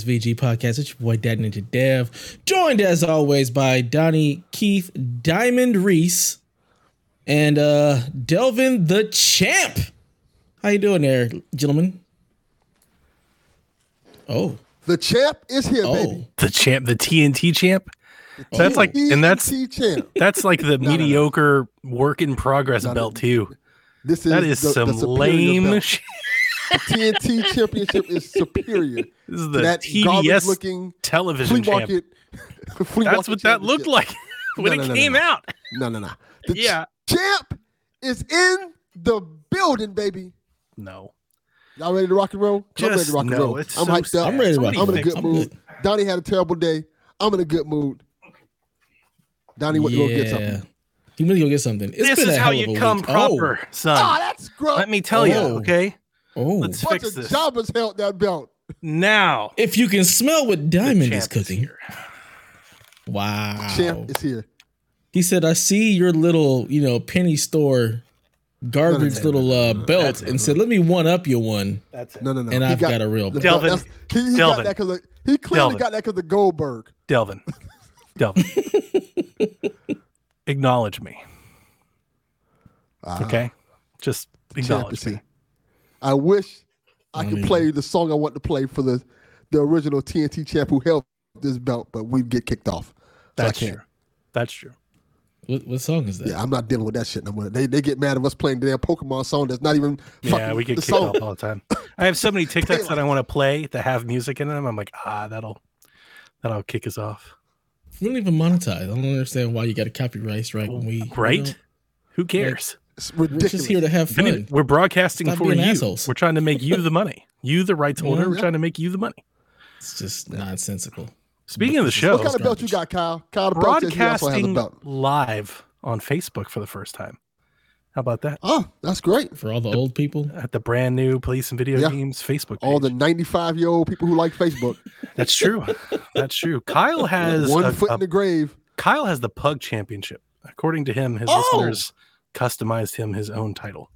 to the PSVG podcast. It's your boy, Dad Ninja Dev, joined as always by Donnie Keith Diamond Reese and uh Delvin the Champ. How you doing there, gentlemen? Oh, The champ is here, oh, baby. the champ, the TNT champ. That's like, and that's TNT champ. that's like the no, no. mediocre work in progress No, no. belt too. This is That is the, some the superior lame. belt. Shit. The TNT championship is superior. This is the that TBS garbage looking flea television champ. market. flea That's market what that looked like when No, it no, no, came no. out. No, no, no. The Yeah. champ is in the building, baby. No. Y'all ready to rock and roll? 'Cause I'm ready to rock and no, roll. I'm so hyped up. I'm ready to rock. I'm in a good I'm mood. good. Donnie had a terrible day. I'm in a good mood. Donnie went to go get something. He went to go get something. It's this been is a how hell of you a come week. proper, son. Ah, that's gross. Let me tell you, Oh. okay? Oh, Let's bunch fix of this. jobbers held that belt. Now, if you can smell what Diamond is champ is cooking, here. wow. Champ is here. He said, "I see your little, you know, penny store garbage no, no, little uh, belt, and said, let me one up you one, That's it. No, no, no. and He I've got, a real belt." belt. Delvin. That's- He, he got Delvin. that because he clearly Delvin. got that because of Goldberg. Delvin. Delvin. Acknowledge me. Ah, Okay? Just acknowledge championship. me. I wish I I could mean- play the song I want to play for the the original TNT champ who held this belt, but we'd get kicked off. That's I can't. true. That's true. What, what song is that? Yeah, I'm not dealing with that shit no more. They they get mad at us playing the damn Pokemon song that's not even Yeah, fucking we get the kicked song. off all the time. I have so many TikToks that I want to play that have music in them. I'm like, ah, that'll that'll kick us off. We don't even monetize. I don't understand why you got a copyright strike when we you Right? know, Who cares? It's we're just here to have If any- fun. We're broadcasting Stop for you. assholes. We're trying to make you the money. You, the rights holder, Yeah. we're trying to make you the money. It's just nonsensical. Speaking of the show, what kind of belt you got, Kyle? Kyle the belt says he also has a broadcasting belt. live on Facebook for the first time. How about that? Oh, that's great. For all the old people, At the brand new Police and Video Yeah. Games Facebook page. All the 95 year old people who like Facebook, That's true. That's true. Kyle has one a- foot a in the grave. Kyle has the Pug Championship. According to him, his Oh! listeners customized him his own title.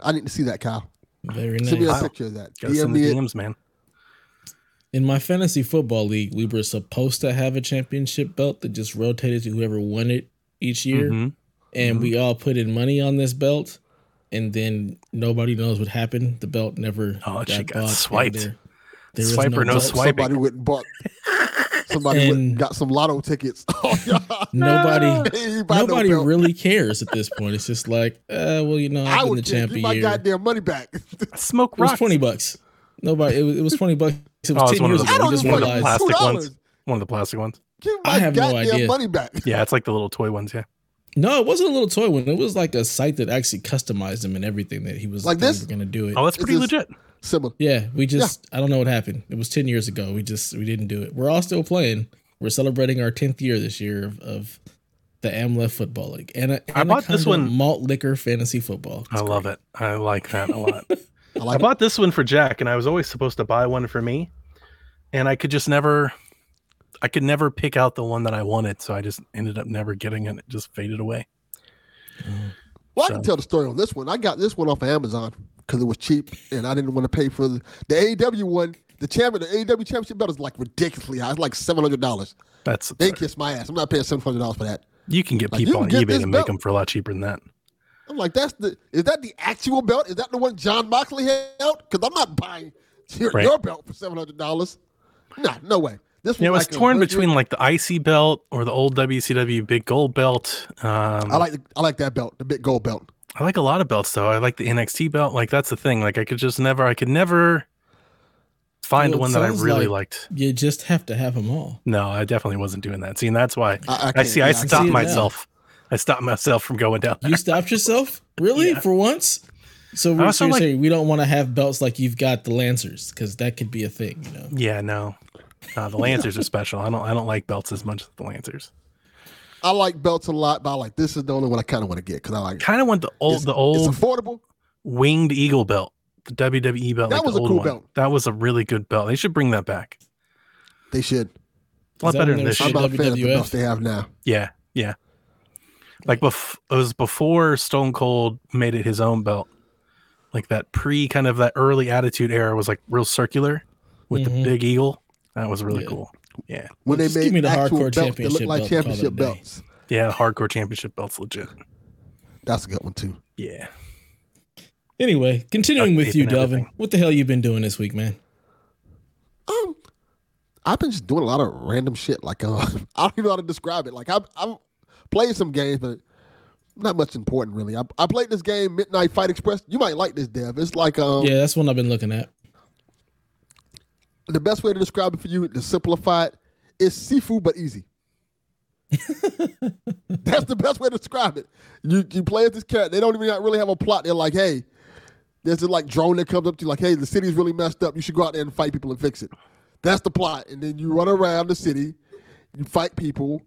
I need to see that, Kyle. very Send me nice. a picture of that. Gotta DM send the it. DMs, man. In my fantasy football league, we were supposed to have a championship belt that just rotated to whoever won it each year, Mhm. and we all put in money on this belt, and then nobody knows what happened. The belt never Oh, got she got swiped. there- there is Swipe or no belt. swipe. Somebody went and bought. Somebody went And- and got some lotto tickets. Oh, yeah. Nobody, He ain't buy no nobody really cares at this point. It's just like, uh, well, you know, I I've been the care. champ Give my year. goddamn money back. Smoke It was twenty bucks. Nobody. It was, it was twenty bucks. It was Oh, it's ten one of years ago. I don't just one of the plastic $2. ones. One of the plastic ones. Give I my have no goddamn idea. money back. Yeah, it's like the little toy ones. Yeah. No, it wasn't a little toy one. It was like a site that actually customized him and everything that he was Like this? We were gonna do it. Oh, that's pretty just- legit. Similar. yeah, we just I don't know what happened. It was ten years ago. We just we didn't do it. We're all still playing. We're celebrating our tenth year this year of, of the AmLef Football League. And I bought this one- malt liquor fantasy football. I love it. I like that a lot. I I like it. bought this one for Jack, and I was always supposed to buy one for me, and I could just never, I could never pick out the one that I wanted, so I just ended up never getting it. It just faded away. Well, I can tell the story on this one. I got this one off of Amazon because it was cheap and I didn't want to pay for the, the AEW one. The champion, the AEW championship belt is like ridiculously high. It's like seven hundred dollars. That's They kiss my ass. I'm not paying seven hundred dollars for that. you can get Like, people can on eBay and to make them for a lot cheaper than that. I'm like, that's the is that the actual belt? Is that the one Jon Moxley held? Because I'm not buying your, Right. your belt for seven hundred dollars. No, no way. This Yeah, it was like torn hundred- between like the IC belt or the old WCW big gold belt. Um, I like the, I like that belt, the big gold belt. I like a lot of belts though. I like the NXT belt. Like that's the thing. Like I could just never, I could never find Well, one that I really like- liked. You just have to have them all. No, I definitely wasn't doing that. See, and that's why I, I, I, see. yeah, I can stopped see it now. myself. I stopped myself from going down. You stopped yourself? Really? Yeah. For once? So, we're also so you're like- saying we don't want to have belts like you've got the Lancers because that could be a thing, you know? Yeah, no, uh, the Lancers are special. I don't. I don't like belts as much as the Lancers. I like belts a lot, but I like this is the only one I kind of want to get because I like Kind of want the old, it's, the old It's affordable. winged eagle belt, the WWE belt. That like was the a old cool one. belt. That was a really good belt. They should bring that back. They should. A lot better than this. I'm shit. not a fan of the belts they have now. Yeah, yeah. Like bef- it was before Stone Cold made it his own belt. like that pre kind of that early attitude era was like real circular with Mhm. the big eagle. That was really Yeah. cool. Yeah. When they Just give made me the actual hardcore belts that championship look like belt, call it a championship belts. Yeah, hardcore championship belts legit. That's a good one too. Yeah. Anyway, continuing Duct with you, and Delvin. What the hell you been doing this week, man? Um, I've been just doing a lot of random shit. Like, uh, I don't even know how to describe it. Like, I've, I've played some games, but not much important really. I, I played this game, Midnight Fight Express. You might like this, Dev. It's like, um, Yeah, that's one I've been looking at. The best way to describe it for you, to simplify it, is Sifu but easy. That's the best way to describe it. You you play as this character. They don't even really have a plot. They're like, hey, there's a like drone that comes up to you like, hey, the city's really messed up. You should go out there and fight people and fix it. That's the plot. And then you run around the city, you fight people,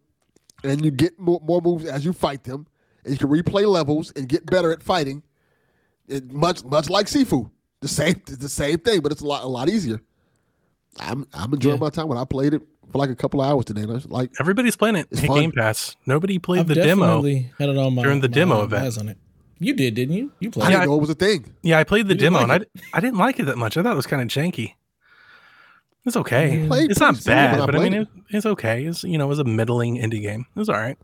and you get more, more moves as you fight them. And you can replay levels and get better at fighting. It, much much like Sifu. The same the same thing, but it's a lot a lot easier. I'm I'm enjoying Yeah. my time when I played it for like a couple of hours today. And I was like, Everybody's playing it. It's Hey. Game Pass. Nobody played I've the demo. definitely had it on my during the my demo event. on it. You did, didn't you? You played. Yeah, didn't know it was a thing. Yeah, I played the You demo like and I, I didn't like it that much. I thought it was kind of janky. It's okay. It's pretty not bad, I but I mean, played it, it's okay. It's you know, it was a middling indie game. It was all right.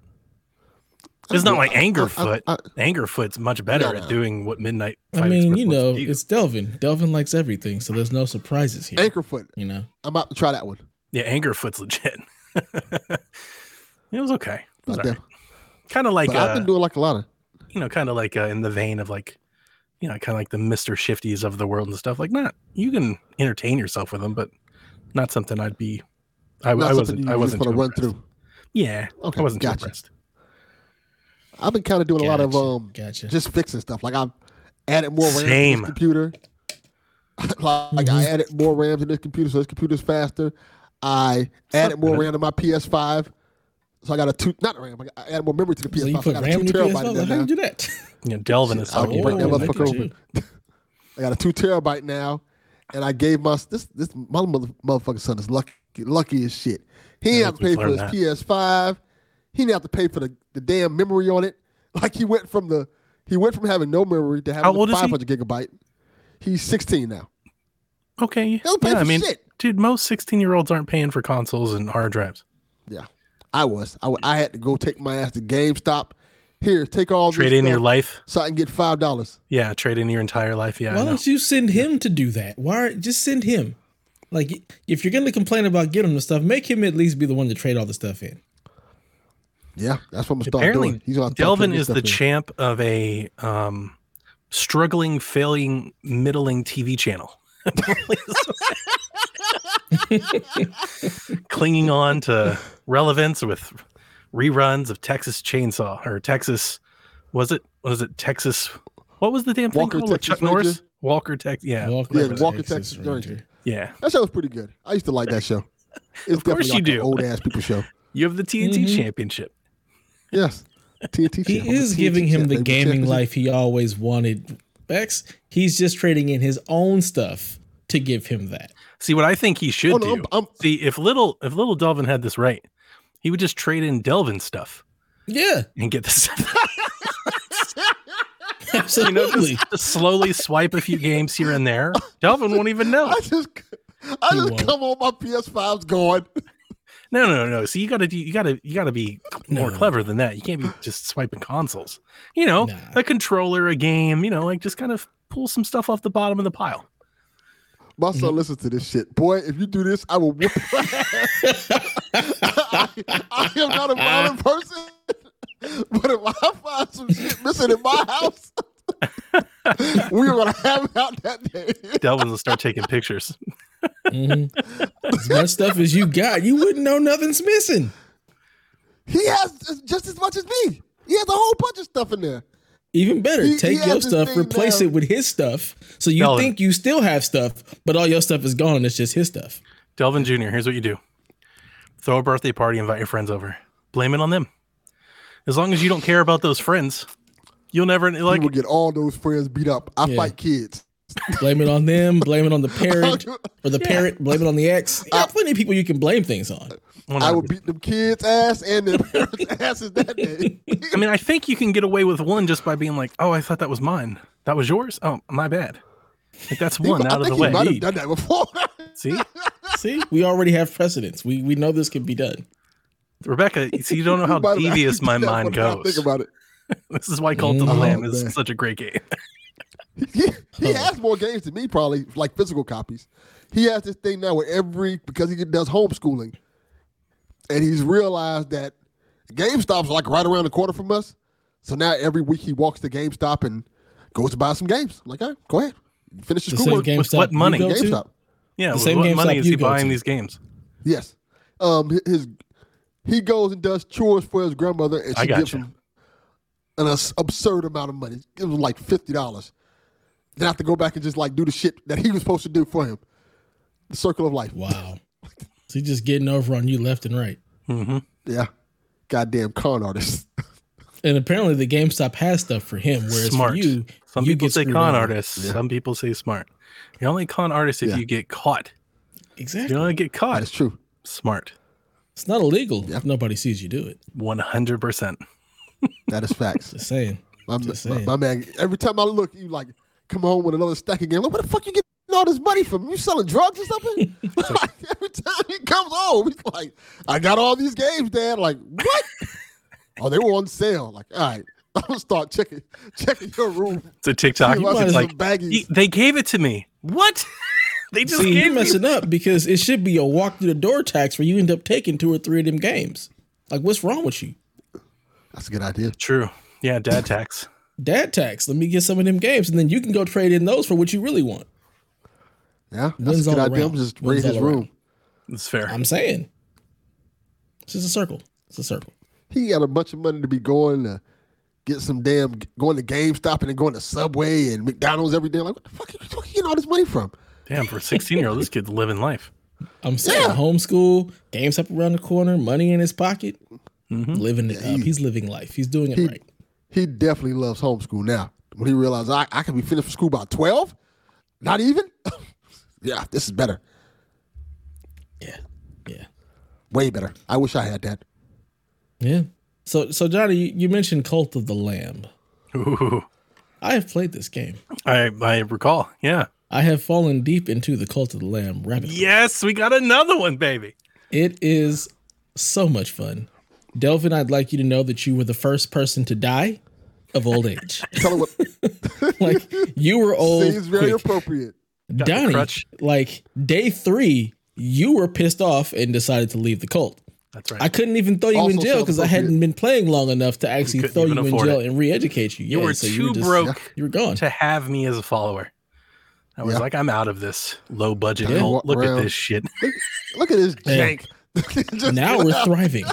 It's not like I- I- Angerfoot. I- Angerfoot's much better No, no. at doing what Midnight. I mean, you know, it's Delvin. Delvin likes everything, so there's no surprises here. Angerfoot. You know, I'm about to try that one. yeah, Angerfoot's legit. it was okay. But, right. Kind of like but I've uh, been doing like a lot of you know, kind of like uh, in the vein of like, you know, kind of like the Mister Shifties of the world and stuff. Like, not you can entertain yourself with them, but not something I'd be. I, not I wasn't. I wasn't want to run through. Yeah, Okay, I wasn't too gotcha. impressed. I've been kind of doing a lot of Gotcha, um gotcha. just fixing stuff. Like I've added more RAM to Same. this computer. like I Mhm. added more RAM to this computer, so this computer's faster. I added more. RAM to my PS5. So I got a two, not RAM. I got- I added more memory to the PS5. so you so I got RAM a two your terabyte PS5? in Like, there how you now. do that? You know, Delvin is I'll break that Oh, about look motherfucker open. I got a two terabyte now, and I gave my this this my mother, motherfucking son is lucky lucky as shit. He didn't Yeah, have to pay for his learned PS5. He didn't have to pay for the, the damn memory on it. Like he went from the he went from having no memory to having old the is he? 500 gigabyte. He's 16 now. Okay, He'll pay yeah, for I mean, shit. dude, most sixteen-year-olds aren't paying for consoles and hard drives. Yeah, I was. I, I had to go take my ass to GameStop. Here, take all Trade this in your life. so I can get five dollars. Yeah, trade in your entire life. Yeah, Why don't you send him to do that? Why just send him? Like, if you're gonna complain about getting the stuff, make him at least be the one to trade all the stuff in. Yeah, that's what I'm gonna start doing. He's gonna Delvin is the in. champ of a um, struggling, failing, middling TV channel. Clinging on to relevance with reruns of Texas Chainsaw or Texas, was it? Was it Texas? What was the damn thing Walker, called? Texas Chuck Norris, Walker, Texas. Yeah, Walker, Yeah, Walker, Texas Ranger. yeah. That show was pretty good. I used to like that show. It's Of course definitely you like do. Old ass people show. You have the TNT Mhm. championship. Yes. TNT. He champ. Is TNT giving him the gaming life he always wanted. Bex, he's just trading in his own stuff to give him that. See what I think he should Oh, no, do. I'm- I'm- See if little if little Delvin had this right, he would just trade in Delvin stuff Yeah, and get this. you know, just, just slowly swipe a few games here and there. Delvin won't even know. I just, I He just won't. come on my PS5's gone. No, no, no. No. See, you gotta do. You gotta. You gotta be more No. clever than that. You can't be just swiping consoles. You know, Nah. a controller, a game. You know, like just kind of pull some stuff off the bottom of the pile. My son mm-hmm. listens to this shit. Boy, if you do this, I will whoop your ass. I, I am not a violent person, but if I find some shit missing in my house, we are gonna have it out that day. Delvin will start taking pictures. Mhm. As much stuff as you got, you wouldn't know nothing's missing. He has just as much as me. He has a whole bunch of stuff in there. Even better, He- he take has your stuff, replace now. it with his stuff. So you Delvin. think you still have stuff, but all your stuff is gone. It's just his stuff. Delvin Jr., here's what you do throw a birthday party, invite your friends over, blame it on them. As long as you don't care about those friends, you'll never He like. will get all those friends beat up. I Yeah. fight kids. Blame it on them. Blame it on the parent oh, or the Yeah. parent. Blame it on the ex. You got plenty of people you can blame things on. I will beat them kids' ass and their parents' asses that day. I mean, I think you can get away with one just by being like, "Oh, I thought that was mine." That was yours? Oh, my bad. Like that's one I out of the he way. might have done that before. See, See, we already have precedents. We we know this can be done. Rebecca, you see, you don't know how devious my mind goes. Think about it. This is why Cult of mm. the Oh, Lamb is man. such a great game. He, he has more games than me, probably like physical copies. He has this thing now where every because he does homeschooling, and he's realized that GameStop's like right around the corner from us. So now every week he walks to GameStop and goes to buy some games. I'm like, all right, go ahead, finish your The same schoolwork. With GameStop what money? go to? GameStop. Yeah, The same what GameStop money is you he buying to. these games? Yes. Um, his he goes and does chores for his grandmother, and she gives gotcha. him an absurd amount of money. It was like fifty dollars. Then I have to go back and just like do the shit that he was supposed to do for him. The circle of life. Wow. So he's just getting over on you left and right. hmm Yeah. Goddamn con artist. And apparently the GameStop has stuff for him, whereas Smart. for you, Some you people get say con over. artists. Some people say smart. You're only con artist if Yeah. you get caught. Exactly. You only get caught. is true. Smart. It's not illegal Yeah. if nobody sees you do it. One hundred percent. That is facts. Just saying. My, Just my, saying. my man, every time I look, you like come home with another stack of games. Like, where the fuck you getting all this money from? You selling drugs or something? like, every time he comes home, he's like, I got all these games, Dad. Like, what? oh, they were on sale. Like, all right, I'm gonna start checking checking your room. It's a TikTok. See if I might see It's some like baggies. "E- they gave it to me. What? they just See, gave you're me. messing up because it should be a walk through the door tax where you end up taking two or three of them games. Like, what's wrong with you? That's a good idea. True. Yeah, dad tax. Dad tax. Let me get some of them games, and then you can go trade in those for what you really want. Yeah, that's Wins a good idea. around. I'm just Wins raise his all around. room. It's fair. I'm saying. It's just a circle. It's a circle. He got a bunch of money to be going to get some damn going to GameStop and then going to Subway and McDonald's every day. Like, what the fuck are you, where you getting all this money from? Damn, for a 16 year old, this kid's living life. I'm saying Yeah. homeschool, games up around the corner, money in his pocket, Mm-hmm. living it Yeah, up. he- He's living life. He's doing it He, right. He definitely loves homeschool now. When he realized I, I can be finished for school by 12, not even. yeah, this is better. Yeah. Yeah. Way better. I wish I had that. Yeah. So so Johnny, you, you mentioned Cult of the Lamb. Ooh, I have played this game. I I recall. Yeah. I have fallen deep into the Cult of the Lamb rabbit. Yes, we got another one, baby. It is so much fun. Delvin, I'd like you to know that you were the first person to die of old age. Tell him what like you were old. seems very quick. appropriate. the Donnie, like day three, you were pissed off and decided to leave the cult. That's right. I couldn't even throw you in jail because I hadn't been playing long enough to actually couldn't throw you in jail it. and re-educate you. you Yeah, were so too you were just, broke You were gone. to have me as a follower. I was Yeah. like, I'm out of this low budget Yeah. cult. Look around. at this shit. Look at this jank. Now we're thriving.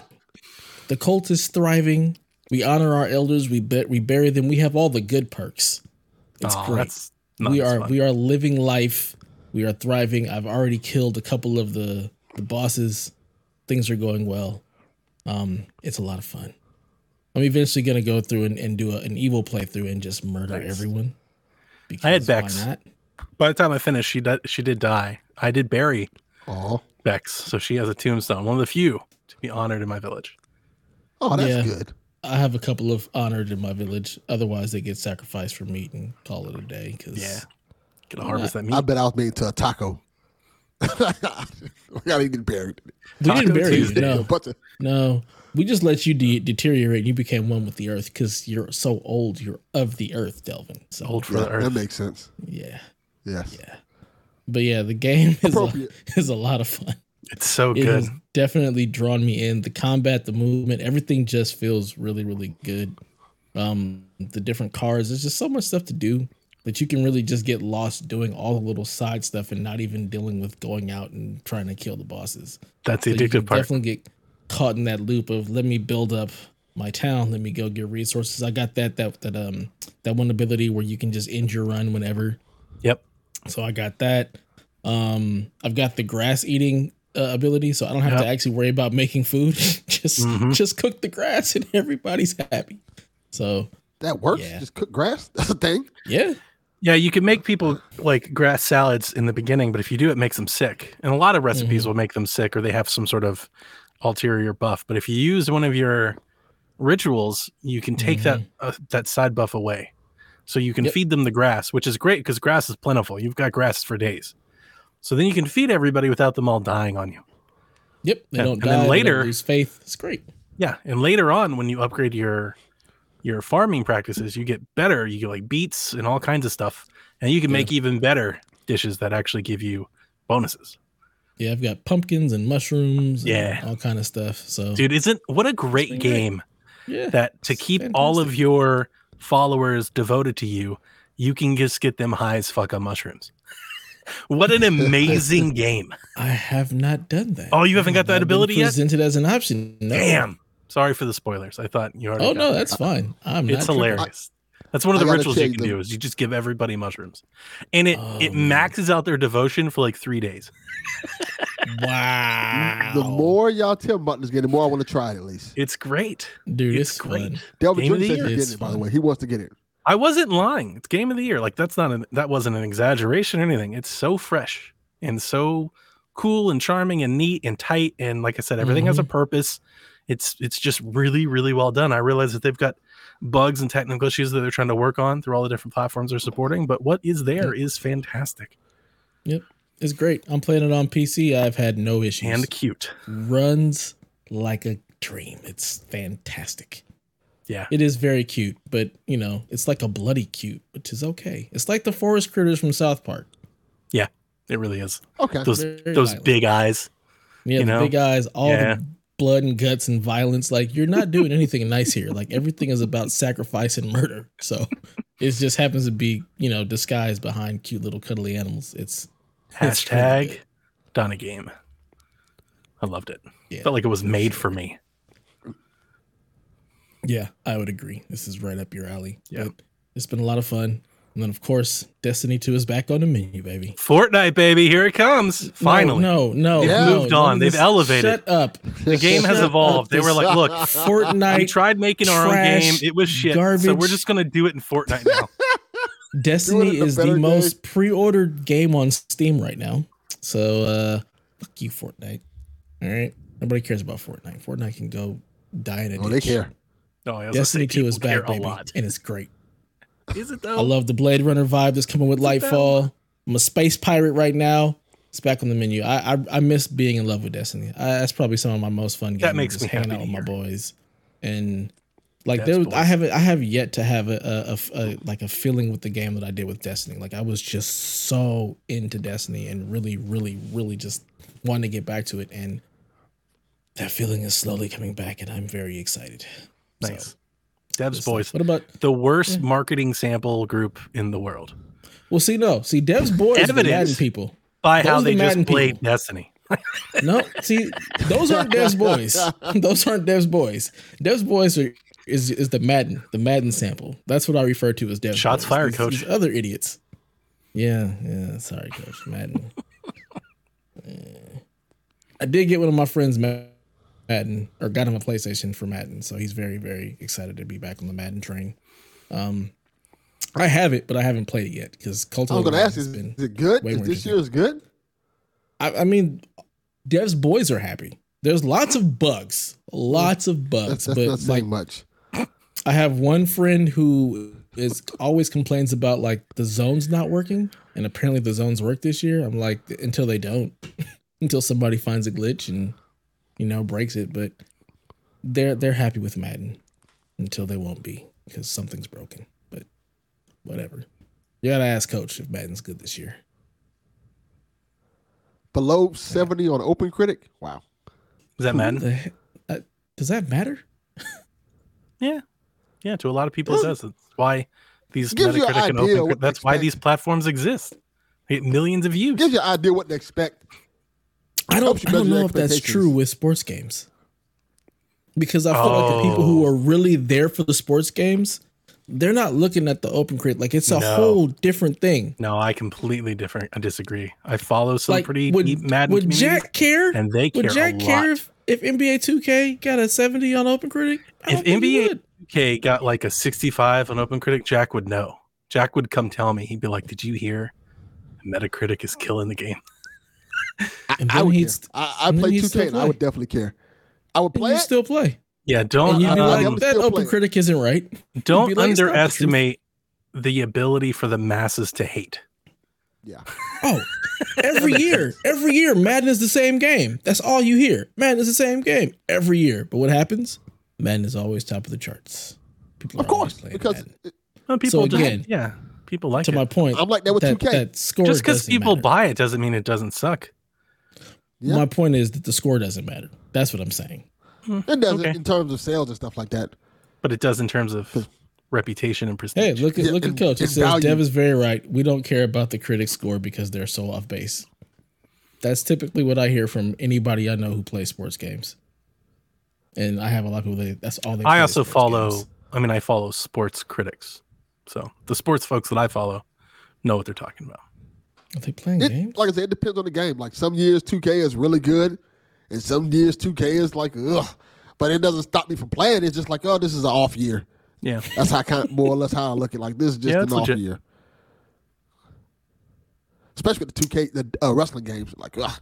The cult is thriving. We honor our elders. We bet we bury them. We have all the good perks. It's Aw, great. That's not we are fun. we are living life. We are thriving. I've already killed a couple of the the bosses. Things are going well. Um, it's a lot of fun. I'm eventually gonna go through and, and do a, an evil playthrough and just murder Nice. everyone. Because I had why Bex. not? By the time I finished, she di- she did die. I did bury Aw. Bex, so she has a tombstone, one of the few to be honored in my village. Oh, that's Yeah. good. I have a couple of honored in my village. Otherwise, they get sacrificed for meat and call it a day. Because Yeah. Gonna harvest that meat. I meat. bet I was made to a taco. we gotta get buried. we didn't bury you. Tuesday. A No, of- no. We just let you de- deteriorate. and You became one with the earth because you're so old. You're of the earth, Delvin. So Old for yeah, the earth. that makes sense. yeah, Yes. yeah. But yeah, the game is a, is a lot of fun. It's so It good. has definitely drawn me in. The combat, the movement, everything just feels really, really good. Um, the different cars, there's just so much stuff to do that you can really just get lost doing all the little side stuff and not even dealing with going out and trying to kill the bosses. That's the So you can addictive part. definitely get caught in that loop of let me build up my town, let me go get resources. I got that that that um that one ability where you can just end your run whenever. Yep. So I got that. Um, I've got the grass eating uh, ability, so I don't have to actually worry about making food. just Mhm. just cook the grass and everybody's happy. So That works. Yeah. Just cook grass. That's a thing. yeah, Yeah, you can make people like grass salads in the beginning, but if you do, it makes them sick. And a lot of recipes Mm-hmm. will make them sick, or they have some sort of ulterior buff. But if you use one of your rituals, you can take that Mm-hmm. uh, that side buff away. So you can Yep. feed them the grass, which is great because grass is plentiful. You've got grass for days. So then you can feed everybody without them all dying on you. Yep. They And- don't and die. then later- lose faith. It's great. Yeah, and later on, when you upgrade your your farming practices, you get better. You get like beets and all kinds of stuff, and you can Yeah. make even better dishes that actually give you bonuses. Yeah, I've got pumpkins and mushrooms. and Yeah. all kind of stuff. So Dude, isn't what a great been great. game yeah, that to keep all of your followers devoted to you, you can just get them high as fuck on mushrooms. What an amazing game! I have not done that. Oh, you haven't got that have not been ability yet? Presented as an option. No. Damn. Sorry for the spoilers. I thought you already. Oh got no, it. that's fine. I'm it's not tripping. hilarious. That's one of the rituals you check can do is you just give everybody mushrooms, and it Oh, it man. maxes out their devotion for like three days. Wow. The more y'all tell me about this game, the more I want to try it at least. It's great. dude, it's it's, great. fun. Delvin Game of Jr. the said he's getting it, by the way. He wants to get it. I wasn't lying. It's game of the year. Like that's not an that wasn't an exaggeration or anything. It's so fresh and so cool and charming and neat and tight and like I said, everything has a mm-hmm. purpose. It's it's just really really well done. I realize that they've got bugs and technical issues that they're trying to work on through all the different platforms they're supporting, but what is there is fantastic Yep. It's great. I'm playing it on PC. I've had no issues. and cute. runs like a dream. It's fantastic. Yeah. It is very cute, but you know, it's like a bloody cute, which is okay. It's like the forest critters from South Park. Yeah, it really is. Okay. Those Very those violent. big eyes. Yeah, you the know? big eyes, all Yeah. the blood and guts and violence. Like you're not doing anything nice here. Like everything is about sacrifice and murder. So it just happens to be, you know, disguised behind cute little cuddly animals. It's It's Hashtag good. done a game. I loved it. Yeah, Felt like it was made for me. Yeah, I would agree. This is right up your alley. Yeah. But it's been a lot of fun. And then of course, Destiny 2 is back on the menu, baby. Fortnite, baby, here it comes. Finally. No, no, They've no, moved no, on. They've elevated. Shut up. The game has evolved. They were like, look, Fortnite. we tried making our own game. It was shit. So we're just gonna do it in Fortnite now. Destiny the is the better most pre-ordered game on Steam right now. So uh fuck you, Fortnite. All right. Nobody cares about Fortnite. Fortnite can go die in a Oh, they ditch. care. Oh, no, I Destiny say 2 is back, baby. And it's great. Is it though? I love the Blade Runner vibe that's coming with Is Lightfall. I'm a space pirate right now. It's back on the menu. I I, I miss being in love with Destiny. I, that's probably some of my most fun games. That makes me hanging out with my boys, and like That's there, I haven't I have yet to have a, a, a a- like a feeling with the game that I did with Destiny. Like I was just so into Destiny and really, really, really just wanting to get back to it, and that feeling is slowly coming back, and I'm very excited. So, nice. Devs just boys, What about? the worst Yeah. marketing sample group in the world Well, see, no, see, Dev's boys, are the Madden people. by Those how the they just played people. Destiny. No, see, those aren't Dev's boys. Those aren't Dev's boys. Dev's boys are is is the Madden, the Madden sample. That's what I refer to as Dev's Shots boys. fired, These- coach. these other idiots. Yeah, yeah. Sorry, coach. Madden. I did get one of my friends Ma- Madden or got him a PlayStation for Madden, so he's very very excited to be back on the Madden train. Um, I have it, but I haven't played it yet because Cult I of was the going to ask, is, has been is it good? Is this year is good? I, I mean, Dev's boys are happy. There's lots of bugs, lots of bugs, That's, that's but not like much. I have one friend who is always complains about like the zones not working, and apparently the zones work this year. I'm like, until they don't, until somebody finds a glitch and you know breaks it. But they're they're happy with Madden until they won't be because something's broken. But whatever. You gotta ask Coach if Madden's good this year. Below 70 on Open Critic? Wow. Is that Madden? The uh, does that matter? Yeah, yeah. To a lot of people, it Well, does. That's why these gives you an Metacritic and idea Open. what That's why expect. these platforms exist. They get millions of views. Gives you an idea what to expect. I don't, I don't know if that's true with sports games. Because I feel like the people who Oh. are really there for the sports games, they're not looking at the open crate. Like it's a No. whole different thing. No, I completely different. I disagree. I follow some like pretty would, deep Madden would Jack care? and they care would Jack a care if, if NBA 2K got a 70 on Open Critic? I If don't think he NBA 2K got like a 65 on Open Critic, Jack would know. Jack would come tell me. He'd be like, "Did you hear? Metacritic is killing the game." I, And I then would he'd care. st- I, I and play 2K and I would definitely care. I would And play you it. still play. Yeah, don't And you'd be um, like, that Open playing. Critic isn't right. don't like, "It's not the underestimate the ability for the masses to hate. Yeah. Oh, every year, every year, Madden is the same game. That's all you hear. Madden is the same game every year. But what happens? Madden is always top of the charts. People Of are always course, because it- Well, people just- again, yeah, people like to it. my point, I'm like that with that, 2K. that score just because people matter. buy it doesn't mean it doesn't suck. Yeah. My point is that the score doesn't matter. That's what I'm saying. Hmm. it does Okay. in terms of sales and stuff like that. But it does in terms of reputation and prestige. Hey, look at Yeah, look at Coach. He and says value. Dev is very right. We don't care about the critics' score because they're so off base. That's typically what I hear from anybody I know who plays sports games. And I have a lot of people that that's all they. I play also follow. games. I mean, I follow sports critics, so the sports folks that I follow know what they're talking about. Are they playing It, games? like I said, it depends on the game. Like some years 2K is really good, and some years 2K is like ugh. But it doesn't stop me from playing. It's just like, oh, this is an off year. Yeah, That's how kind of more or less how I look at. it. Like this is just Yeah, an off legit. year. Especially with the 2K, the uh, wrestling games. Like, ugh,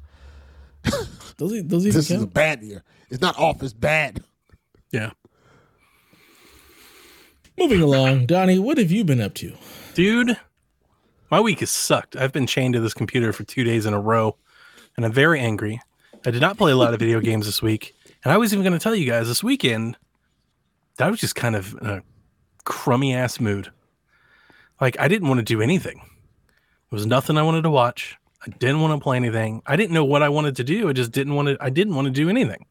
Those e- those even this is a bad year. It's not off. It's bad. yeah, Moving along, Donnie, what have you been up to? dude. My week has sucked. I've been chained to this computer for two days in a row, and I'm very angry. I did not play a lot of video games this week, and I was even going to tell you guys this weekend. that I was just kind of in a crummy ass mood. Like I didn't want to do anything. There was nothing I wanted to watch. I didn't want to play anything. I didn't know what I wanted to do. I just didn't want to. I didn't want to do anything.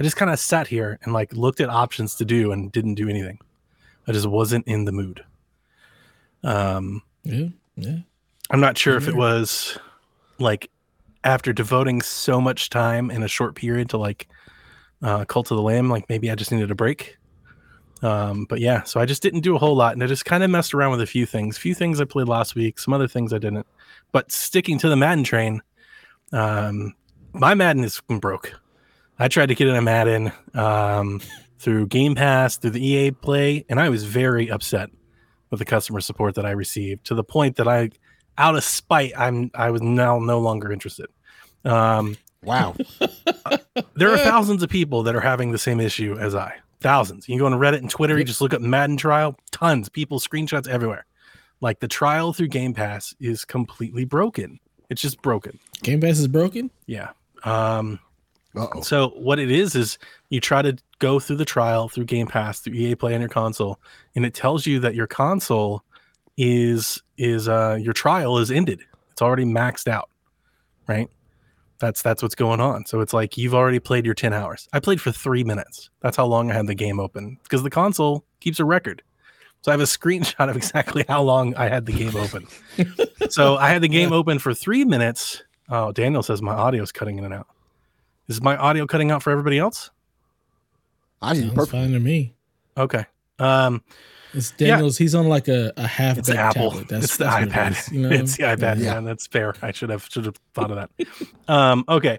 I just kind of sat here and like looked at options to do and didn't do anything. I just wasn't in the mood. Um, Yeah, yeah. I'm not sure if it was like after devoting so much time in a short period to like uh, Cult of the Lamb, like maybe I just needed a break. Um, but yeah, so I just didn't do a whole lot, and I just kind of messed around with a few things. A few things I played last week, some other things I didn't. But sticking to the Madden train, um, my Madden is broke. I tried to get in a Madden um, through Game Pass, through the EA Play, and I was very upset with the customer support that I received to the point that I, out of spite, I'm I was now no longer interested. Um, Wow. there are thousands of people that are having the same issue as I. Thousands. You can go on Reddit and Twitter. You just look up Madden trial. Tons. People screenshots everywhere. Like the trial through Game Pass is completely broken. It's just broken. Game Pass is broken. Yeah. Um, Uh-oh. so what it is is you try to go through the trial through Game Pass through EA Play on your console, and it tells you that your console is is uh your trial is ended. It's already maxed out, right? That's that's what's going on. So it's like you've already played your ten hours. I played for three minutes. That's how long I had the game open because the console keeps a record. So I have a screenshot of exactly how long I had the game open. so I had the game open for three minutes. Oh, Daniel says my audio is cutting in and out. Is my audio cutting out for everybody else? I hear you Sounds perfect. fine to me. Okay. Um, It's Yeah. Daniel's. He's on like a, a half it's Apple. tablet. That's it's the that's iPad. is, you know? It's the iPad. Yeah. Yeah, that's fair. I should have should have thought of that. um, okay.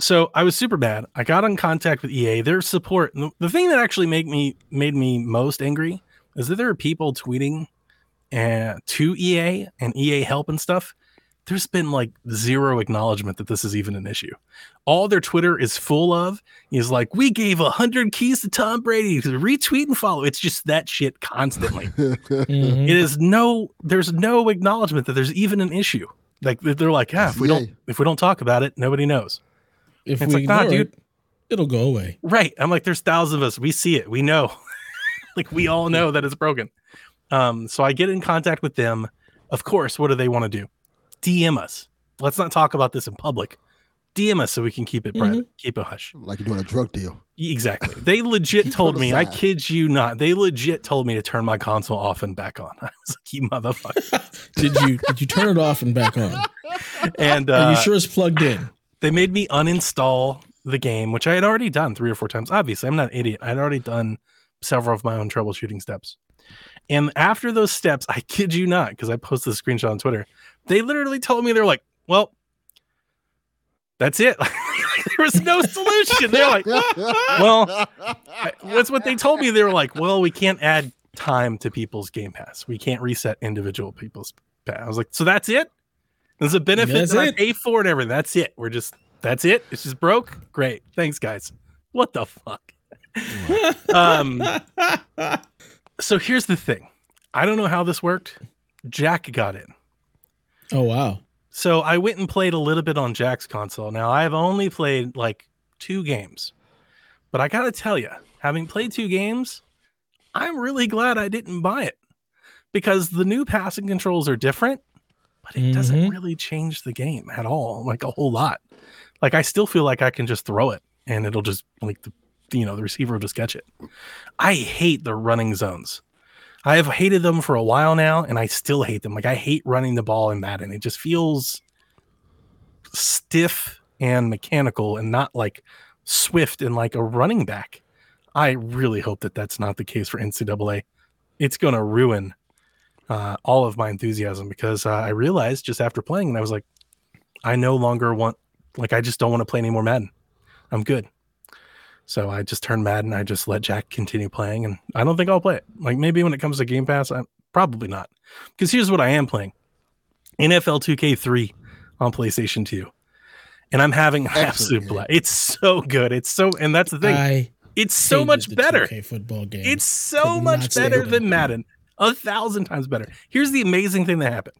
So I was super bad. I got in contact with EA. Their support. The, the thing that actually made me made me most angry is that there are people tweeting uh, to EA and EA help and stuff. There's been like zero acknowledgement that this is even an issue. All their Twitter is full of is like, we gave a hundred keys to Tom Brady to retweet and follow. It's just that shit constantly. Mhm. It is no, there's no acknowledgement that there's even an issue. Like they're like, ah, if we don't, if we don't talk about it, nobody knows. If It's we like, nah, dude. it, it'll go away. Right. I'm like, there's thousands of us. We see it. We know. like we all know that it's broken. Um, so I get in contact with them. Of course, what do they want to do? DM us. Let's not talk about this in public. DM us so we can keep it private, keep it hush. like you're doing a drug deal. Exactly. They legit told me, I kid you not, they legit told me to turn my console off and back on. I was like, you motherfucker. Did you did you turn it off and back on? And Are uh, you sure it's plugged in? they made me uninstall the game, which I had already done three or four times. Obviously, I'm not an idiot. I'd already done several of my own troubleshooting steps. And after those steps, I kid you not, because I posted a screenshot on Twitter, they literally told me they're like, well, that's it. there was no solution. They're like, well, that's what they told me. They were like, well, we can't add time to people's game pass. We can't reset individual people's pass. I was like, so that's it? There's a benefit That's that I pay for and everything. That's it. We're just, that's it. It's just broke. Great. Thanks, guys. What the fuck? um, so here's the thing. I don't know how this worked. Jack got in. Oh wow. So I went and played a little bit on Jack's console. Now I've only played like two games, but I gotta tell you, having played two games, I'm really glad I didn't buy it because the new passing controls are different, but it doesn't Mhm. really change the game at all, like a whole lot. Like I still feel like I can just throw it and it'll just like the you know the receiver will just catch it. I hate the running zones. I have hated them for a while now, and I still hate them. Like I hate running the ball in Madden. It just feels stiff and mechanical, and not like swift and like a running back. I really hope that that's not the case for NCAA. It's going to ruin uh, all of my enthusiasm because uh, I realized just after playing, and I was like, I no longer want, like, I just don't want to play any more Madden. I'm good. So I just turned Madden. I just let Jack continue playing, and I don't think I'll play it. Like maybe when it comes to Game Pass, I'm probably not. Because here's what I am playing: NFL 2K3 on PlayStation 2, and I'm having absolute blast. It's so good. It's so, and that's the thing. I it's so much better. 2K football game. It's so Could much better it. than Madden. A thousand times better. Here's the amazing thing that happened.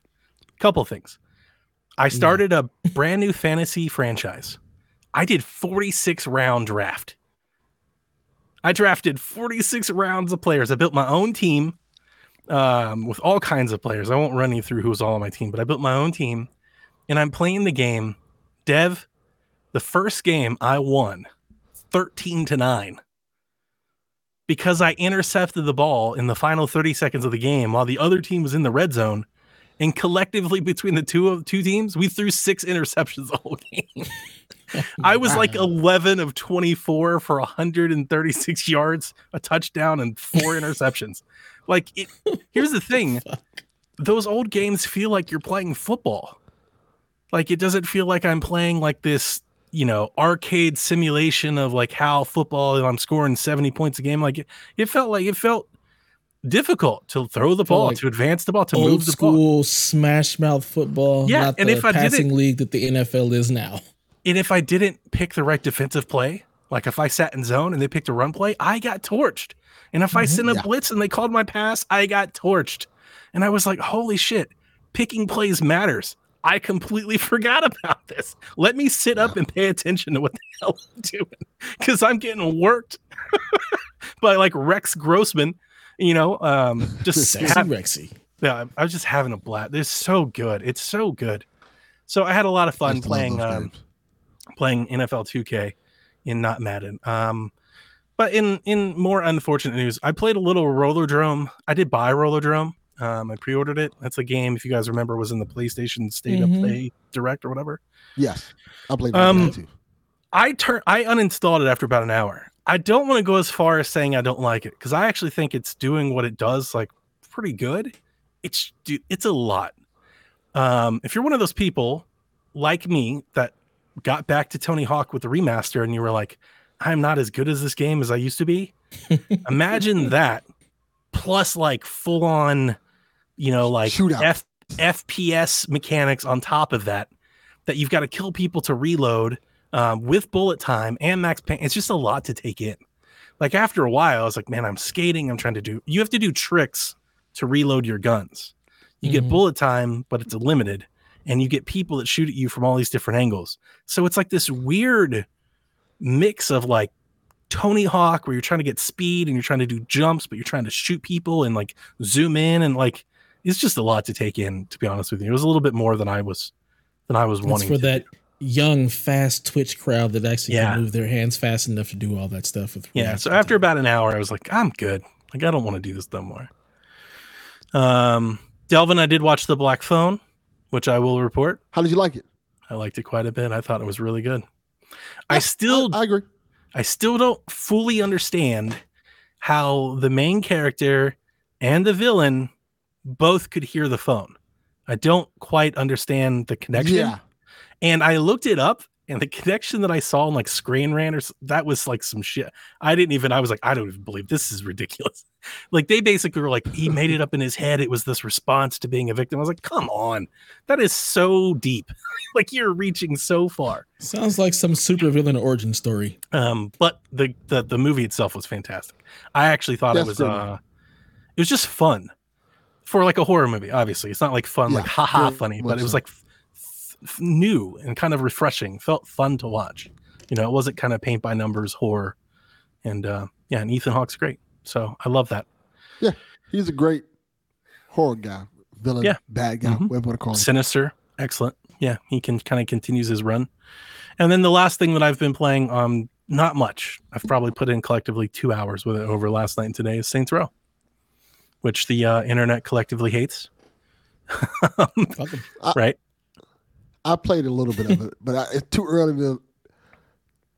Couple things. I started a brand new fantasy franchise. I did 46 round draft. I drafted 46 rounds of players. I built my own team um, with all kinds of players. I won't run you through who's all on my team, but I built my own team and I'm playing the game. Dev, the first game I won 13 to 9 because I intercepted the ball in the final 30 seconds of the game while the other team was in the red zone. And collectively between the two of two teams, we threw six interceptions the whole game. I was like 11 of 24 for 136 yards, a touchdown, and four interceptions. Like, it, here's the thing those old games feel like you're playing football. Like, it doesn't feel like I'm playing like this, you know, arcade simulation of like how football, I'm scoring 70 points a game. Like, it, it felt like it felt difficult to throw the ball, like to advance the ball, to old move the ball. school smash mouth football. Yeah, not and the if I did it- passing league that the NFL is now. And if I didn't pick the right defensive play, like if I sat in zone and they picked a run play, I got torched. And if I Mhm. sent a Yeah. blitz and they called my pass, I got torched. And I was like, holy shit, picking plays matters. I completely forgot about this. Let me sit up and pay attention to what the hell I'm doing because I'm getting worked by like Rex Grossman, you know, um, just Sexy have, Rexy. yeah, I was just having a blast. It's so good. It's so good. So I had a lot of fun used to love playing um, games. Playing NFL 2K in not Madden. Um, but in in more unfortunate news, I played a little Rollerdrome. I did buy Rollerdrome. Um, I pre-ordered it. That's a game, if you guys remember, was in the PlayStation State Mhm. of Play Direct or whatever. Yes, I believe Um, that too. I turn I uninstalled it after about an hour. I don't want to go as far as saying I don't like it because I actually think it's doing what it does like pretty good. It's dude, it's a lot. Um, if you're one of those people like me that got back to Tony Hawk with the remaster and you were like, I'm not as good as this game as I used to be. Imagine that plus like full on, you know, like Shootout. F- FPS mechanics on top of that, that you've got to kill people to reload um, with bullet time and Max Payne. It's just a lot to take in. Like after a while, I was like, man, I'm skating. I'm trying to do. You have to do tricks to reload your guns. You get Mhm. bullet time, but it's limited, and you get people that shoot at you from all these different angles. So it's like this weird mix of like Tony Hawk, where you're trying to get speed and you're trying to do jumps, but you're trying to shoot people and like zoom in and like it's just a lot to take in. To be honest with you, it was a little bit more than I was than I was It's wanting. for that young, fast Twitch crowd that actually Yeah. can move their hands fast enough to do all that stuff with. Yeah. So after about an hour, I was like, I'm good. Like I don't want to do this no more. Um, Delvin, I did watch the Black Phone, which I will report. How did you like it? I liked it quite a bit. I thought it was really good. I still I, I agree. I still don't fully understand how the main character and the villain both could hear the phone. I don't quite understand the connection. Yeah, And I looked it up, and the connection that I saw in like Screen Rant or that was like some shit. I didn't even. I was like, I don't even believe this is ridiculous. Like they basically were like, he made it up in his head. It was this response to being a victim. I was like, come on, that is so deep. like you're reaching so far. sounds like some super supervillain origin story. Um, but the, the the movie itself was fantastic. I actually thought it was uh, it was just fun. for like a horror movie. Obviously, it's not like fun, like Yeah, haha funny, but it was like f- f- new and kind of refreshing. Felt fun to watch. You know, it wasn't kind of paint by numbers horror. And uh, yeah, and Ethan Hawke's great. So I love that. Yeah, he's a great horror guy, villain, Yeah. bad guy, Mhm. whatever you to call him. Sinister, excellent. Yeah, he can kind of continues his run. And then the last thing that I've been playing, um, not much. I've probably put in collectively two hours with it over last night and today is Saints Row, which the uh, internet collectively hates. Fuck 'em. right? I played a little bit of it, but I, it's too early to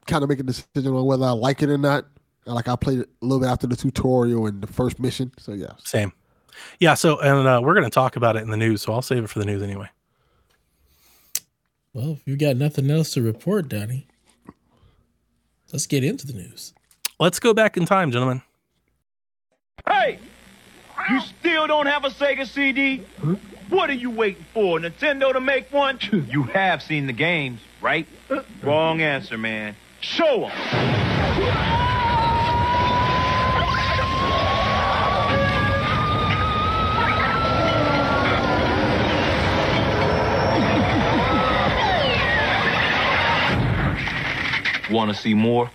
kind of make a decision on whether I like it or not. Like I played it a little bit after the tutorial and the first mission. So yeah, Same. Yeah. So, and uh, we're going to talk about it in the news. So I'll save it for the news anyway. Well, if you got nothing else to report, Donnie, let's get into the news. Let's go back in time, gentlemen. Hey! You still don't have a Sega CD? What are you waiting for? Nintendo to make one? you have seen the games, right? Wrong answer, man. Show 'em. Want to see more?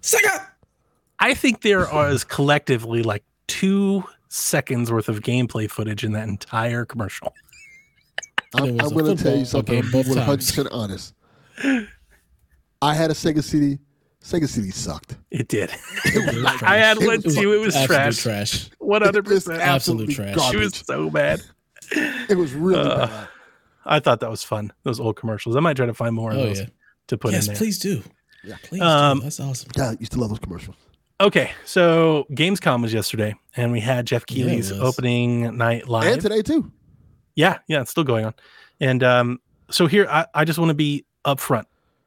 Sega! I think there there is collectively like two seconds worth of gameplay footage in that entire commercial. I'm, I'm going to tell you something. game both One hundred times. percent honest. I had a Sega CD. Sega CD sucked. It did. It I had It one too. It was absolute trash. trash. One hundred It's percent. Absolute absolutely trash. She was so bad. It was really Uh, bad. I thought that was fun. Those old commercials. I might try to find more of Oh those yeah. to put yes, in there. Yes, please do. Yeah. Please Um, do. That's awesome. Yeah, I used to love those commercials. Okay, so Gamescom was yesterday, and we had Jeff Yeah, Keighley's was. opening night live. And today too. Yeah, yeah, it's still going on. And um, so here, I, I just want to be upfront.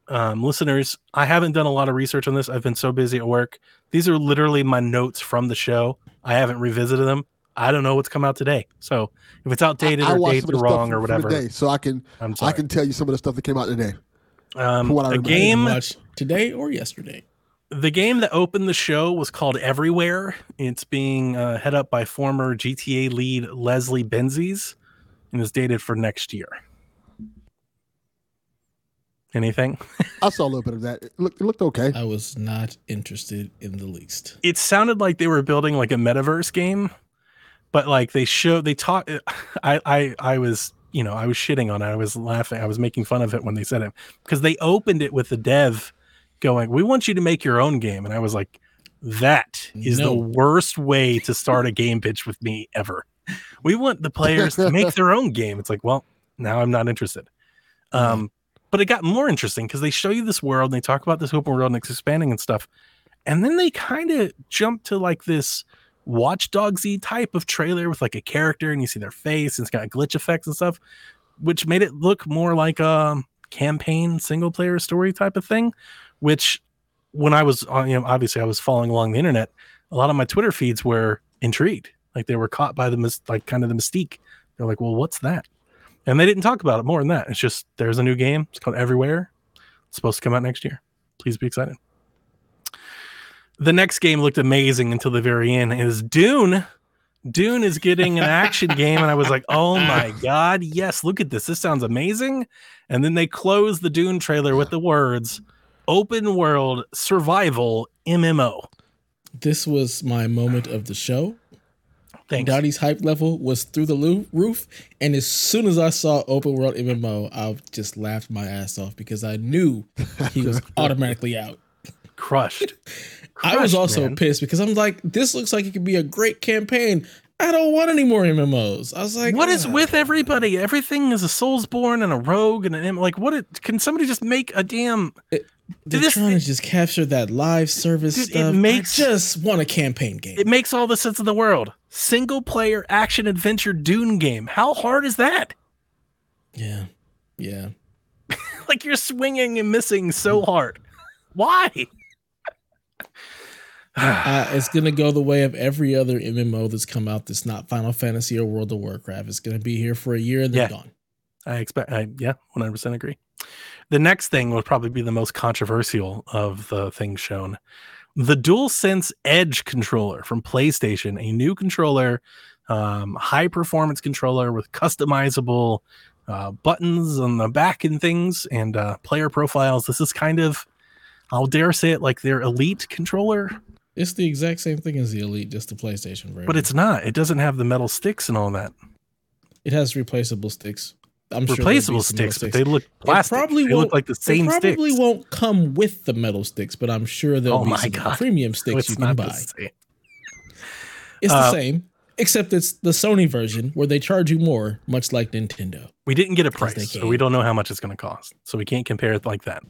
Um, listeners, I haven't done a lot of research on this. I've been so busy at work. These are literally my notes from the show. I haven't revisited them. I don't know what's come out today. So if it's outdated I, I or dates are wrong or whatever, today, so I can I'm sorry. I can tell you some of the stuff that came out today. um, what I a remember. game, Watch today or yesterday. The game that opened the show was called Everywhere. It's being uh, head up by former GTA lead Leslie Benzies and is dated for next year. Anything? I saw a little bit of that. It looked, it looked okay. I was not interested in the least. it sounded like they were building like a metaverse game, but like they showed they taught. I I I was you know I was shitting on it. I was laughing. I was making fun of it when they said it because they opened it with the dev going, "We want you to make your own game," and I was like, "That is No. the worst way to start a game pitch with me ever." We want the players to make their own game. It's like, well, now I'm not interested. Um, but it got more interesting because they show you this world and they talk about this open world and it's expanding and stuff. And then they kind of jump to like this watchdogsy type of trailer with like a character and you see their face and it's got glitch effects and stuff, which made it look more like a campaign single player story type of thing. Which when I was on, you know, obviously I was following along the internet, a lot of my Twitter feeds were intrigued. Like they were caught by the like kind of the mystique. They're like, well, what's that? And they didn't talk about it more than that. It's just there's a new game. It's called Everywhere. It's supposed to come out next year. Please be excited. The next game looked amazing until the very end. It is Dune. Dune is getting an action game, and I was like, "Oh my god, yes! Look at this. This sounds amazing." And then they closed the Dune trailer with the words, "Open world survival MMO." This was my moment of the show. Thanks. Dottie's hype level was through the loo- roof, and as soon as I saw open world MMO, I just laughed my ass off because I knew he was automatically out. Crushed. I was also man. pissed because I'm like, this looks like it could be a great campaign. I don't want any more MMOs. I was like, what is with everybody? Everything is a Soulsborne and a Rogue and an M- like. What? It, can somebody just make a damn? They're this- trying to just capture that live service Dude, it stuff. makes- I just want a campaign game. It makes all the sense in the world. Single player action adventure Dune game. How hard is that? yeah, yeah. Like you're swinging and missing so hard. Why? Uh, it's gonna go the way of every other MMO that's come out that's not Final Fantasy or World of Warcraft. It's gonna be here for a year and then Yeah. gone. I expect. I, yeah, one hundred percent agree. The next thing would probably be the most controversial of the things shown, the DualSense Edge controller from PlayStation, a new controller, um, high performance controller with customizable uh, buttons on the back and things and uh, player profiles. This is kind of, I'll dare say it, like their elite controller, It's the exact same thing as the Elite, just the PlayStation version. but it's not. It doesn't have the metal sticks and all that. it has replaceable sticks. I'm sure Replaceable some metal sticks, but they look plastic. probably they look like the same they probably sticks. won't come with the metal sticks, but I'm sure there'll Oh be some God. premium sticks it's you can the buy. same. It's Uh, the same, except it's the Sony version where they charge you more, much like Nintendo. We didn't get a price, so we don't know how much it's going to cost. So we can't compare it like that.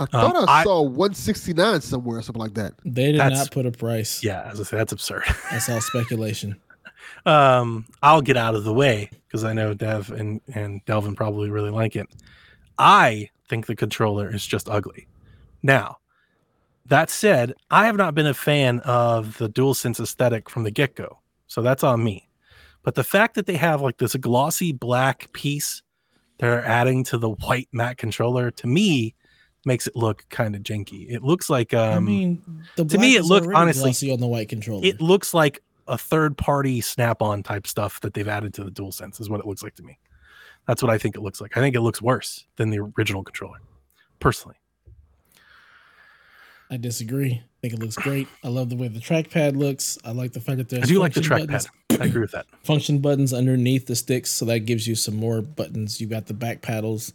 I thought I, I- saw 169 somewhere or something like that. They did That's- not put a price. Yeah, as I say, that's absurd. That's all speculation. um, I'll get out of the way because I know Dev and, and Delvin probably really like it. I think the controller is just ugly. Now, that said, I have not been a fan of the DualSense aesthetic from the get go. So that's on me. But the fact that they have like this glossy black piece they're adding to the white matte controller to me makes it look kind of janky. It looks like um I mean, to me, it looked- honestly, glossy on the white controller. it looks like a third party snap-on type stuff that they've added to the DualSense is what it looks like to me. That's what I think it looks like. I think it looks worse than the original controller, personally. I disagree. I think it looks great. I love the way the trackpad looks. I like the fact that there's I do like the trackpad. I agree with that. function buttons underneath the sticks, so that gives you some more buttons. You got the back paddles.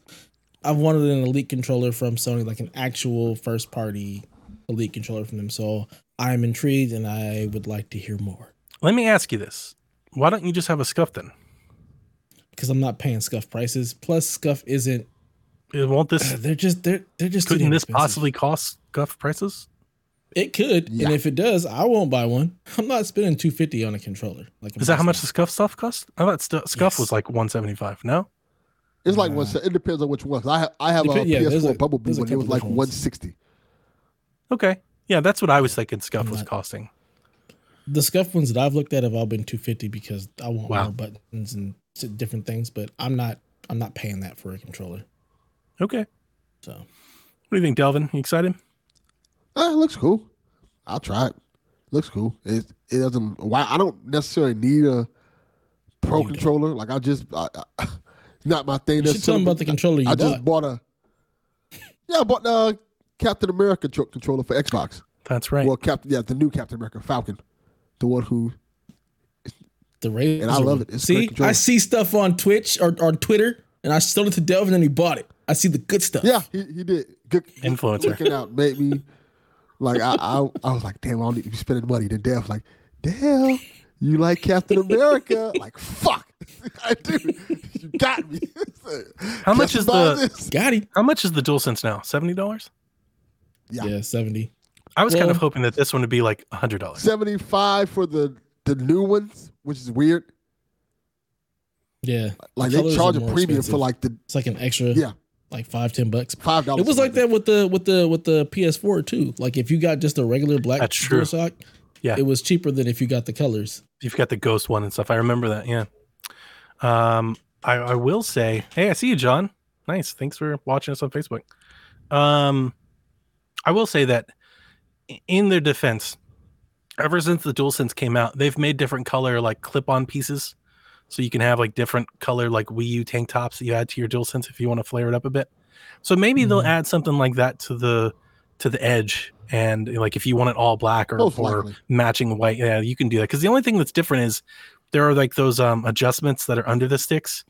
I've wanted an elite controller from Sony, like an actual first party elite controller from them. So I'm intrigued and I would like to hear more. Let me ask you this: Why don't you just have a scuff then? Because I'm not paying scuff prices. Plus scuff isn't Uh, Won't this? they're just they're they're just Couldn't this possibly cost scuff prices? it could. Yeah. And if it does, I won't buy one. I'm not spending 250 on a controller. Like Is that how much the scuff stuff cost? I thought stu- scuff Yes. was like one seventy five. No, It's like Uh, one. It depends on which one. 'Cause I ha- I have a yeah, PS4 a- Bumblebee there's a. It was like 160. okay, yeah, that's what I was thinking. Scuff I'm was not- costing. the scuff ones that I've looked at have all been 250 because I want Wow. more buttons and different things, but I'm not I'm not paying that for a controller. Okay, So what do you think, Delvin? You excited? Uh, it looks cool. I'll try it. Looks cool. It it doesn't. Why I don't necessarily need a pro You don't. controller. Like I just I, I, not my thing. you should tell them about the controller you I bought. just bought a. Yeah, I bought the Captain America tro- controller for Xbox. That's right. Well, Captain, yeah, the new Captain America Falcon, the one who the Razer and I love it. It's see. I see stuff on Twitch or on Twitter, and I sold it to Delvin, and then he bought it. I see the good stuff. Yeah, he, he did. Good Influencer. Looking out made me like I, I I was like, damn, I don't need to be spending money. Then Dale was like, damn, you like Captain America? like, fuck. I do. You got me. How much is the- this? got him. How much is the dual DualSense now? Seventy dollars. Yeah. Yeah, 70. I was kind of hoping that this one would be like hundred dollars. 75 for the the new ones, which is weird. Yeah, Like The they charge a premium expensive. for like the it's like an extra, yeah like five, ten bucks. five dollars. It was like that with the with the with the PS4 too. Like if you got just a regular black That's true. DualShock, Yeah. it was cheaper than if you got the colors. You've got the ghost one and stuff. I remember that. Yeah. Um, I, I will say, hey, I see you, John. Nice. Thanks for watching us on Facebook. Um, I will say that in their defense, ever since the DualSense came out, they've made different color like clip-on pieces, so you can have like different color like Wii U tank tops that you add to your DualSense if you want to flare it up a bit. So maybe they'll Mhm. add something like that to the to the edge, and like if you want it all black or, or matching white, yeah, you can do that. Because the only thing that's different is there are like those um adjustments that are under the sticks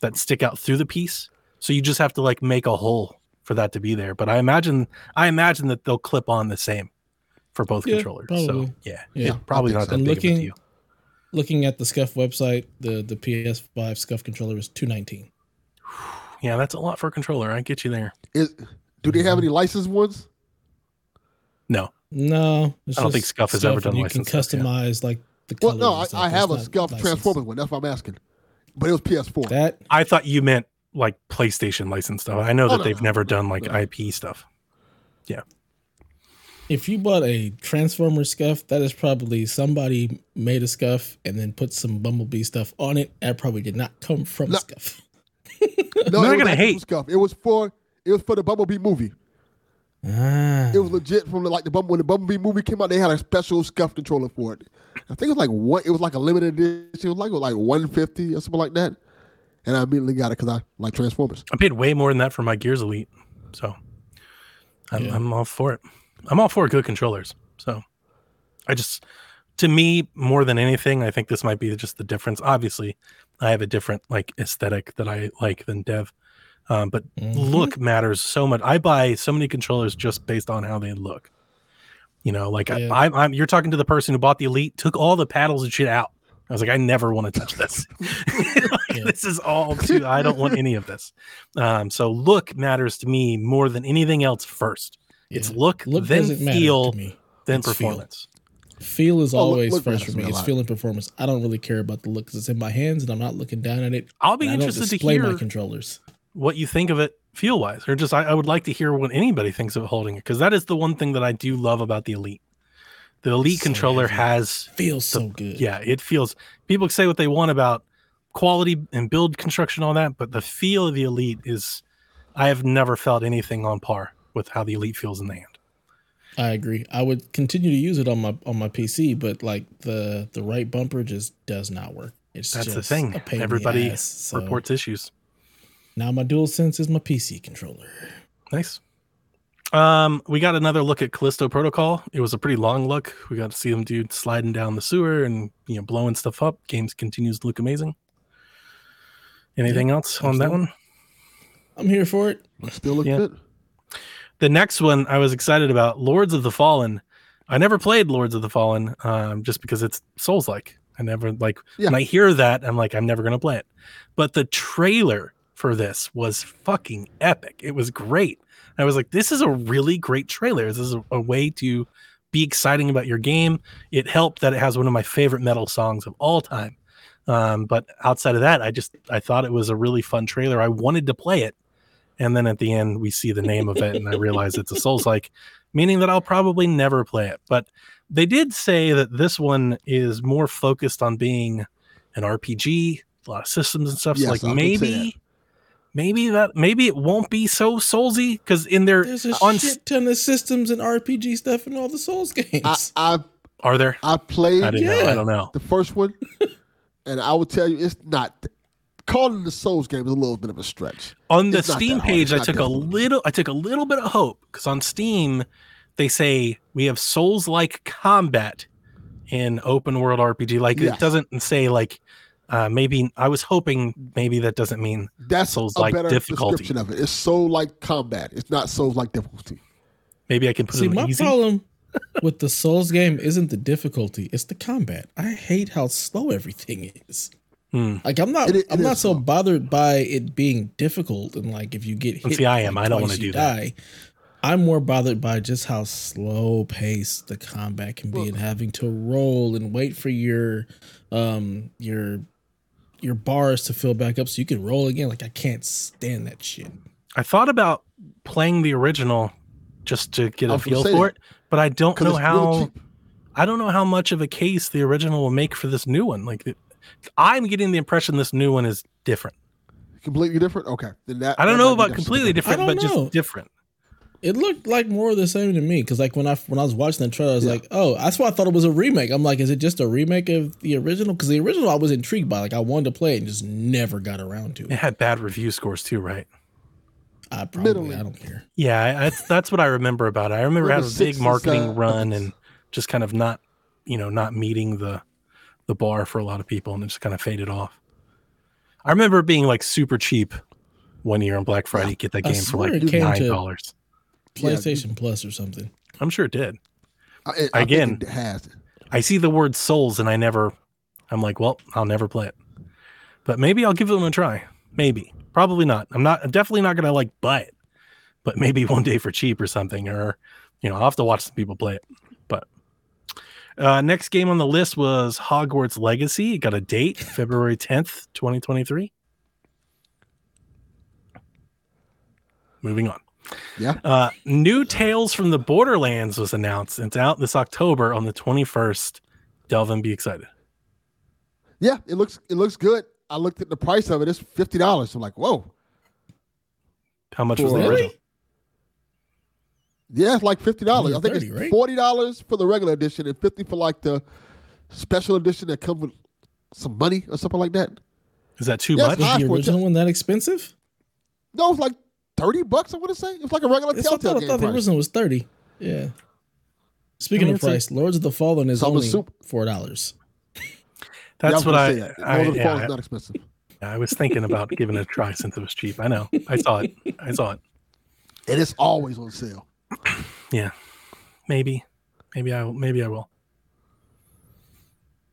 that stick out through the piece. So you just have to like make a hole for that to be there. But I imagine I imagine that they'll clip on the same for both Yeah, controllers. So probably. yeah, Yeah, probably not that so. big of a deal. Looking at the Scuff website, the the PS5 Scuff controller is 219. Yeah, that's a lot for a controller. I get you there. Is, do they have any licensed ones? No, No, I don't think just Scuff has ever and done You can licensed stuff, yeah. customize like the Well, no, and I, stuff. I It's have a not Scuff licensed. Transformers one. That's what I'm asking. But it was PS4. That I thought you meant like PlayStation license stuff. I know Oh, that no, they've no, never no, done like no. IP stuff. If you bought a Transformer Scuff, that is probably somebody made a Scuff and then put some Bumblebee stuff on it. That probably did not come from No. Scuff. No, They're gonna hate. Scuff. It was for it was for the Bumblebee movie. Ah. It was legit from the, like the Bumble when the Bumblebee movie came out. They had a special scuff controller for it. I think it was like what It was like a limited edition. It was like like one fifty or something like that. And I immediately got it because I like Transformers. I paid way more than that for my Gears Elite, so I'm, Yeah. I'm all for it. I'm all for good controllers. So I just, to me, more than anything, I think this might be just the difference. Obviously, I have a different like aesthetic that I like than Dev, um, but Mhm. look matters so much. I buy so many controllers just based on how they look. You know, like Yeah. I, I'm, I'm, you're talking to the person who bought the Elite, took all the paddles and shit out. I was like, I never want to touch this. Like, Yeah. This is all too. I don't want any of this. Um, so look matters to me more than anything else. First, it's Yeah. look, Look then feel, me. then It's performance. Feel is Oh, always look first for me me. It's feeling performance. I don't really care about the look because it's in my hands and I'm not looking down at it. I'll be and I don't interested to display my hear controllers. what you think of it feel wise, or just I, I would like to hear what anybody thinks of holding it because that is the one thing that I do love about the Elite. The Elite So controller heavy. has Feels so good. yeah, it feels. People say what they want about quality and build construction, all that, but the feel of the Elite is. I have never felt anything on par with how the Elite feels in the hand. I agree. I would continue to use it on my on my PC, but like the the right bumper just does not work. It's That's the thing. a pain in the Everybody ass. So Reports issues. now my dual sense is my PC controller. Nice. Um, we got another look at Callisto Protocol. It was a pretty long look. We got to see them dude sliding down the sewer and you know blowing stuff up. Games continues to look amazing. Anything else on that one? I'm here for it. Still look Yeah. good. The next one I was excited about, Lords of the Fallen. I never played Lords of the Fallen, um, just because it's Souls like. I never like Yeah. when I hear that, I'm like, I'm never gonna play it. But the trailer for this was fucking epic. It was great. I was like, this is a really great trailer. This is a, a way to be exciting about your game. It helped that it has one of my favorite metal songs of all time. Um, but outside of that, I just I thought it was a really fun trailer. I wanted to play it. And then at the end, we see the name of it, and I realize it's a Souls like, meaning that I'll probably never play it. But they did say that this one is more focused on being an RPG, a lot of systems and stuff. So like I maybe, maybe that maybe it won't be so Soulsy because in their There's a on shit ton of systems and RPG stuff in all the Souls games. I, I are there? I played I didn't know. Yeah. I don't know. the first one, and I will tell you, it's not. Calling the Souls game is a little bit of a stretch. on the It's Steam page, I not took a little. I took a little bit of hope because on Steam, they say we have Souls-like combat in open world RPG. Like Yes. it doesn't say like. Uh, maybe I was hoping maybe that doesn't mean That's Souls-like a better difficulty. description of it. It's Soul like combat. It's not Souls like difficulty. maybe I can put See, it my in easy. problem with the Souls game isn't the difficulty; it's the combat. I hate how slow everything is. Hmm. Like I'm not, It i- it I'm not so slow. bothered by it being difficult and like if you get hit. See, I am. like, I don't wanna you do that. die. I'm more bothered by just how slow paced the combat can be Well- and having to roll and wait for your, um, your, your bars to fill back up so you can roll again. Like I can't stand that shit. I thought about playing the original just to get a feel for that. it, but I don't know how. cheap. I don't know how much of a case the original will make for this new one. Like, it- I'm getting the impression this new one is different. Completely different. Okay, then that. I don't that know about completely different, I but don't just different. It looked like more of the same to me because like when I when I was watching the trailer, I was Yeah. like, oh, that's why I thought it was a remake. I'm like, is it just a remake of the original? Because the original I was intrigued by, like I wanted to play it and just never got around to It it. had bad review scores too, right? I probably Middling. I don't care. Yeah, that's that's what I remember about it. I remember Remember having a big marketing run and just kind of not, you know, not meeting the the bar for a lot of people, and it just kind of faded off. I remember being like super cheap one year on Black Friday. Get that I game for like it came nine to- dollars. Yeah, PlayStation Plus or something. I'm sure it did. I, I think Again. it has. I see the word Souls, and I never. I'm like, well, I'll never play it, but maybe I'll give it a try. Maybe, probably not. I'm not. I'm definitely not gonna like buy it, but maybe one day for cheap or something, or you know, I'll have to watch some people play it. But uh, next game on the list was Hogwarts Legacy. It got a date, February 10th, 2023. Moving on. Yeah. Uh, new Tales from the Borderlands was announced. It's out this October on the 21st. Delvin, be excited. Yeah, it looks it looks good. I looked at the price of it. It's fifty dollars. I'm like, whoa. How much was the Really? original? Yeah, it's like fifty dollars. I think 30, it's forty dollars for the regular edition and fifty for like the special edition that comes with some money or something like that. Is that too Yes, much? Is I- the original one that expensive? No, it's like thirty bucks. I want to say it's like a regular Yes, I Telltale thought, I game thought the price. original was thirty. Yeah. Speaking I mean, of price, Lords of the Fallen is Some of the only soup- four dollars. That's was what gonna I, say that. I, Lord of the yeah, Falls is not expensive. I was thinking about giving it a try since it was cheap. I know. I saw it. I saw it. And it's always on sale. Yeah. Maybe. Maybe I will maybe I will.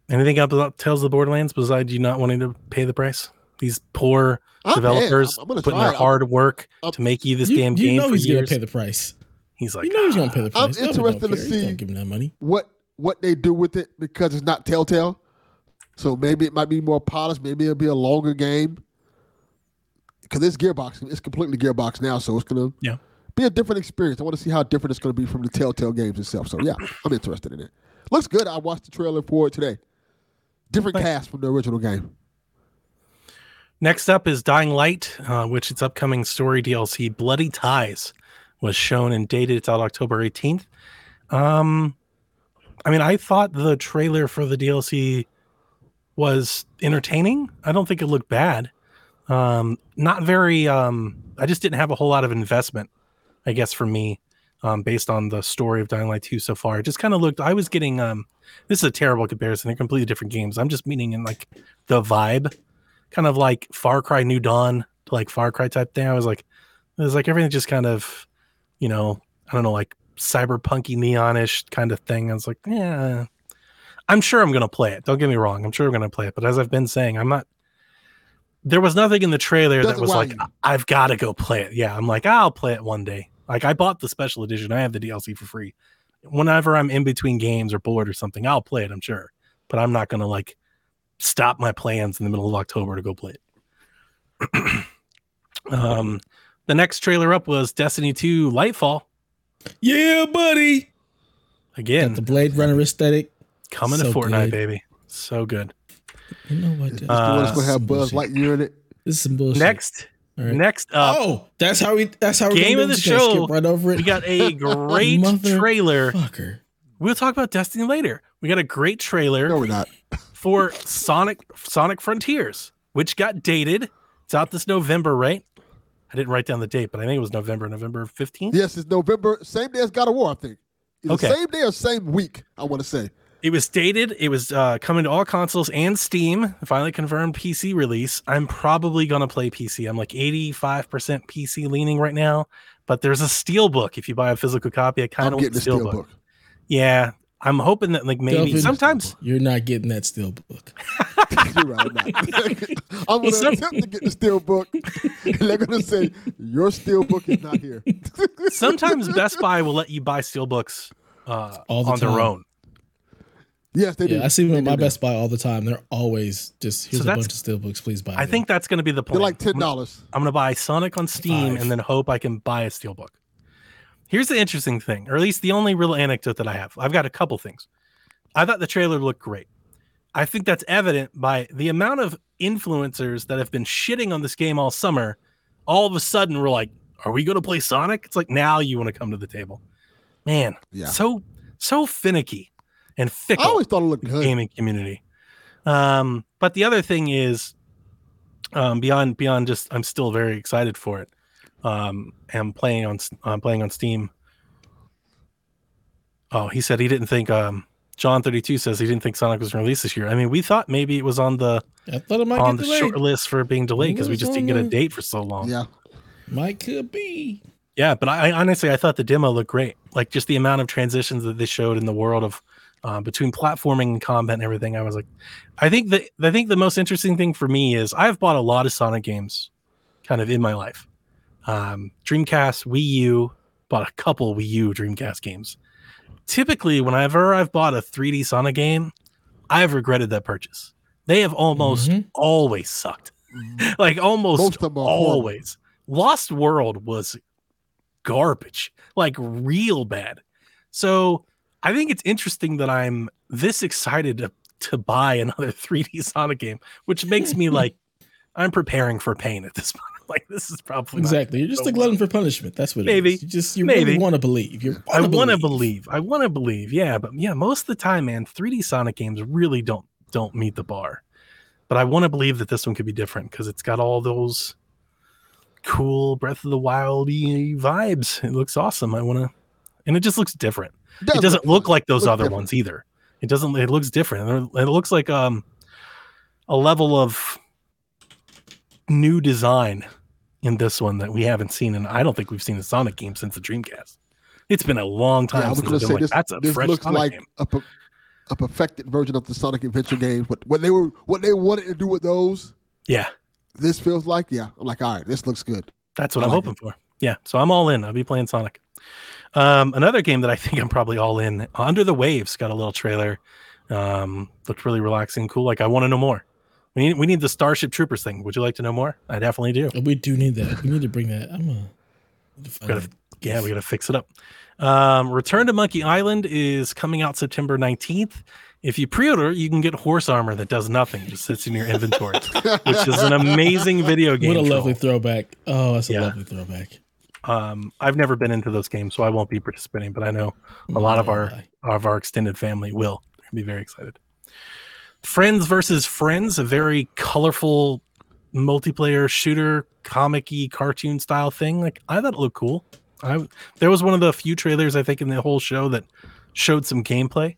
Anything up about Tales of the Borderlands besides you not wanting to pay the price? These poor I'm- developers I'm- I'm gonna putting try their it. hard work I'm- to make you this You, damn you game know for he's years. gonna pay the price. He's like, you know he's gonna pay the price. I'm price. Interested to see- give him that money. What what they do with it because it's not Telltale. So maybe it might be more polished. Maybe it'll be a longer game. Because it's Gearbox. It's completely Gearbox now. So it's gonna Yeah. Be a different experience. I want to see how different it's gonna be from the Telltale games itself. So yeah, I'm interested in it. Looks good. I watched the trailer for it today. Different Nice. cast from the original game. Next up is Dying Light, uh, which its upcoming story DLC, Bloody Ties, was shown and dated. It's out October 18th. Um, I mean, I thought the trailer for the DLC was entertaining. I don't think it looked bad. Um, not very. Um, I just didn't have a whole lot of investment, I guess, for me, um, based on the story of Dying Light 2 so far. It just kind of looked. I was getting. Um, this is a terrible comparison. They're completely different games. I'm just meaning in like the vibe kind of like Far Cry New Dawn, like Far Cry type thing. I was like, it was like everything just kind of, you know, I don't know, like cyberpunky neonish kind of thing. I was like, yeah, I'm sure I'm gonna play it. Don't get me wrong, I'm sure I'm gonna play it. But as I've been saying, I'm not. There was nothing in the trailer that was like, you. I've got to go play it. Yeah, I'm like, I'll play it one day. Like I bought the special edition. I have the DLC for free. Whenever I'm in between games or bored or something, I'll play it. I'm sure, but I'm not gonna like stop my plans in the middle of October to go play it. um, the next trailer up was Destiny 2 Lightfall. Yeah, buddy. Again, Got the Blade Runner aesthetic. coming so to Fortnite, good. baby. So good. You know what? It's Uh, the one gonna have Buzz. Lightyear in it. this is some bullshit. Next, All right. next up, oh, that's how we. That's how we're Game gonna of the it? Just gonna show. Skip right over it. we got a great trailer. fucker. We'll talk about Destiny later. We got a great trailer. No, we're not. for Sonic Sonic Frontiers, which got dated. It's out this November, right? I didn't write down the date, but I think it was November, November 15th. Yes, it's November, same day as God of War, I think. Either Okay. Same day or same week, I want to say. It was dated. It was uh, coming to all consoles and Steam. Finally confirmed PC release. I'm probably gonna play PC. I'm like 85% PC leaning right now, but there's a steelbook. If you buy a physical copy, I kind of want the the steel steelbook. book. Yeah, I'm hoping that like maybe Delvin, sometimes you're not getting that steel book. You're right, I'm. I'm going to Some- attempt to get the steel book, and they're going to say, Your steel book is not here. sometimes Best Buy will let you buy steelbooks uh, All the on their own. Yes, they do. Yeah, I see them at my that. Best Buy all the time. They're always just here's So a bunch of steel books. Please buy. I them. think that's going to be the plan. They're like $10. I'm going to buy Sonic on Steam Five. and then hope I can buy a steelbook. Here's the interesting thing, or at least the only real anecdote that I have. I've got a couple things. I thought the trailer looked great. I think that's evident by the amount of influencers that have been shitting on this game all summer. All of a sudden, we're like, "Are we going to play Sonic?" It's like now you want to come to the table, man. Yeah. So so finicky and I fickle always thought it looked good. gaming community. Um, but the other thing is, um, beyond beyond just, I'm still very excited for it. Um, and playing on I'm playing on Steam. Oh, he said he didn't think. Um, John thirty two says he didn't think Sonic was released this year. I mean, we thought maybe it was on the I it might on the delayed. short list for being delayed because we just didn't get a date for so long. Yeah. Might could be. Yeah, but I, I honestly I thought the demo looked great. Like just the amount of transitions that they showed in the world of uh, between platforming and combat and everything. I was like, I think the I think the most interesting thing for me is I've bought a lot of Sonic games, kind of in my life. Um, Dreamcast, Wii U, bought a couple Wii U Dreamcast games. Typically, whenever I've bought a 3D Sonic game, I've regretted that purchase. They have almost Mhm. always sucked. like almost Most of them are horrible. always. Lost World was garbage, like real bad. So I think it's interesting that I'm this excited to, to buy another 3D Sonic game, which makes me like I'm preparing for pain at this point. like this is probably Exactly. You're just so a glutton for punishment. That's what it Maybe. You just you Maybe. really want to believe. You I want to believe. I want to believe. Yeah, but yeah, most of the time, man, 3D Sonic games really don't don't meet the bar. But I want to believe that this one could be different because it's got all those cool Breath of the Wild vibes. It looks awesome. I want to, and it just looks different. It doesn't look like those other different. ones either. It doesn't. It looks different. It looks like um a level of new design in this one that we haven't seen, and I don't think we've seen a Sonic game since the Dreamcast. It's been a long time Yeah, I was since going to been say like, this. that's a this fresh looks Sonic like game. a, per- a perfected version of the Sonic Adventure games. But what they were, what they wanted to do with those, Yeah, this feels like. Yeah, I'm like, all right, this looks good. that's what I I'm like hoping for. Yeah, so I'm all in. I'll be playing Sonic. Um, another game that I think I'm probably all in. Under the Waves got a little trailer. Um, looked really relaxing, cool. Like I want to know more. We need, we need the Starship Troopers thing. Would you like to know more? I definitely do. We do need that. We need to bring that. I'm a. need to Gotta- Yeah, we got to fix it up. Um, Return to Monkey Island is coming out September 19th. If you pre-order, you can get horse armor that does nothing, just sits in your inventory, which is an amazing video game. What a troll. lovely throwback. Oh, that's a Yeah. lovely throwback. Um, I've never been into those games, so I won't be participating, but I know a lot of our of our extended family will They're gonna be very excited. Friends versus Friends, a very colorful multiplayer shooter, comic-y cartoon style thing. Like I thought it looked cool. I there was one of the few trailers I think in the whole show that showed some gameplay.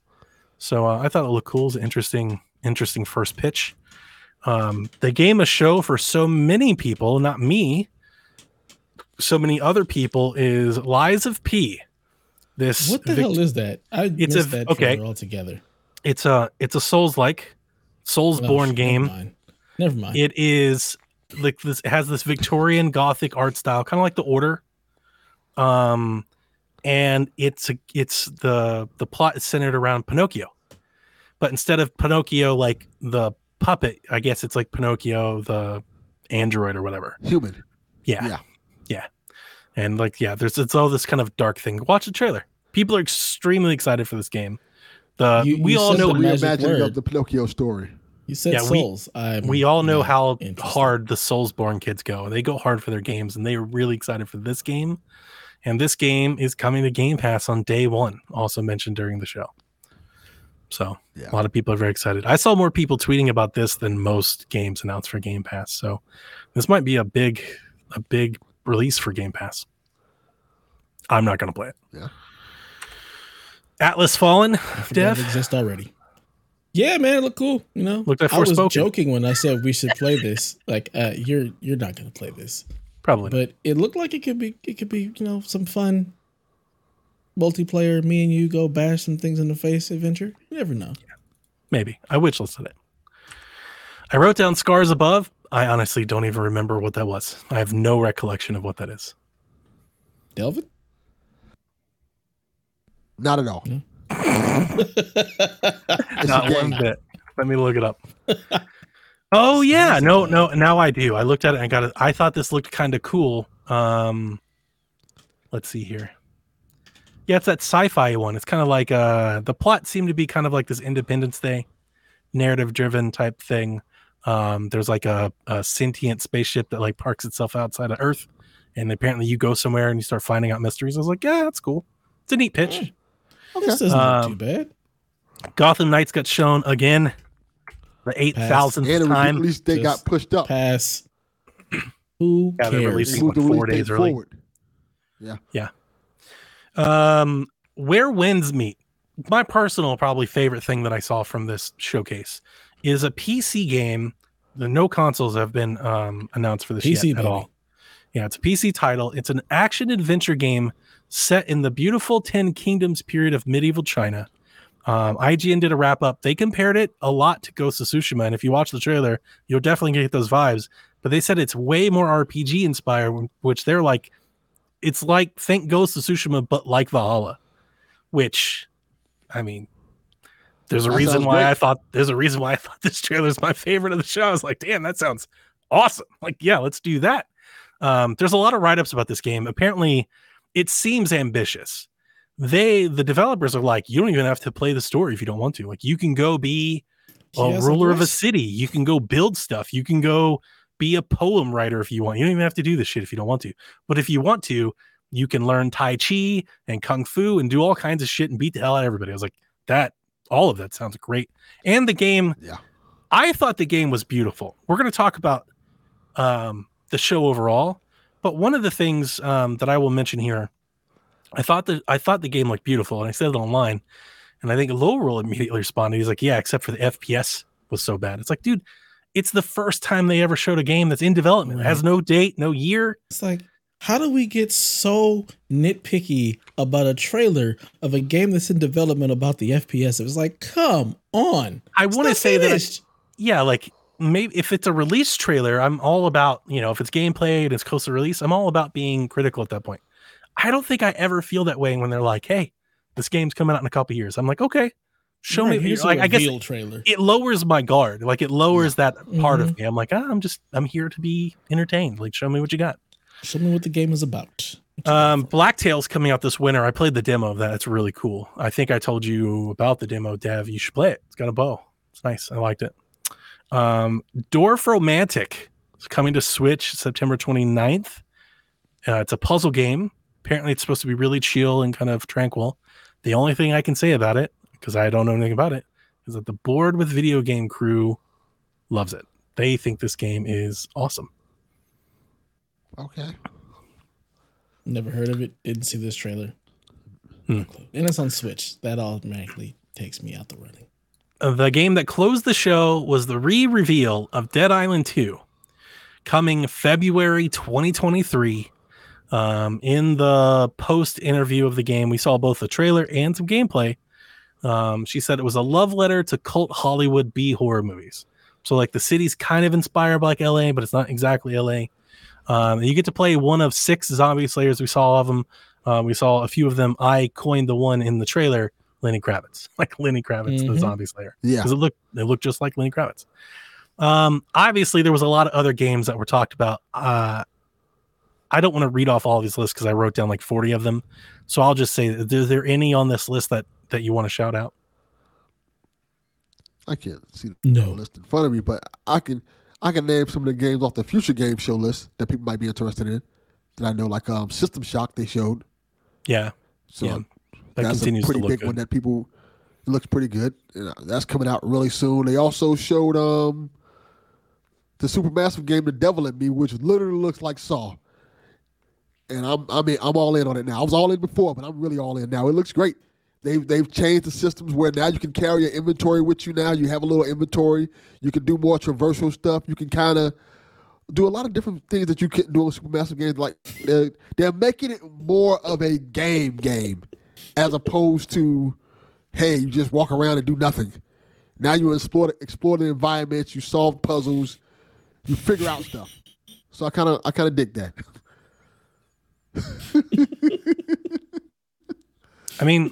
So uh, I thought it looked cool. It's an interesting, interesting first pitch. Um, the game a show for so many people, not me, so many other people, is Lies of P. This What the Vic- hell is that? I It's a- that okay. trailer altogether. it's a it's a Souls like Souls Oh, born sh- game. Never mind. Never mind. It is like this. It has this Victorian Gothic art style, kind of like the Order. Um, and it's a, it's the the plot is centered around Pinocchio, but instead of Pinocchio like the puppet, I guess it's like Pinocchio the android or whatever. Human. Yeah, Yeah. Yeah, and like yeah, there's it's all this kind of dark thing. Watch the trailer. People are extremely excited for this game. The You- we you all know the magic reimagining word. of the Pinocchio story. you said yeah, we- souls. I'm we all know how hard the Soulsborne kids go. They go hard for their games, and they are really excited for this game. And this game is coming to Game Pass on day one, also mentioned during the show. So Yeah. a lot of people are very excited. I saw more people tweeting about this than most games announced for Game Pass. So this might be a big, a big release for Game Pass. I'm not going to play it. Yeah. Atlas Fallen, I forgot Dev. exists already. Yeah, man, it looked cool. You know, Looked like I was Forspoken. joking when I said we should play this. Like, uh, you're you're not gonna play this, Probably. but it looked like it could be it could be you know some fun multiplayer. Me and you go bash some things in the face adventure. You never know. Maybe. I wish listed it. I wrote down Scars Above. I honestly don't even remember what that was. I have no recollection of what that is. Delvin. Not at all. No. Not one bit. Let me look it up. oh yeah, no, no. Now I do. I looked at it. and I got it. I thought this looked kind of cool. Um, let's see here. Yeah, it's that sci-fi one. It's kind of like uh, the plot seemed to be kind of like this Independence Day, narrative-driven type thing. Um, there's like a, a sentient spaceship that like parks itself outside of Earth, and apparently you go somewhere and you start finding out mysteries. I was like, yeah, that's cool. It's a neat pitch. This is not look too Um, bad. Gotham Knights got shown again, the eight thousandth And it at least they got pushed up. Pass. Who Yeah, they're cares? releasing- They moved the what, four release days date early? forward. Um, where winds meet. My personal, probably favorite thing that I saw from this showcase is a PC game. The no consoles have been um, announced for this PC, yet at baby. all. Yeah, it's a PC title. It's an action adventure game set in the beautiful Ten Kingdoms period of medieval China. Um, IGN did a wrap up. They compared it a lot to Ghost of Tsushima, and if you watch the trailer, you'll definitely get those vibes. But they said it's way more RPG inspired, which they're like, it's like think Ghost of Tsushima, but like Valhalla. Which, I mean, there's a That reason why great. I thought there's a reason why I thought this trailer is my favorite of the show. I was like, damn, that sounds awesome. Like, yeah, let's do that. Um, there's a lot of write ups about this game. Apparently, it seems ambitious. They, the developers, are like, you don't even have to play the story if you don't want to. Like, you can go be a ruler of a city. You can go build stuff. You can go be a poem writer if you want. You don't even have to do this shit if you don't want to. But if you want to, you can learn Tai Chi and Kung Fu and do all kinds of shit and beat the hell out of everybody. I was like, that, all of that sounds great. And the game, Yeah. I thought the game was beautiful. We're going to talk about um, the show overall, but one of the things um, that I will mention here, I thought that I thought the game looked beautiful, and I said it online, and I think Low Roll immediately responded. He's like, "Yeah, except for the FPS was so bad." It's like, dude, it's the first time they ever showed a game that's in development. It has no date, no year. It's like, how do we get so nitpicky about a trailer of a game that's in development about the FPS? It was like, come on. I want to say that finished. yeah, like maybe if it's a release trailer, I'm all about, you know, if it's gameplay and it's close to release, I'm all about being critical at that point. I don't think I ever feel that way when they're like, hey, this game's coming out in a couple years. I'm like, okay, show Right, me. here's a Like, I guess trailer. it lowers my guard. Like it lowers that part Mm-hmm. of me. I'm like, ah, I'm just, I'm here to be entertained. Like, show me what you got. Show me what the game is about. Um, Blacktail's coming out this winter. I played the demo of that. It's really cool. I think I told you about the demo, Dev. You should play it. It's got a bow. It's nice. I liked it. Um, Dorfromantik is coming to Switch September 29th. Uh, it's a puzzle game. Apparently, it's supposed to be really chill and kind of tranquil. The only thing I can say about it, because I don't know anything about it, is that the board with video game crew loves it. They think this game is awesome. Okay. Never heard of it. Didn't see this trailer. Hmm. And it's on Switch. That automatically takes me out the running. Uh, the game that closed the show was the re-reveal of Dead Island 2 coming February 2023. Um, in the post interview of the game, we saw both the trailer and some gameplay. Um, she said it was a love letter to cult Hollywood B horror movies. So, like, the city's kind of inspired by like LA, but it's not exactly LA. Um, you get to play one of six zombie slayers. We saw all of them. Uh, we saw a few of them. I coined the one in the trailer, Lenny Kravitz, like Lenny Kravitz, the Mhm. zombie slayer Yeah. because it looked they looked just like Lenny Kravitz. Um, obviously, there was a lot of other games that were talked about. Uh, I don't want to read off all these lists because I wrote down like forty of them. So I'll just say, is there any on this list that that you want to shout out? I can't see the No. list in front of me, but I can I can name some of the games off the future game show list that people might be interested in. That I know, like um, System Shock, they showed. Yeah, So Yeah, that that's continues a to pretty look big good. one that people it looks pretty good. And, uh, that's coming out really soon. They also showed um the supermassive game, The Devil in Me, which literally looks like Saw. And I'm I mean I'm all in on it now. I was all in before, but I'm really all in now. It looks great. They've they've changed the systems where now you can carry your inventory with you. Now you have a little inventory. You can do more traversal stuff. You can kind of do a lot of different things that you couldn't do in supermassive games. Like they're, they're making it more of a game game, as opposed to, hey, you just walk around and do nothing. Now you explore explore the environments. You solve puzzles. You figure out stuff. So I kind of I kind of dig that. I mean,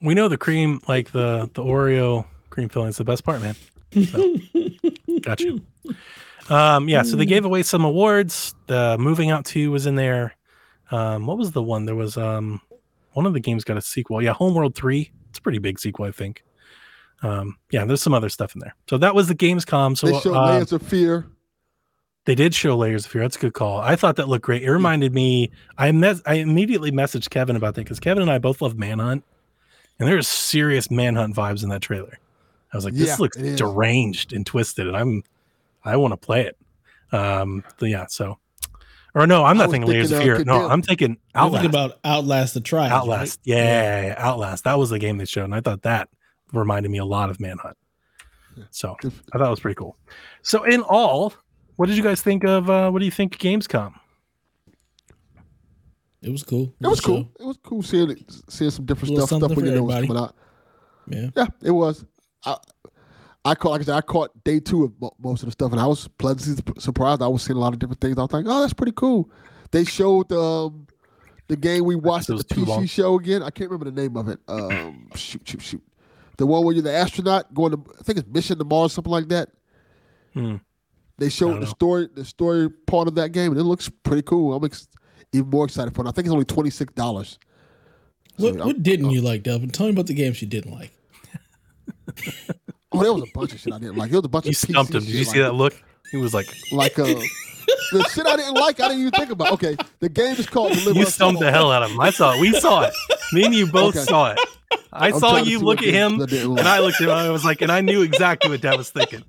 we know the cream, like the the Oreo cream filling, is the best part, man. So, got you. Um, yeah, so they gave away some awards. The Moving Out Two was in there. Um, what was the one? There was um, one of the games got a sequel. Yeah, Homeworld Three. It's a pretty big sequel, I think. Um, yeah, there's some other stuff in there. So that was the Gamescom. So they show uh, Layers of Fear. they did show Layers of Fear. That's a good call. I thought that looked great. It reminded me. I mes- I immediately messaged Kevin about that because Kevin and I both love Manhunt, and there's serious Manhunt vibes in that trailer. I was like, this Yeah, looks it is. deranged and twisted, and I'm I want to play it. Um, but yeah. So, or no, I'm not was thinking Layers of Fear. No, Condemned. I'm thinking I'm Outlast. thinking about Outlast the Trial. Outlast. right? Yeah, yeah, Outlast. That was the game they showed, and I thought that reminded me a lot of Manhunt. So I thought it was pretty cool. So in all, what did you guys think of? Uh, what do you think Gamescom? It was cool. It was a cool. show. It was cool seeing it, seeing some different stuff. Stuff something we didn't know was coming out. Yeah. Yeah, it was. I, I caught, like I said, I caught day two of most of the stuff, and I was pleasantly surprised. I was seeing a lot of different things. I was like, oh, that's pretty cool. They showed um, the game we watched at the PC long. show again. I can't remember the name of it. Um, shoot, shoot, shoot. The one where you're the astronaut going to, I think it's Mission to Mars, something like that. Hmm. They showed the know. story, the story part of that game, and it looks pretty cool. I'm ex- even more excited for it. I think it's only twenty six dollars. What, I'm- what didn't you like, Delvin? Tell me about the games you didn't like. Oh, there was a bunch of shit I didn't like. There was a bunch You of stumped PC him. Did you see like- that look? He was like, Like uh, the shit I didn't like, I didn't even think about. Okay, the game is called Deliver you stumped All. the hell out of him. I saw it. We saw it. Me and you both Okay. saw it. I I'm saw you look at him, I didn't and. I looked at him. I was like, and I knew exactly what Dad was thinking.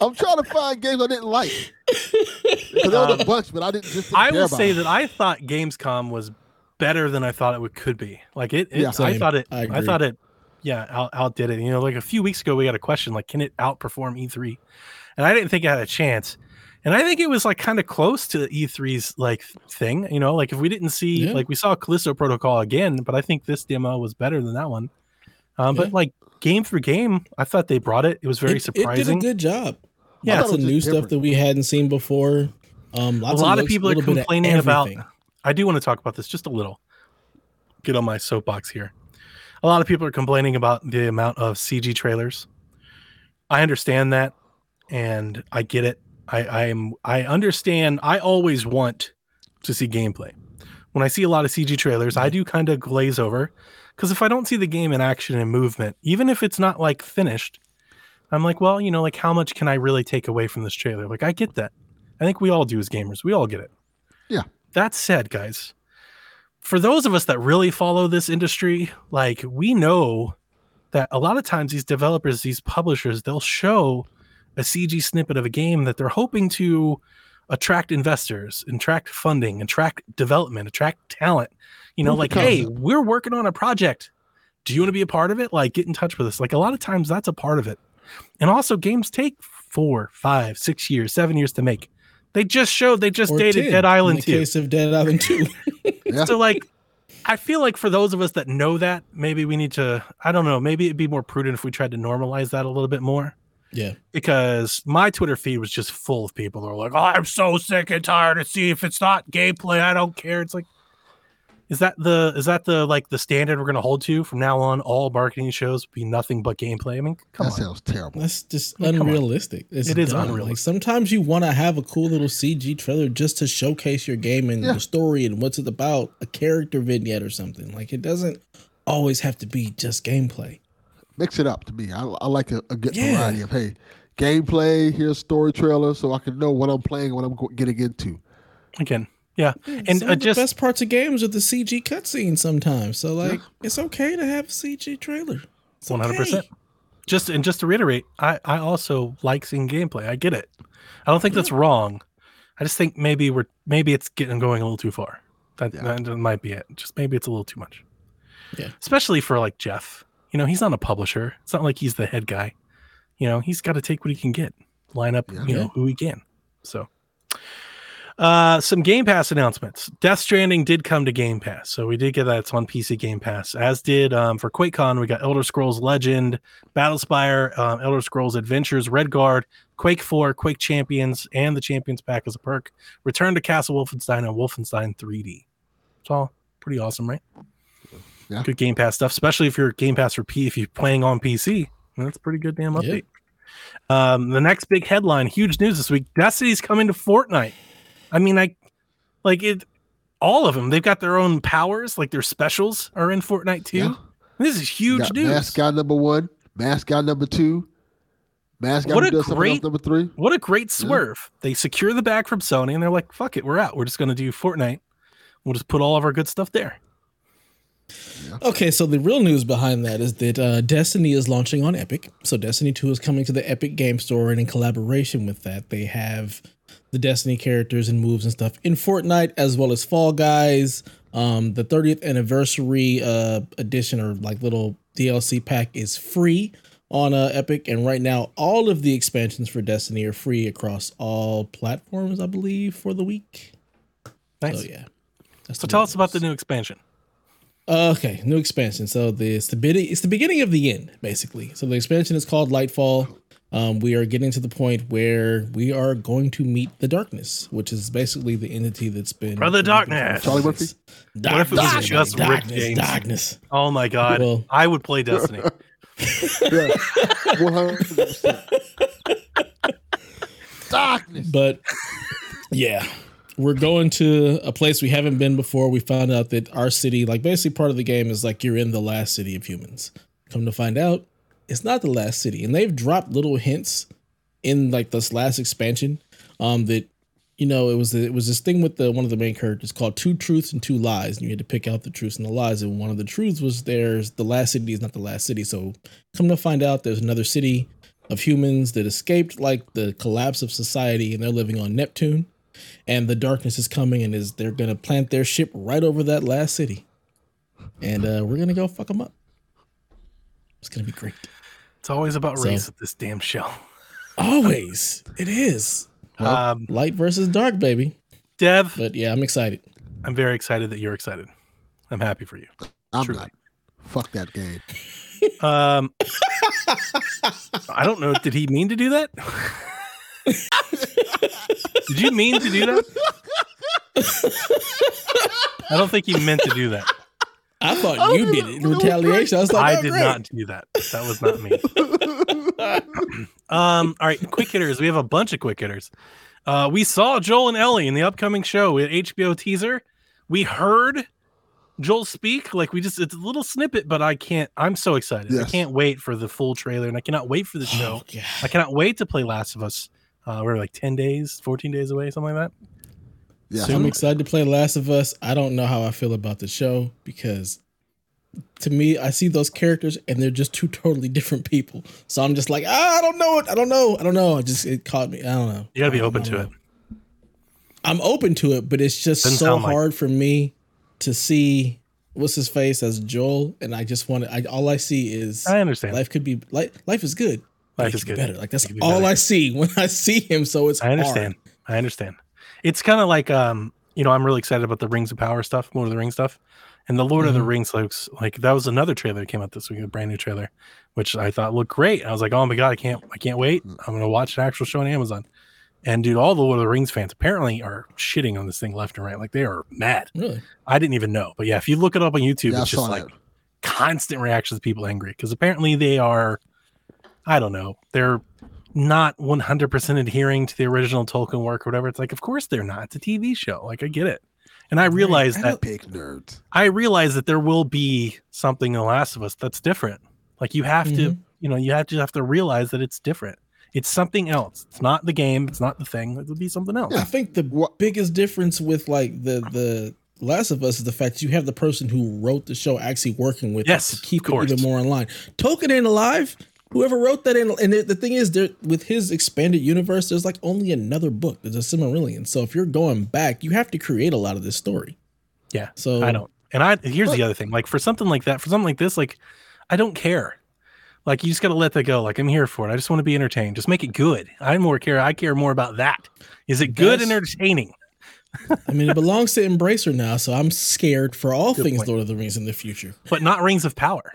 I'm trying to find games I didn't like. 'Cause there was a bunch, but I didn't just. Didn't Um, I will say them. that I thought Gamescom was better than I thought it would, could be. Like it, it Yeah. I thought it. I I, thought it. Yeah, out, outdid it. You know, like a few weeks ago, we got a question like, can it outperform E3? And I didn't think it had a chance. And I think it was like kind of close to E3's like thing. You know, like if we didn't see, Yeah. like we saw Callisto Protocol again, but I think this demo was better than that one. Um, Yeah. But like game for game, I thought they brought it. It was very It- surprising. It did a good job. Yeah. lots of thought it was new just stuff different. that we hadn't seen before. Um, lots a lot of looks, people are little complaining about. I do want to talk about this just a little. Get on my soapbox here. A lot of people are complaining about the amount of CG trailers. I understand that, and I get it. I I am I understand. I always want to see gameplay. When I see a lot of CG trailers, I do kind of glaze over because if I don't see the game in action and movement, even if it's not like finished, I'm like, well, you know, like how much can I really take away from this trailer? Like I get that. I think we all do as gamers. We all get it. Yeah. That said, guys, for those of us that really follow this industry, like we know that a lot of times these developers, these publishers, they'll show a CG snippet of a game that they're hoping to attract investors, attract funding, attract development, attract talent. You know, like, hey, we're working on a project. Do you want to be a part of it? Like, get in touch with us. Like, a lot of times that's a part of it. And also, games take four, five, six years, seven years to make. They just showed, they just Or dated 10 Dead Island in the 2. case of Dead Island 2. Yeah. So like I feel like for those of us that know that, maybe we need to I don't know, maybe it'd be more prudent if we tried to normalize that a little bit more. yeah. Because my Twitter feed was just full of people that are like, oh, I'm so sick and tired to see if it's not gameplay. I don't care. It's like is that the is that the like the standard we're gonna hold to from now on? All marketing shows be nothing but gameplay. I mean, come on. that on. sounds terrible. That's just I mean, unrealistic. It's It is dumb. unrealistic. Like sometimes you want to have a cool little CG trailer just to showcase your game and Yeah. the story and what's it about, a character vignette or something. Like it doesn't always have to be just gameplay. Mix it up to me. I, I like a, a good Yeah. variety of hey, gameplay. Here's story trailer, so I can know what I'm playing, and what I'm getting into. Again. Yeah. And uh, the just best parts of games are the CG cutscenes sometimes. So like it's okay to have a CG trailer. One hundred percent. Just and just to reiterate, I I also like seeing gameplay. I get it. I don't think that's wrong. I just think maybe we're maybe it's getting going a little too far. That, Yeah. that might be it. Just maybe it's a little too much. Yeah. Especially for like Jeff. You know, he's not a publisher. It's not like he's the head guy. You know, he's got to take what he can get, line up, Yeah. you know, who he can. So, uh, some Game Pass announcements. Death Stranding did come to Game Pass, so we did get that. It's on PC Game Pass. As did um, for QuakeCon, we got Elder Scrolls Legend, Battlespire, um, Elder Scrolls Adventures, Redguard, Quake 4, Quake Champions, and the Champions Pack as a perk. Return to Castle Wolfenstein and Wolfenstein 3D. It's all pretty awesome, right? Yeah. Good Game Pass stuff, especially if you're Game Pass for P. If you're playing on PC, that's a pretty good damn update. Um, the next big headline, huge news this week: Destiny's coming to Fortnite. I mean, I like it. All of them, they've got their own powers. Like their specials are in Fortnite too. Yeah. This is huge got news. Mascot number one, mascot number two, mascot What a does something else great- number three. What a great swerve! They secure the bag from Sony, and they're like, "Fuck it, we're out. We're just going to do Fortnite. We'll just put all of our good stuff there." Okay, so the real news behind that is that uh, Destiny is launching on Epic. So Destiny 2 is coming to the Epic Game Store, and in collaboration with that, they have the Destiny characters and moves and stuff in Fortnite, as well as Fall Guys. Um, the 30th anniversary uh, edition or like little DLC pack is free on uh, Epic, and right now all of the expansions for Destiny are free across all platforms, I believe, for the week. Nice. So yeah. That's So tell us about the new expansion. Okay, new expansion. So the it's the it's the beginning of the end, basically. So the expansion is called Lightfall. Um, we are getting to the point where we are going to meet the darkness, which is basically the entity that's been Brother Darkness. Charlie Murphy? What if it was Darkness, just Rick darkness, James? darkness. Oh my god, Well- I would play Destiny. Yeah, one hundred percent. Darkness. But yeah, we're going to a place we haven't been before. We found out that our city, like basically part of the game, is like you're in the last city of humans. Come to find out, it's not the last city, and they've dropped little hints in like this last expansion, um, that you know it was it was this thing with the one of the main characters called two truths and two lies, and you had to pick out the truths and the lies. And one of the truths was there's the last city is not the last city. So come to find out, there's another city of humans that escaped like the collapse of society, and they're living on Neptune. And the darkness is coming, and is they're gonna plant their ship right over that last city, and uh, we're gonna go fuck them up. It's gonna be great. It's always about So- race at this damn show. Always, it is Um, light versus dark, baby. Dev, But yeah, I'm excited. I'm very excited that you're excited. I'm happy for you. I'm Truly. not. Fuck that game. Um, I don't know. Did he mean to do that? did you mean to do that? I don't think he meant to do that. I thought you did it in retaliation. I was like, I oh, did great. not do that. That was not me. Um, all right, quick hitters. We have a bunch of quick hitters. Uh, we saw Joel and Ellie in the upcoming show at HBO teaser. We heard Joel speak. Like we just it's a little snippet, but I can't. I'm so excited. I can't wait for the full trailer, and I cannot wait for the show. Oh, I cannot wait to play Last of Us. Uh, we're like 10 days, 14 days away, something like that. Yeah. So I'm excited to play Last of Us. I don't know how I feel about the show because to me, I see those characters and they're just two totally different people. So I'm just like, ah, I don't know it. I don't know. I don't know. It just it caught me. I don't know. You gotta be open to know. it. I'm open to it, but it's just Doesn't so sound like- hard for me to see what's his face as Joel, and I just want to. I all I see is I understand. life could be life. Life is good. but Life it is could be good. better. Like that's be all better. I see when I see him. So it's I understand. I understand. It's kind of like um, you know, I'm really excited about the Rings of Power stuff, Lord of the Rings stuff. And the Lord of the Mhm. Rings looks like that was another trailer that came out this week, a brand new trailer, which I thought looked great. I was like, oh my god, I can't I can't wait. I'm gonna watch an actual show on Amazon. And dude, all the Lord of the Rings fans apparently are shitting on this thing left and right. Like they are mad. Really? I didn't even know. But yeah, if you look it up on YouTube, Yeah, it's just like that. constant reactions of people angry because apparently they are i don't know they're not 100% adhering to the original tolkien work or whatever it's like of course they're not. It's a tv show. Like i get it. And i realize I that don't nerds. i realize that there will be something in the last of us that's different. Like you have to Mm-hmm. you know you have to have to realize that it's different. It's something else. It's not the game. It's not the thing. It'll be something else. I think the What- biggest difference with like the the Last of Us is the fact that you have the person who wrote the show actually working with Yes, it to keep it even more online. Tolkien ain't alive. Whoever wrote that, in, and the, the thing is, there with his expanded universe, there's like only another book. There's a Silmarillion. So if you're going back, you have to create a lot of this story. Yeah, So I don't. And I here's the other thing. Like for something like that, for something like this, like I don't care. Like you just gotta let that go. Like I'm here for it. I just want to be entertained. Just make it good. I more care. I care more about that. Is it good and entertaining? I mean, it belongs to Embracer now, so I'm scared for all Good things point. Lord of the Rings in the future. But not Rings of Power,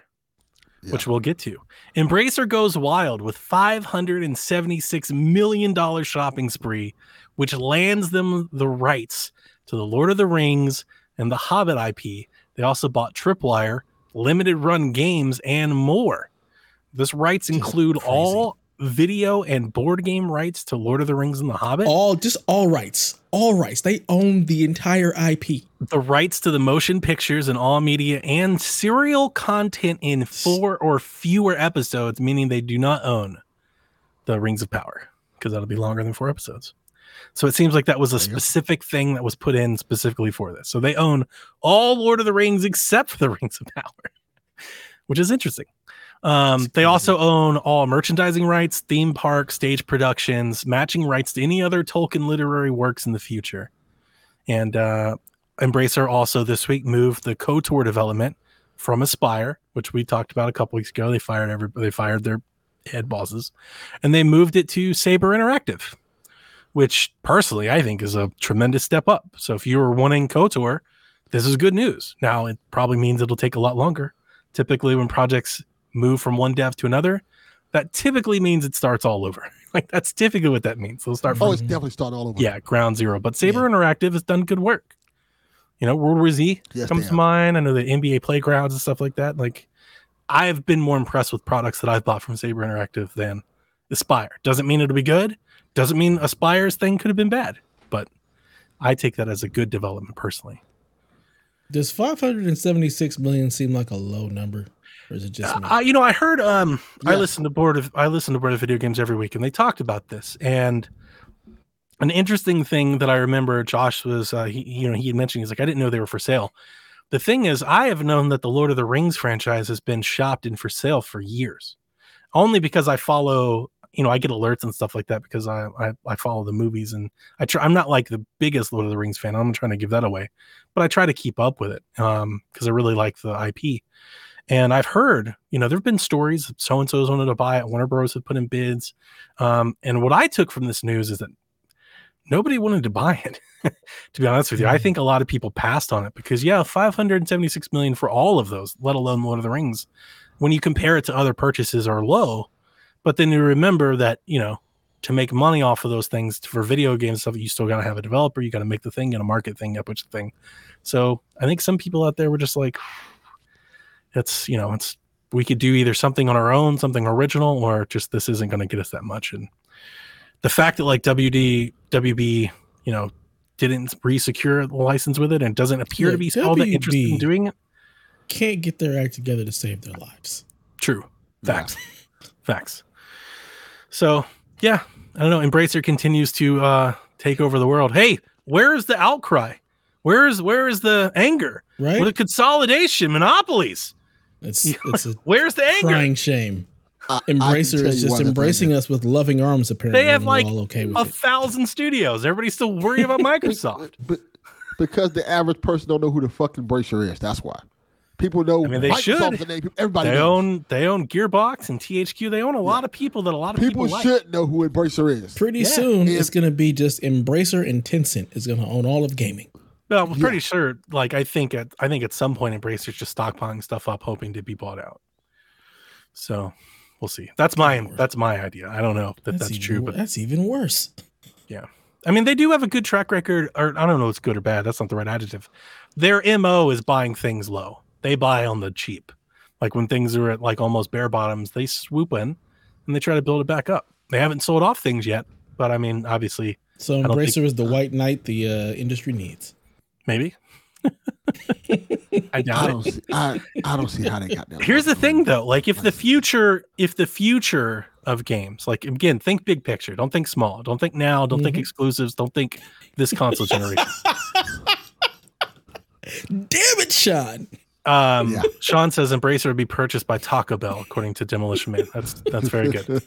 which we'll get to. Embracer goes wild with 576 million dollar shopping spree, which lands them the rights to the Lord of the Rings and the Hobbit IP. They also bought Tripwire, limited run games, and more. This rights Just include crazy. all video and board game rights to Lord of the Rings and the Hobbit, All just all rights, all rights. They own the entire IP. the rights to the motion pictures and all media, and serial content in four or fewer episodes, meaning they do not own the Rings of Power because that'll be longer than four episodes. So it seems like that was a There you go. specific thing that was put in specifically for this. So they own all Lord of the Rings except for the Rings of Power, which is interesting. Um, they also own all merchandising rights, theme park, stage productions, matching rights to any other Tolkien literary works in the future. And uh, Embracer also this week moved the KOTOR development from Aspyr, which we talked about a couple weeks ago. They fired every they fired their head bosses, and they moved it to Saber Interactive, which personally I think is a tremendous step up. So if you were wanting KOTOR, this is good news. Now it probably means it'll take a lot longer. Typically, when projects move from one dev to another, that typically means it starts all over. Like that's typically what that means. They'll start oh, from Oh, it's definitely start all over. yeah, ground zero. But Saber Interactive has done good work. You know, World War Z Yes, comes to mind. I know the NBA playgrounds and stuff like that. Like, I've been more impressed with products that I've bought from Saber Interactive than Aspyr. Doesn't mean it'll be good. Doesn't mean Aspyr's thing could have been bad. But I take that as a good development personally. Does 576 million seem like a low number? Or is it just? Uh, you know, I heard. Um, I Yeah. listen to board of I listen to board of video games every week, and they talked about this. And an interesting thing that I remember, Josh was, uh, he, you know, he had mentioned he's like, I didn't know they were for sale. The thing is, I have known that the Lord of the Rings franchise has been shopped and for sale for years, only because I follow. You know, I get alerts and stuff like that because I I, I follow the movies and I try. I'm not like the biggest Lord of the Rings fan. I'm trying to give that away, but I try to keep up with it um because I really like the IP. And I've heard, you know, there have been stories so and so's wanted to buy it. Warner Bros. had put in bids. Um, and what I took from this news is that nobody wanted to buy it. to be honest with you, I Mhm. think a lot of people passed on it because, yeah, 576 million for all of those, let alone Lord of the Rings, when you compare it to other purchases, are low. But then you remember that, you know, to make money off of those things for video games stuff, you still got to have a developer, you got to make the thing, got to market thing, got to push the thing. So I think some people out there were just like, it's you know it's we could do either something on our own something original or just this isn't going to get us that much. And the fact that like wd wb you know didn't re-secure the license with it and doesn't appear to Look, be all that interested in doing it. Can't get their act together to save their lives. true. Facts. Facts. So yeah i don't know. Embracer continues to uh take over the world. Hey where is the outcry? Where is where is the anger? Right? with the consolidation monopolies It's it's a where's the anger crying shame. I- I Embracer is just embracing us with loving arms. Apparently, They have, like, all okay with a it. thousand studios. Everybody's still worried about. Microsoft. But because the average person don't know who the fucking Embracer is. That's why. People know I mean, they Microsoft's should. the name. Everybody They knows. own they own Gearbox and THQ. They own a lot of people that a lot of people, People like. should know who Embracer is. Pretty Yeah. soon, If- it's going to be just Embracer and Tencent is going to own all of gaming. No, I'm pretty sure. Like I think at I think at some point Embracer's just stockpiling stuff up, hoping to be bought out. So we'll see. That's my that's my idea. I don't know that that's, even, true, but that's even worse. Yeah, I mean they do have a good track record. Or I don't know, if it's good or bad. That's not the right adjective. Their mo is buying things low. They buy on the cheap. Like when things are at like almost bare bottoms, they swoop in and they try to build it back up. They haven't sold off things yet, but I mean, obviously, So don't think- Embracer is the white knight the uh, industry needs. Maybe. I I doubt it. don't see. I, I don't see how they got there. Here's the thing though, like if the future if the future of games, like again, think big picture, don't think small, don't think now, don't think Mhm. exclusives, don't think this console generation. Damn it, Sean! Um Yeah. Sean says Embracer would be purchased by Taco Bell, according to Demolition Man. That's that's very good.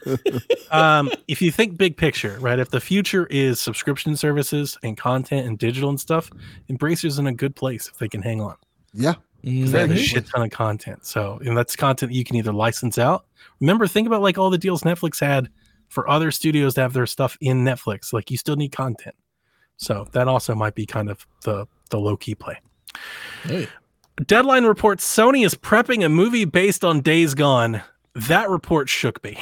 Um, if you think big picture, right? If the future is subscription services and content and digital and stuff, Embracer's in a good place if they can hang on. yeah. They have a Very good. shit ton of content. So, and that's content that you can either license out. Remember, think about like all the deals Netflix had for other studios to have their stuff in Netflix. Like you still need content. So that also might be kind of the the low key play. Hey, Deadline reports Sony is prepping a movie based on Days Gone. That report shook me.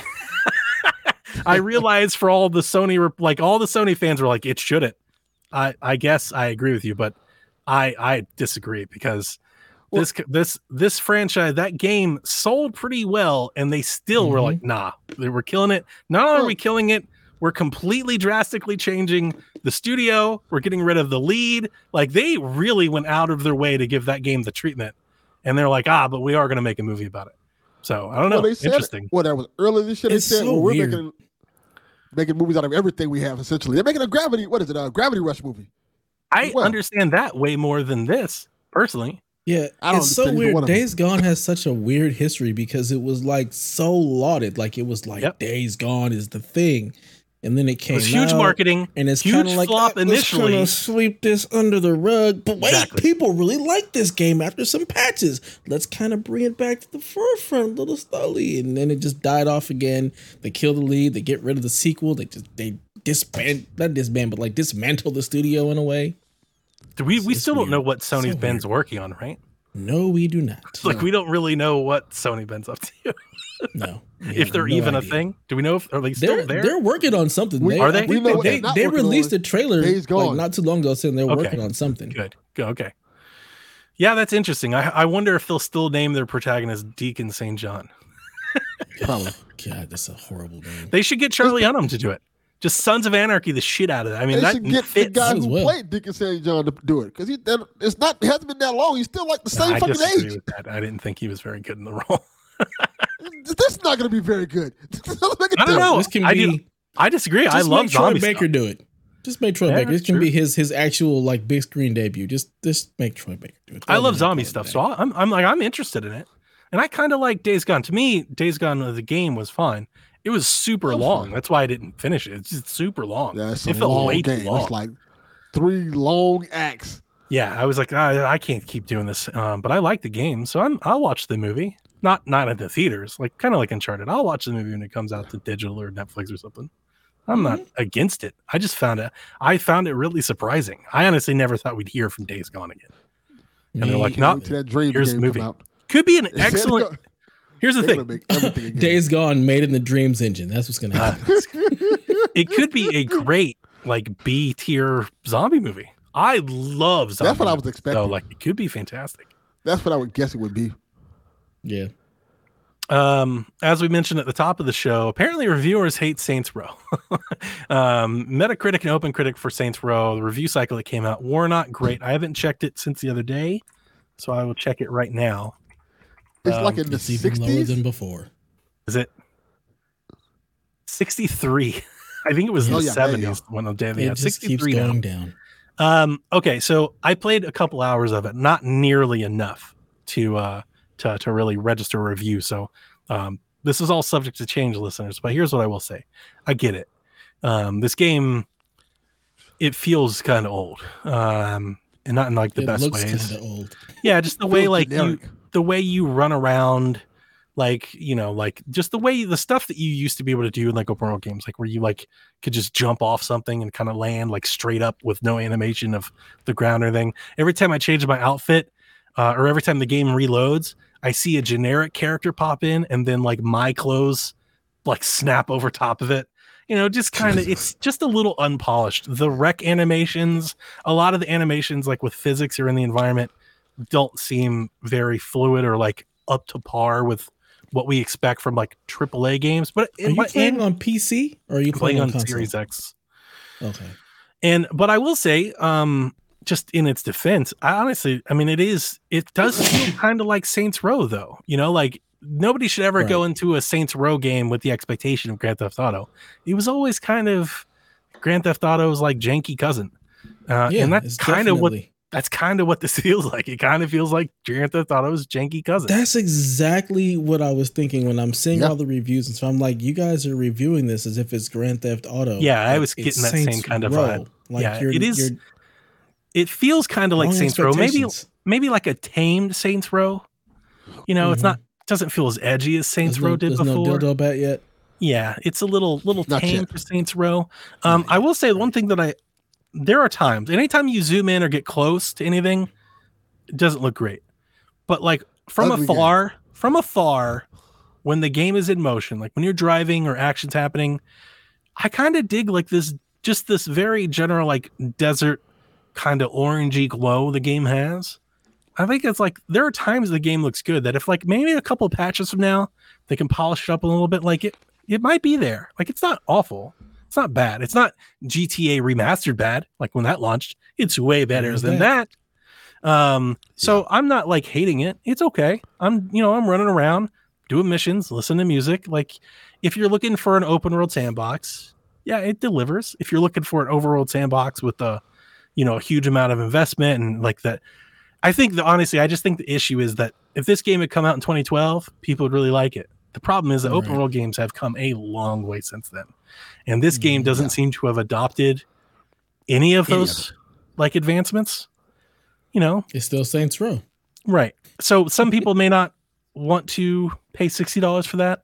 I realized for all the Sony, like all the Sony fans were like, it shouldn't. I I guess I agree with you, but I I disagree because Well- this this this franchise that game sold pretty well, and they still were Mhm. like, nah, they were killing it. Not only are we killing it, we're completely drastically changing the studio. We're getting rid of the lead. Like they really went out of their way to give that game the treatment, and they're like, ah, but we are going to make a movie about it. So I don't know. Well, they said Interesting. It. Well, that was earlier this year. They It's said, so well, we're weird. making making movies out of everything we have. Essentially, they're making a gravity. What is it? A gravity rush movie. I well. understand that way more than this personally. Yeah, I don't it's so weird. one of them. Days Gone has such a weird history because it was like so lauded, like it was like Yep. Days Gone is the thing, and then it It came was huge out, marketing. and it's huge kind of like flop "Ah, let's kinda sweep this under the rug. But wait, Exactly. people really like this game after some patches. Let's kind of bring it back to the forefront a little slowly, and then it just died off again. They kill the lead. They get rid of the sequel. They just they disband, not disband, but like dismantle the studio in a way. Do we It's- we still don't know what Sony's So Bend's working on, right? No, we do not. Like we don't really know what Sony Bend's up to. No, if they're no even a thing. Do we know if are they still They're there? they're working on something. We- they, Are they? We know they they're they released a trailer Days like not too long ago saying they're Okay. working on something. Good. Go. Okay. Yeah, that's interesting. I, I wonder if they'll still name their protagonist Deacon St. John. Probably. Oh, God, that's a horrible name. They should get Charlie Hunnam to do it. Just Sons of Anarchy, the shit out of it. I mean, they that should get the fits. guy Might as who well. played Deacon St. John to do it because he that, it's not it hasn't been that long. He's still like the same I fucking disagree age. with that. I didn't think he was very good in the role. this is not going to be very good. I don't know. This can I be. do- I disagree. I love make Troy zombie Baker stuff. do it. Just make Troy Yeah, Baker. This can true. be his his actual like big screen debut. Just just make Troy Baker do it. I love zombie there. stuff, so I'm I'm like I'm interested in it, and I kind of like Days Gone. To me, Days Gone the game was fine. It was super That's long. fine. That's why I didn't finish it. It's just super long. Yeah, it's a it felt long way too game. long. It's like three long acts. Yeah, I was like, I, I can't keep doing this. Um, but I like the game, so I'm I'll watch the movie. Not not at the theaters, like kind of like Uncharted. I'll watch the movie when it comes out to digital or Netflix or something. I'm not Mm-hmm. against it. I just found it. I found it really surprising. I honestly never thought we'd hear from Days Gone again. And they're like, Can't not that dream here's the movie. out. could be an excellent. Gonna- Here's the they're thing. make everything again. Days Gone made in the Dreams engine. That's what's gonna happen. it could be a great like B tier zombie movie. I love zombie. That's what I was expecting. So like it could be fantastic. That's what I would guess it would be. yeah. Um, as we mentioned at the top of the show, apparently reviewers hate Saints Row. um, Metacritic and Open Critic for Saints Row, the review cycle that came out, were not great. I haven't checked it since the other day, so I will check it right now. It's Um, like in the It's even lower than before. Is it 63? I think it was in Oh, the yeah, 70s when I'm down. It Yeah, just keeps 63 now. going down. Um, okay, so I played a couple hours of it, not nearly enough to uh to to really register a review. So um this is all subject to change, listeners. But here's what I will say: I get it. Um, this game it feels kind of old, um, and not in like the it best looks ways. old. Yeah, just the way Feels like you generic. The way you run around like you know like just the way the stuff that you used to be able to do in like open world games like where you like could just jump off something and kind of land like straight up with no animation of the ground or anything. Every time i change my outfit uh, or every time the game reloads i see a generic character pop in and then like my clothes like snap over top of it. You know just kind of it's just a little unpolished. The wreck animations a lot of the animations like with physics or in the environment don't seem very fluid or like up to par with what we expect from like AAA games. But Are you playing and on PC or are you playing, playing on console? Series X. Okay. And but I will say, um, just in its defense, I honestly, I mean, it is it does feel kind of like Saints Row, though. You know, like nobody should ever go into a Saints Row game with the expectation of Grand Theft Auto. It was always kind of Grand Theft Auto's like janky cousin. Uh, Yeah, and that's kind of what that's kind of what this feels like. It kind of feels like Grand Theft Auto's janky cousin. That's exactly what I was thinking when I'm seeing Yeah. all the reviews, and so I'm like, you guys are reviewing this as if it's Grand Theft Auto. Yeah, I was getting that same kind of vibe. Like Yeah, you're, it is you're it feels kind of like Saints Row, maybe expectations. maybe like a tamed Saints Row. You know, it's Mhm. not doesn't feel as edgy as Saints There's Row no, did there's before. no dildo bat yet. Yeah, it's a little little Not tame yet. for Saints Row. Um, I will say one thing that I there are times anytime you zoom in or get close to anything, it doesn't look great. But like from Ugly game. afar, from afar, when the game is in motion, like when you're driving or actions happening, I kind of dig like this just this very general like desert kind of orangey glow the game has. I think it's like there are times the game looks good that if like maybe a couple patches from now they can polish it up a little bit, like it it might be there. Like it's not awful. It's not bad. It's not GTA remastered bad. Like when that launched, it's way better There's than that. Um, so I'm not like hating it. It's okay. I'm you know I'm running around doing missions, listening to music. Like if you're looking for an open world sandbox, yeah, it delivers. If you're looking for an overworld sandbox with a you know a huge amount of investment and like that, I think that honestly, I just think the issue is that if this game had come out in 2012, people would really like it. The problem is that open Right. world games have come a long way since then, and this game Mm, doesn't yeah. seem to have adopted any of Any of those like advancements. You know, It's still Saints Row. Right. So some people may not want to pay sixty dollars for that.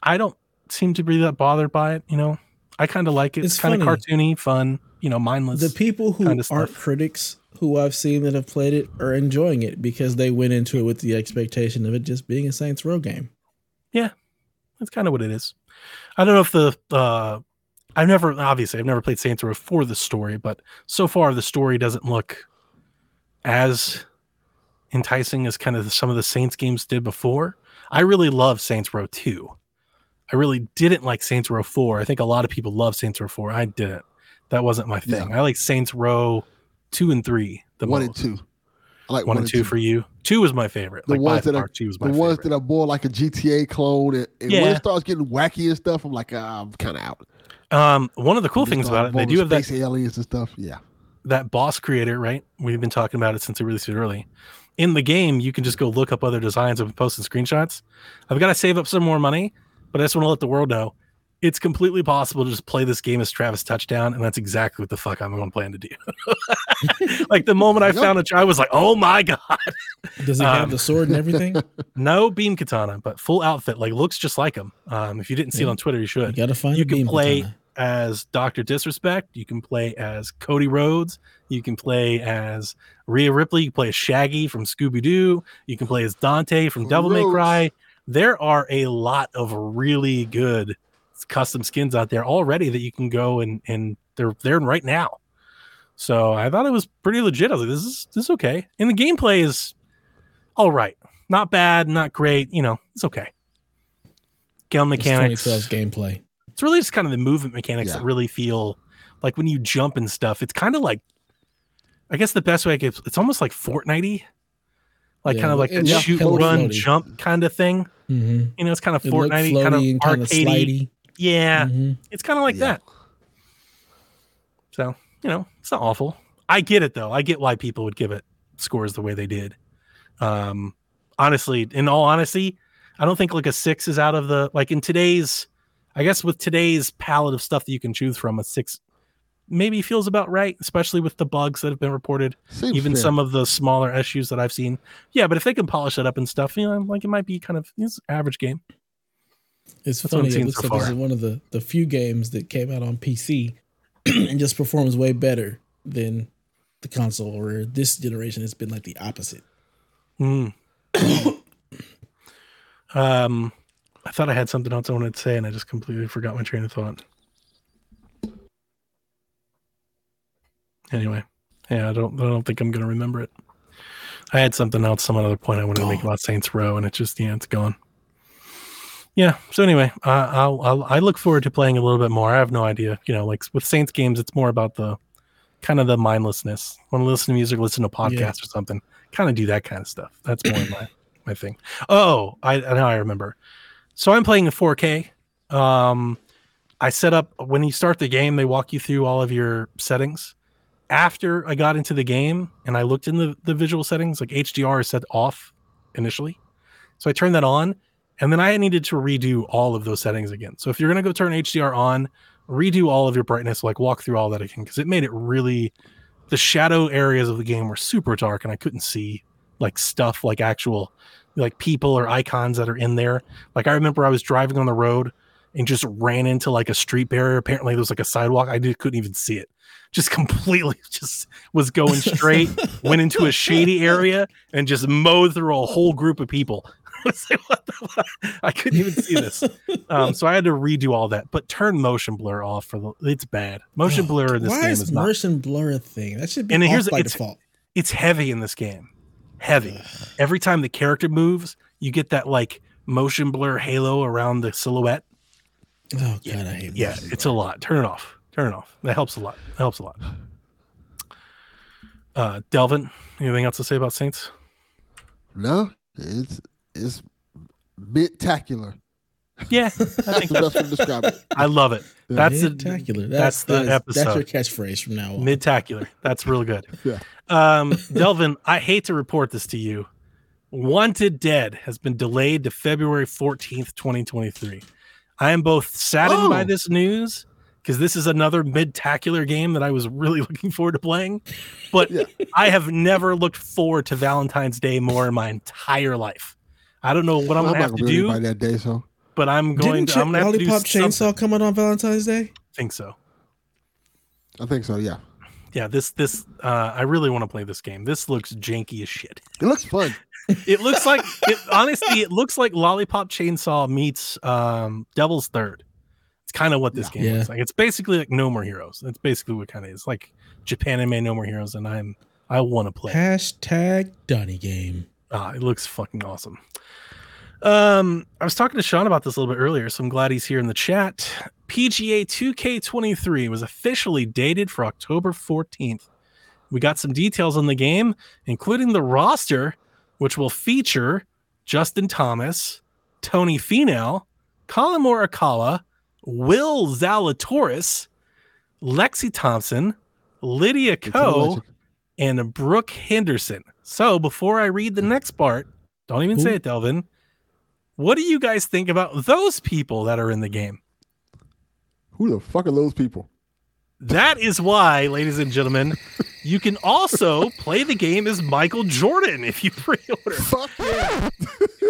I don't seem to be that bothered by it. You know, I kind of like it. It's, It's kind of cartoony, fun. You know, mindless. The people who aren't stuff. critics who I've seen that have played it are enjoying it because they went into it with the expectation of it just being a Saints Row game. Yeah, that's kind of what it is. I don't know if the uh, I've never obviously I've never played Saints Row for the story, but so far the story doesn't look as enticing as kind of some of the Saints games did before. I really love Saints Row 2. I really didn't like Saints Row 4. I think a lot of people love Saints Row 4. I didn't. That wasn't my thing. I like Saints Row 2 and 3 the one most. and two. I like one and two for you. Two was my favorite. The like ones that far, are two was my the ones that are more like a GTA clone, and, and when it starts getting wacky and stuff, I'm like, ah, I'm kind of out. um, one of the cool things about it, they do have that aliens and stuff. Yeah, that boss creator, right? We've been talking about it since it released it early. In the game, you can just go look up other designs and post some screenshots. I've got to save up some more money, but I just want to let the world know it's completely possible to just play this game as Travis Touchdown, and that's exactly what the fuck I'm going to plan to do. like the moment I Yep. found it, I was like, "Oh my god!" Does he Um, have the sword and everything? No beam katana, but full outfit, like looks just like him. Um, if you didn't see it on Twitter, you You should. gotta find You can beam play katana. as Doctor Disrespect. You can play as Cody Rhodes. You can play as Rhea Ripley. You can play as Shaggy from Scooby Doo. You can play as Dante from Cody Devil May Cry. There are a lot of really good custom skins out there already that you can go and and they're there right now. So I thought it was pretty legit. I was like, this is this is okay. And the gameplay is all right. Not bad, not great. You know, it's okay. Gun It's mechanics. 2012's gameplay. It's really just kind of the movement mechanics Yeah. that really feel like when you jump and stuff. It's kind of like, I guess the best way I could, it's almost like Fortnite like Yeah, kind of like a that looked shoot floaty. run jump kind of thing. Mm-hmm. You know, it's kind of It looked Fortnite, floaty kind of and kind of arcadey. Yeah, Mhm. it's kind of like Yeah. that. So you know, it's not awful. I get it though. I get why people would give it scores the way they did. Um, honestly, in all honesty, I don't think like a six is out of the like in today's. I guess with today's palette of stuff that you can choose from, a six maybe feels about right, especially with the bugs that have been reported Seems even fair. some of the smaller issues that I've seen. Yeah, but if they can polish it up and stuff, you know, like it might be kind of it's average game. It's That's funny. It looks so like this is one of the, the few games that came out on PC and just performs way better than the console. Where this generation has been like the opposite. Mm. um, I thought I had something else I wanted to say, and I just completely forgot my train of thought. Anyway, yeah, I don't, I don't think I'm gonna remember it. I had something else, some other point I wanted to make about Saints Row, and it just, yeah, it's gone. Yeah. So anyway, uh, I'll, I'll, I look forward to playing a little bit more. I have no idea, you know, like with Saints games, it's more about the kind of the mindlessness. Want to listen to music, listen to podcasts Yeah. or something. Kind of do that kind of stuff. That's more my my thing. Oh, I now I remember. So I'm playing in 4K. Um, I set up when you start the game, they walk you through all of your settings. After I got into the game and I looked in the, the visual settings, like HDR is set off initially. So I turned that on and then I needed to redo all of those settings again. So if you're gonna go turn HDR on, redo all of your brightness, like walk through all that again, because it made it really the shadow areas of the game were super dark and I couldn't see like stuff like actual like people or icons that are in there. Like I remember I was driving on the road and just ran into like a street barrier. Apparently there was like a sidewalk. I did, couldn't even see it. Just completely just was going straight, went into a shady area and just mowed through a whole group of people. I was like, what the fuck? I couldn't even see this. Um, so I had to redo all that, but turn motion blur off for the it's bad. Motion Oh, blur in this Why game is, is not motion blur a thing? That should be And off here's- by it's- default. it's heavy in this game. Heavy. Every time the character moves, you get that like motion blur halo around the silhouette. Oh god, I hate. Yeah, motion it's a lot. Turn it off. Turn it off. That helps a lot. That helps a lot. Uh Delvin, anything else to say about Saints? no, it's it's mid-tacular. Yeah, I That's think the that's, best way to describe it. I love it. That's the spectacular. that's That's the that is- That's your catchphrase from now on. Mid-tacular. That's real good. Yeah. Um, Delvin, I hate to report this to you. Wanted Dead has been delayed to February 14th, 2023. I am both saddened by Oh. this news because this is another mid-tacular game that I was really looking forward to playing. But Yeah. I have never looked forward to Valentine's Day more in my entire life. I don't know what I'm Well, gonna have not to gonna do, by that day, so but I'm going Didn't to. I'm gonna have to do Lollipop something. Chainsaw come out on Valentine's Day? I think so. I think so. Yeah, Yeah, this this uh, I really want to play this game. This looks janky as shit. it looks fun. It looks like it honestly, it looks like Lollipop Chainsaw meets um Devil's Third. It's kind of what this Yeah. game Yeah. looks like. It's basically like No More Heroes. That's basically what kind of is like Japan anime No More Heroes, and I'm I want to play. Hashtag Donny game. Ah, it looks fucking awesome. Um, I was talking to Sean about this a little bit earlier, so I'm glad he's here in the chat. PGA 2K23 was officially dated for October 14th. we got some details on the game, including the roster, which will feature Justin Thomas, Tony Finau, Collin Morikawa, Will Zalatoris, Lexi Thompson, Lydia Ko, and Brooke Henderson. So before I read the next part, don't even say it, Delvin. What do you guys think about those people that are in the game? Who the fuck are those people? That is why, ladies and gentlemen, you can also play the game as Michael Jordan if you pre-order. Fuck yeah.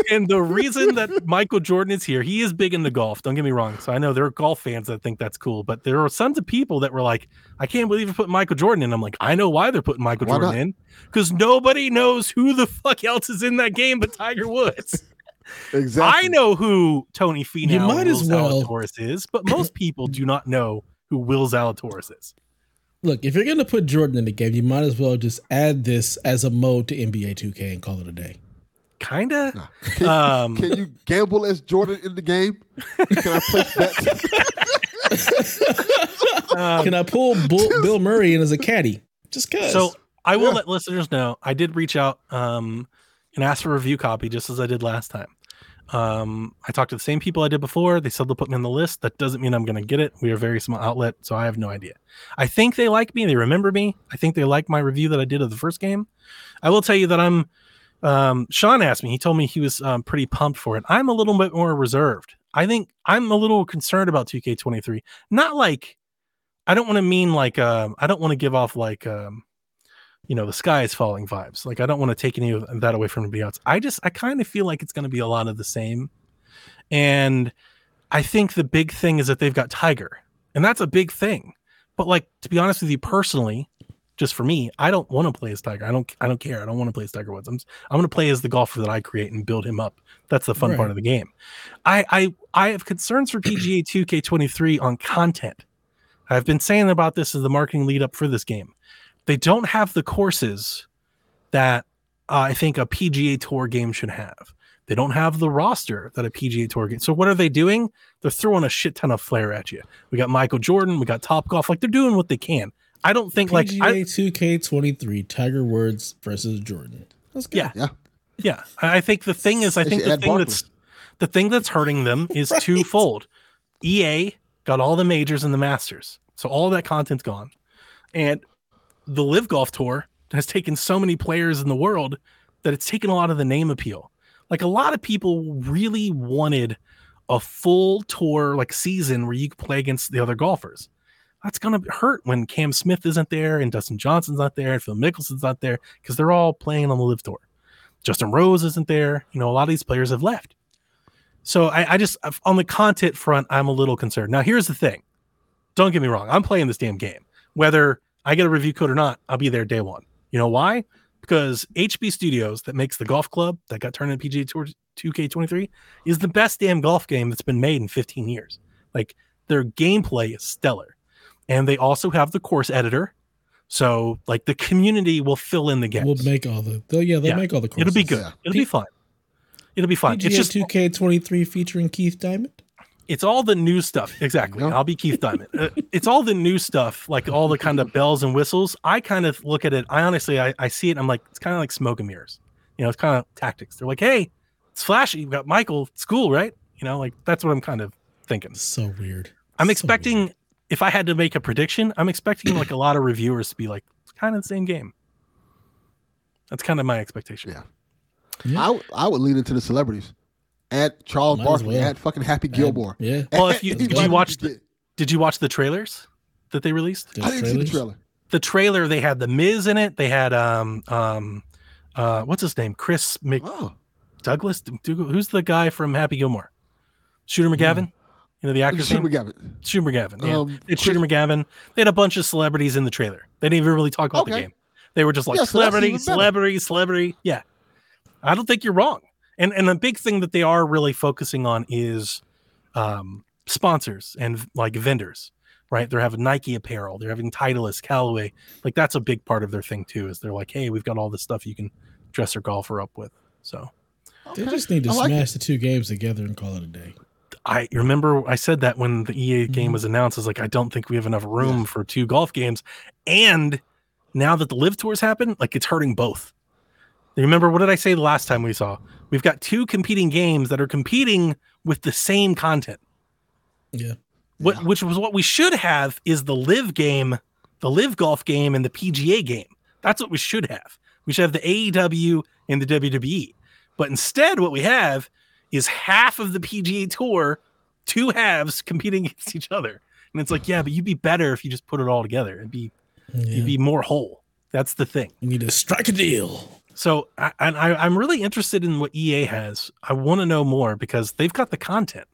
And the reason that Michael Jordan is here, he is big into golf. Don't get me wrong. So I know there are golf fans that think that's cool, but there are sons of people that were like, I can't believe you put Michael Jordan in. I'm like, I know why they're putting Michael Why Jordan not? in. Because nobody knows who the fuck else is in that game but Tiger Woods. Exactly. I know who Tony Finau You might and as Will well- Zalatoris is, but most people do not know who Will Zalatoris is. Look, if you're gonna put Jordan in the game, you might as well just add this as a mode to NBA 2K and call it a day. Kinda. Can, Um, can you gamble as Jordan in the game? Can I place bets? um, Can I pull Bull, Bill Murray in as a caddy? Just cause. So I will Yeah. let listeners know I did reach out um, and ask for a review copy just as I did last time. Um, I talked to the same people I did before. They said they'll put me on the list. That doesn't mean I'm going to get it. We are a very small outlet, so I have no idea. I think they like me. They remember me. I think they like my review that I did of the first game. I will tell you that I'm. Um, Sean asked me. He told me he was um, pretty pumped for it. I'm a little bit more reserved. I think I'm a little concerned about 2K23. Not like I don't want to mean like um, I don't want to give off like um, you know the sky is falling vibes. Like i don't want to take any of that away from anybody else. I just i kind of feel like it's going to be a lot of the same. And i think the big thing is that they've got tiger and that's a big thing. But like to be honest with you personally just for me i don't want to play as tiger. I don't i don't care. I don't want to play as tiger woods. I'm, I'm going to play as the golfer that i create and build him up. That's the fun part of the game. I i i have concerns for pga 2k23 on content. I've been saying about this as the marketing lead up for this game they don't have the courses that uh, I think a PGA Tour game should have. They don't have the roster that a PGA Tour game. So what are they doing? They're throwing a shit ton of flair at you. We got Michael Jordan, we got Top Golf. Like they're doing what they can. I don't think like PGA I, 2K23, Tiger Woods versus Jordan. Let's go. Yeah. Yeah. Yeah, I I think the thing is, I think the thing Barkley. that's the thing that's hurting them is Right. twofold. EA got all the majors and the Masters, so all that content's gone, and the Live Golf Tour has taken so many players in the world that it's taken a lot of the name appeal. Like a lot of people really wanted a full tour like season where you could play against the other golfers. That's gonna hurt when Cam Smith isn't there and Dustin Johnson's not there and Phil Mickelson's not there because they're all playing on the Live Tour. Justin Rose isn't there. You know, a lot of these players have left. So I, I just on the content front, I'm a little concerned. Now, here's the thing. Don't get me wrong. I'm playing this damn game. Whether I get a review code or not, I'll be there day one. You know why? Because HB Studios, that makes the golf club that got turned into PGA Tour 2K23, is the best damn golf game that's been made in 15 years. Like their gameplay is stellar. And they also have the course editor. So like the community will fill in the gaps. We'll make all the. They'll, yeah, they'll Yeah. make all the. Courses. It'll be good. Yeah. It'll P- be fine. It'll be fine. PGA It's just 2K23 featuring Keith Diamond. It's all the new stuff. Exactly. There. I'll be Keith Diamond. Uh, it's all the new stuff, like all the kind of bells and whistles. I kind of look at it. I honestly, I, I see it. I'm like, it's kind of like smoke and mirrors. You know, it's kind of tactics. They're like, hey, it's flashy. You've got Michael. It's cool, right? You know, like that's what I'm kind of thinking. So weird. I'm So expecting. weird. If I had to make a prediction, I'm expecting like a lot of reviewers to be like, it's kind of the same game. That's kind of my expectation. Yeah. Yeah. I, I would lean into the celebrities. Add Charles Might Barkley. well. Add fucking Happy Gilmore. Yeah. Well, if you- Anybody did you watch the- Did you watch the trailers that they released? The I didn't see the trailer. the trailer they had the Miz in it. They had um um uh what's his name? Chris Oh, McDouglas. Who's the guy from Happy Gilmore? Shooter McGavin. You know the actor. Shooter name. McGavin. Shooter McGavin. Yeah, Um, it's Shooter McGavin. They had a bunch of celebrities in the trailer. They didn't even really talk about the game. They were just like Yeah, so celebrity, celebrity, celebrity. Yeah, I don't think you're wrong. And and the big thing that they are really focusing on is um, sponsors and like vendors. Right, they're having Nike apparel. They're having Titleist, Callaway. Like that's a big part of their thing too. Is they're like, hey, we've got all this stuff you can dress your golfer up with. So They just need to I like smash the two games together and call it a day. I remember I said that when the EA game Mhm. was announced. I was like, I don't think we have enough room for two golf games. And now that the live tours happen, like it's hurting both. You remember what did I say the last time we saw? We've got two competing games that are competing with the same content. Yeah. What which was what we should have is the live game, the live golf game, and the PGA game. That's what we should have. We should have the AEW and the WWE. But instead, what we have is half of the PGA tour, two halves competing against each other. And it's like, yeah, but you'd be better if you just put it all together. It'd be yeah. you'd be more whole. That's the thing. You need to strike a deal. So, I, and I, I'm really interested in what EA has. I want to know more because they've got the content.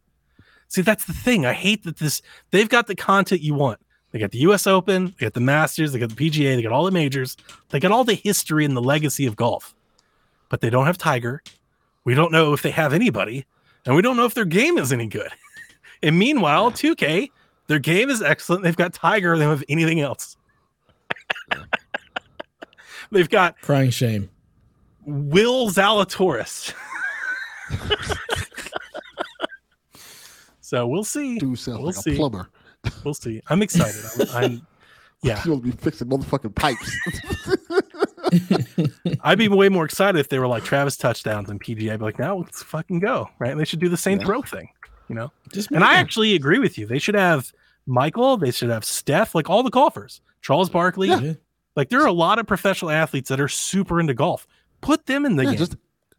See, that's the thing. I hate that this. They've got the content you want. They got the U.S. Open, they got the Masters, they got the PGA, they got all the majors, they got all the history and the legacy of golf. But they don't have Tiger. We don't know if they have anybody, and we don't know if their game is any good. and meanwhile, 2K, their game is excellent. They've got Tiger. They don't have anything else. They've got Crying shame. Will Zalatoris. so we'll see. Dude sounds We'll like see. a plumber. We'll see. I'm excited. I'm, I'm yeah. He'll be fixing motherfucking pipes. I'd be way more excited if they were like Travis touchdowns and PGA. I'd be like, now let's fucking go. Right? And They should do the same Yeah. throw thing. You know. Just And I actually agree with you. They should have Michael. They should have Steph. Like all the golfers. Charles Barkley. yeah. Like there are a lot of professional athletes that are super into golf. Put them in the yeah, game. just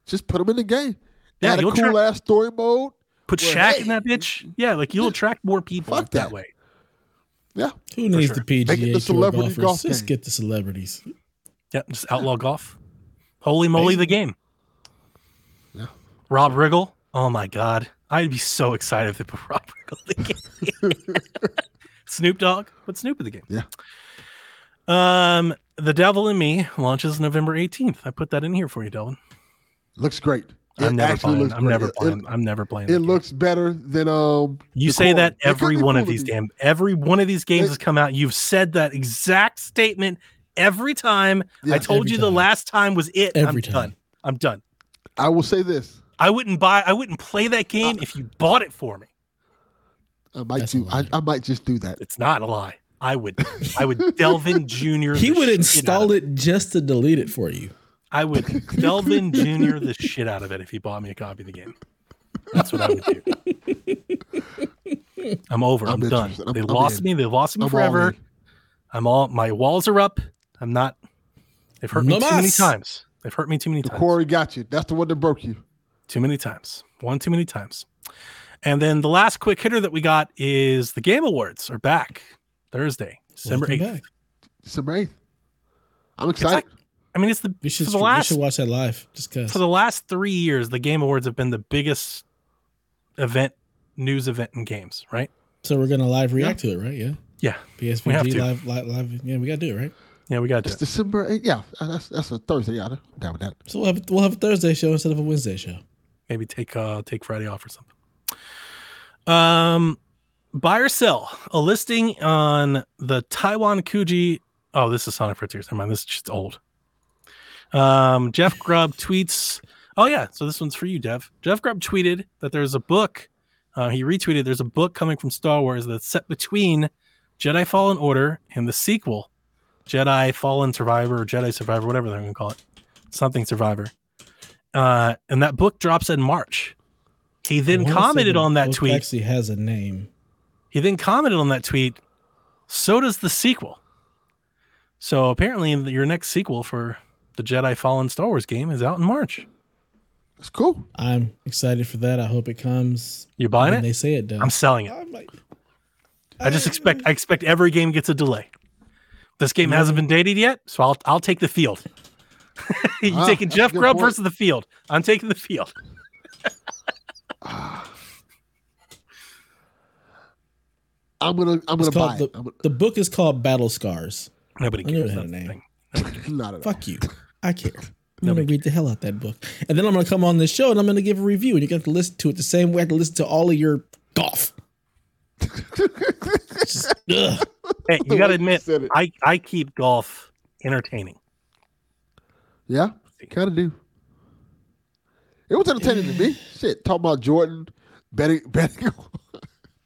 just put them in the game. Yeah, Add a you'll cool tra- ass story mode. Put well, Shaq hey, in that bitch. Yeah, like you'll attract more people Fuck that. that. way. Yeah. Who needs sure. the PGA Make it the Tour celebrity golfers? golf Just get the celebrities. Yeah, just outlaw golf. Holy moly, the game. Yeah. Rob Riggle. Oh my god, I'd be so excited if they put Rob Riggle in the game. Snoop Dogg, put Snoop in the game. Yeah. Um, The Devil in Me launches November 18th. I put that in here for you, Delvin. Looks great. I'm never playing. I'm great. never It- playing. I'm never playing. It, that it game. looks better than um. You say core. that every one of these damn every one of these games It- has come out. You've said that exact statement every time. I told every you the last time was it. Every I'm time. done. I'm done. I will say this. I wouldn't buy. I wouldn't play that game Uh, if you bought it for me. I might That's do. I. I might just do that. It's not a lie. I would. I would Delvin Junior. He would install it just to delete it for you. I would Delvin Junior the shit out of it if he bought me a copy of the game. That's what I would do. I'm over. I'm, I'm done. I'm- they I'm lost in. me. They lost me I'm all forever. in. I'm all. My walls are up. I'm not. They've hurt me No too many times. They've hurt me too many The times. Corey got you. That's the one that broke you. Too many times. One too many times. And then the last quick hitter that we got is the Game Awards are back Thursday, December 8th. back. December eighth. I'm excited. like- I mean, it's the We should, the we should watch that live just because. for the last three years, the Game Awards have been the biggest event, news event in games, right? So we're gonna live react to it, right? Yeah. Yeah, We have PSVG to. live, live, live. Yeah, we gotta do it, right? yeah, we got to it's do it. December eighth. Yeah, uh, that's that's a Thursday. Yeah, I'm down with that. So we'll have we'll have a Thursday show instead of a Wednesday show. Maybe take uh take Friday off or something. Um, buy or sell a listing on the Taiwan Kuji. Oh, this is Sonic Frontiers. Never mind. This is just old. Um, Jeff Grubb tweets. Oh yeah, so this one's for you, Dev. Jeff Grubb tweeted that there's a book. Uh, he retweeted. There's a book coming from Star Wars that's set between Jedi Fallen Order and the sequel, Jedi Fallen Survivor or Jedi Survivor, whatever they're gonna call it, something Survivor. Uh, and that book drops in March. He then commented on that tweet. Actually, has a name. He then commented on that tweet. So does the sequel. So apparently, your next sequel for the Jedi Fallen Star Wars game is out in March. It's cool. I'm excited for that. I hope it comes. You're buying when it? They say it does. I'm selling it. I might- I just expect I expect every game gets a delay. This game hasn't been dated yet, so I'll I'll take the field. you Ah, taking Jeff good Grubb point. versus the field? I'm taking the field. I'm gonna I'm It's gonna buy called it. the, I'm the book is called Battle Scars. Nobody I knew cares. it had a name. not at all. Fuck you. I care. I'm Nobody gonna read the hell out that book, and then I'm gonna come on this show and I'm gonna give a review, and you're gonna have to listen to it the same way I have to listen to all of your golf. Just. Hey, you got to way you admit. I I keep golf entertaining. Yeah, kind of do. It was entertaining to me. Shit, talking about Jordan betting betting.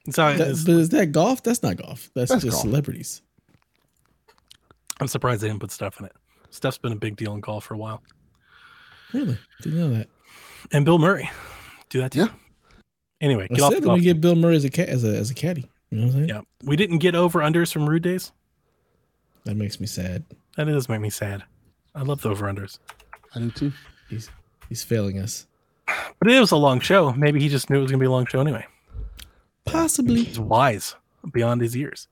So That- but is that golf? That's not golf. That's, That's just golf. celebrities. I'm surprised they didn't put stuff in it. Stuff's been a big deal in golf for a while. Really? Didn't know that. And Bill Murray, do that too. Yeah. Anyway, I get off said the let me get Bill Murray as a cat as a as a caddy. You know what I'm saying? Yeah, we didn't get over unders from Rude Days. That makes me sad. That does make me sad. I love the over unders, I do too. He's he's failing us. but it was a long show. Maybe he just knew it was gonna be a long show anyway. Possibly. He's wise beyond his years.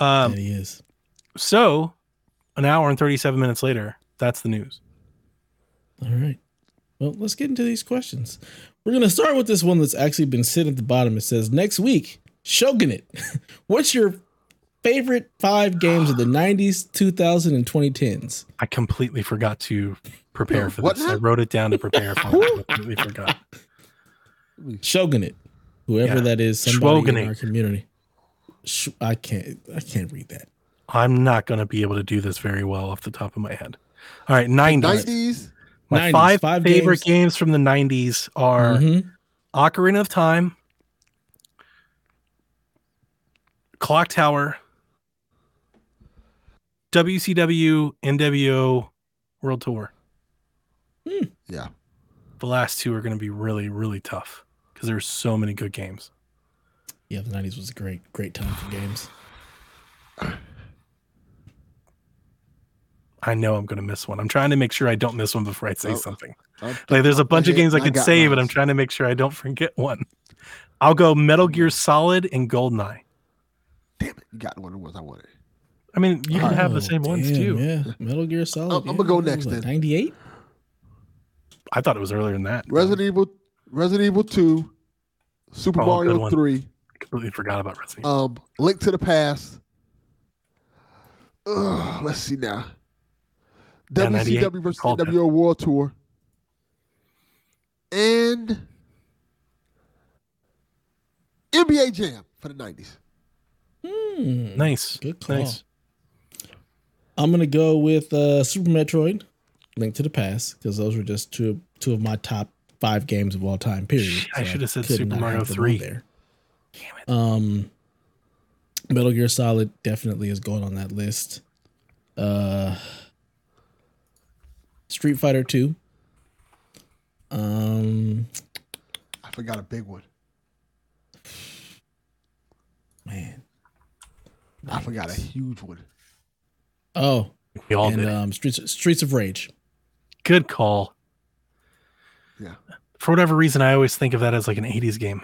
Um, that he is. so an hour and 37 minutes later, that's the news. All right. Well, let's get into these questions. We're gonna start with this one that's actually been sitting at the bottom. It says next week, Shogunate. What's your favorite five games of the '90s, 2000, and 2010s? I completely forgot to prepare for What this. I wrote it down to prepare for it. I completely forgot. Shogunate, whoever Yeah. that is, somebody in our community. Sh- I can't. I can't read that. I'm not going to be able to do this very well off the top of my head. All right, 90s. Nineties. My 90s, five, five favorite games. games. from the 90s are Mhm. Ocarina of Time, Clock Tower, WCW, NWO World Tour. Yeah. The last two are going to be really, really tough because there's so many good games. Yeah, the '90s was a great, great time for games. I know I'm going to miss one. I'm trying to make sure I don't miss one before I say Oh. something. Oh, I'm- Like there's a bunch of games I I could say, but. I'm trying to make sure I don't forget one. I'll go Metal Gear Solid and Goldeneye. Damn it! You got one of the ones I wanted. I mean, you can have the Oh, same ones too. Yeah, Metal Gear Solid. I'm- I'ma go next then. '98. I thought it was earlier than that. Resident Evil, Resident Evil Two, Super Oh, Mario. Three, I completely forgot about Resident Evil. um, Link to the Past. Ugh, let's see now. WCW versus called that. NWO World Tour. And NBA Jam for the 90s. Hmm. nice, Good call. nice. I'm gonna go with uh, Super Metroid, Link to the Past, because those were just two two of my top five games of all time. Period. Shit, I should have said Super Mario 3. There. Damn it. Um, Metal Gear Solid definitely is going on that list. Uh, Street Fighter Two. Um, I forgot a big one. man. I forgot a huge one. Oh, We all and did. um, Streets Streets of Rage. Good call. Yeah. For whatever reason, I always think of that as like an 80s game.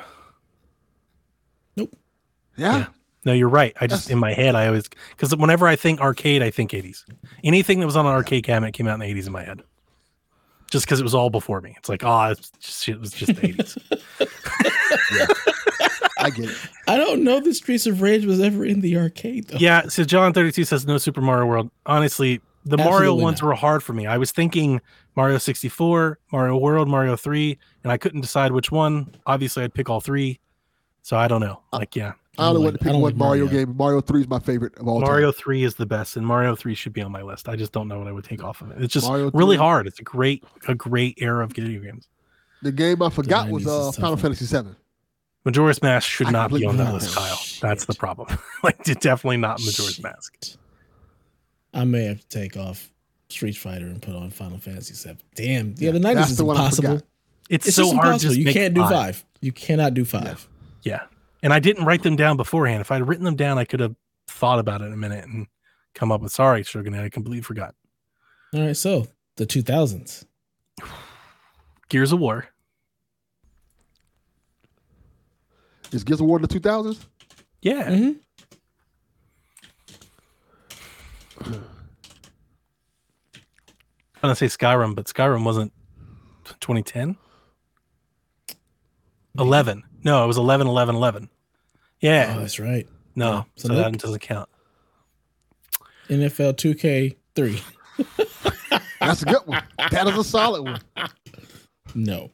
Nope. Yeah. Yeah. No, you're right. I just That's- in my head, I always because whenever I think arcade, I think 80s. Anything that was on an arcade cabinet came out in the 80s in my head. Just because it was all before me. It's like, oh, it's just, it was just the 80s. yeah. I get it. I don't know that Streets of Rage was ever in the arcade though. yeah. So John 32 says no Super Mario World. Honestly, the Mario ones not. were hard for me. I was thinking Mario 64, Mario World, Mario 3, and I couldn't decide which one. Obviously, I'd pick all three. So I don't know. Like, yeah. I only like- want to pick don't one like Mario, Mario. game. Mario 3 is my favorite of all Mario time. 3 is the best, and Mario 3 should be on my list. I just don't know what I would take off of it. It's just Mario really 3. hard. It's a great, a great era of video games. The game I forgot was uh, Final. Fantasy 7. Majora's Mask should I not be on that list, Kyle. That's the problem. like, definitely not Majora's Mask. I may have to take off Street Fighter and put on Final Fantasy Seven. Damn, yeah, the nineties is the one impossible. It's, It's so just hard. impossible. Just You make can't do five. five. You cannot do five. Yeah. And I didn't write them down beforehand. If I'd written them down, I could have thought about it in a minute and come up with sorry, Shogun. I completely forgot. All right, so the two thousands. Gears of War. Is Gears of War in the 2000s? Yeah. Mm-hmm. I'm gonna say Skyrim, but Skyrim wasn't 2010. 11. No, it was 11, 11, 11. Yeah. Oh, that's right. no, so so nope. that doesn't count. NFL two K three. That's a good one. That is a solid one. No.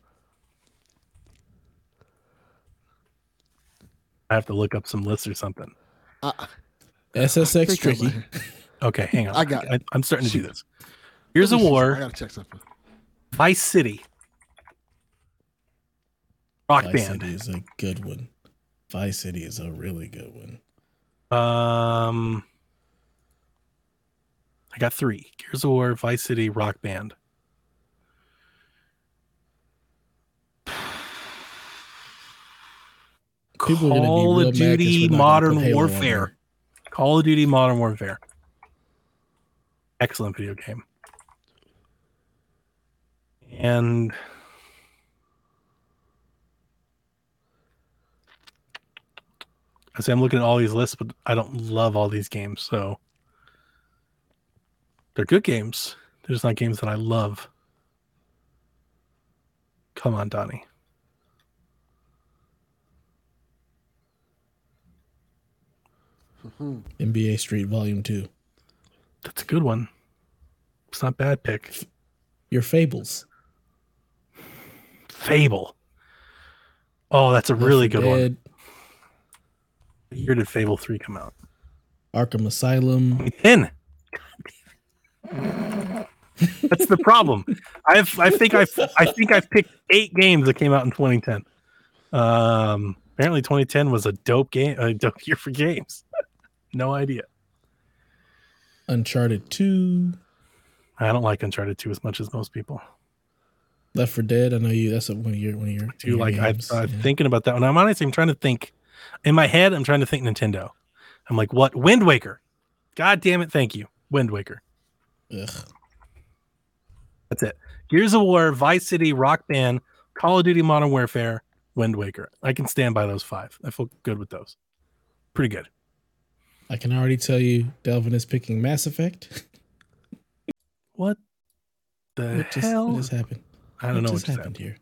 I have to look up some lists or something. Uh, I, SSX tricky. Okay, hang on. I got I, I'm starting to do this. Here's a war. I gotta check something. Vice City. Rock Vice Band. City is a good one. Vice City is a really good one. Um, I got three: Gears of War, Vice City, Rock Band. People are gonna be Call of mad 'cause we're Duty Modern put Halo on Warfare. Call of Duty Modern Warfare. Excellent video game. And I say I'm looking at all these lists, but I don't love all these games, so they're good games. They're just not games that I love. Come on, Donnie. NBA Street Volume Two. That's a good one. It's not bad pick. Your Fables. Fable. Oh, that's a really 4 good one. What year did Fable 3 come out? Arkham Asylum. 10. That's the problem. I've I think I've I think I've picked eight games that came out in 2010. Um apparently 2010 was a dope game a dope year for games. no idea. Uncharted Two. I don't like Uncharted 2 as much as most people. Left 4 Dead. I know you. That's a, one of your one of your. Like I, games, I'm yeah. thinking about that one. I'm honestly I'm trying to think in my head, I'm trying to think Nintendo. I'm like, what? Wind Waker. God damn it, thank you. Wind Waker. Ugh. That's it. Gears of War, Vice City, Rock Band, Call of Duty Modern Warfare, Wind Waker. I can stand by those five. I feel good with those. Pretty good. I can already tell you, Delvin is picking Mass Effect. What the What just, hell? what just happened? I don't know what what just happened. here.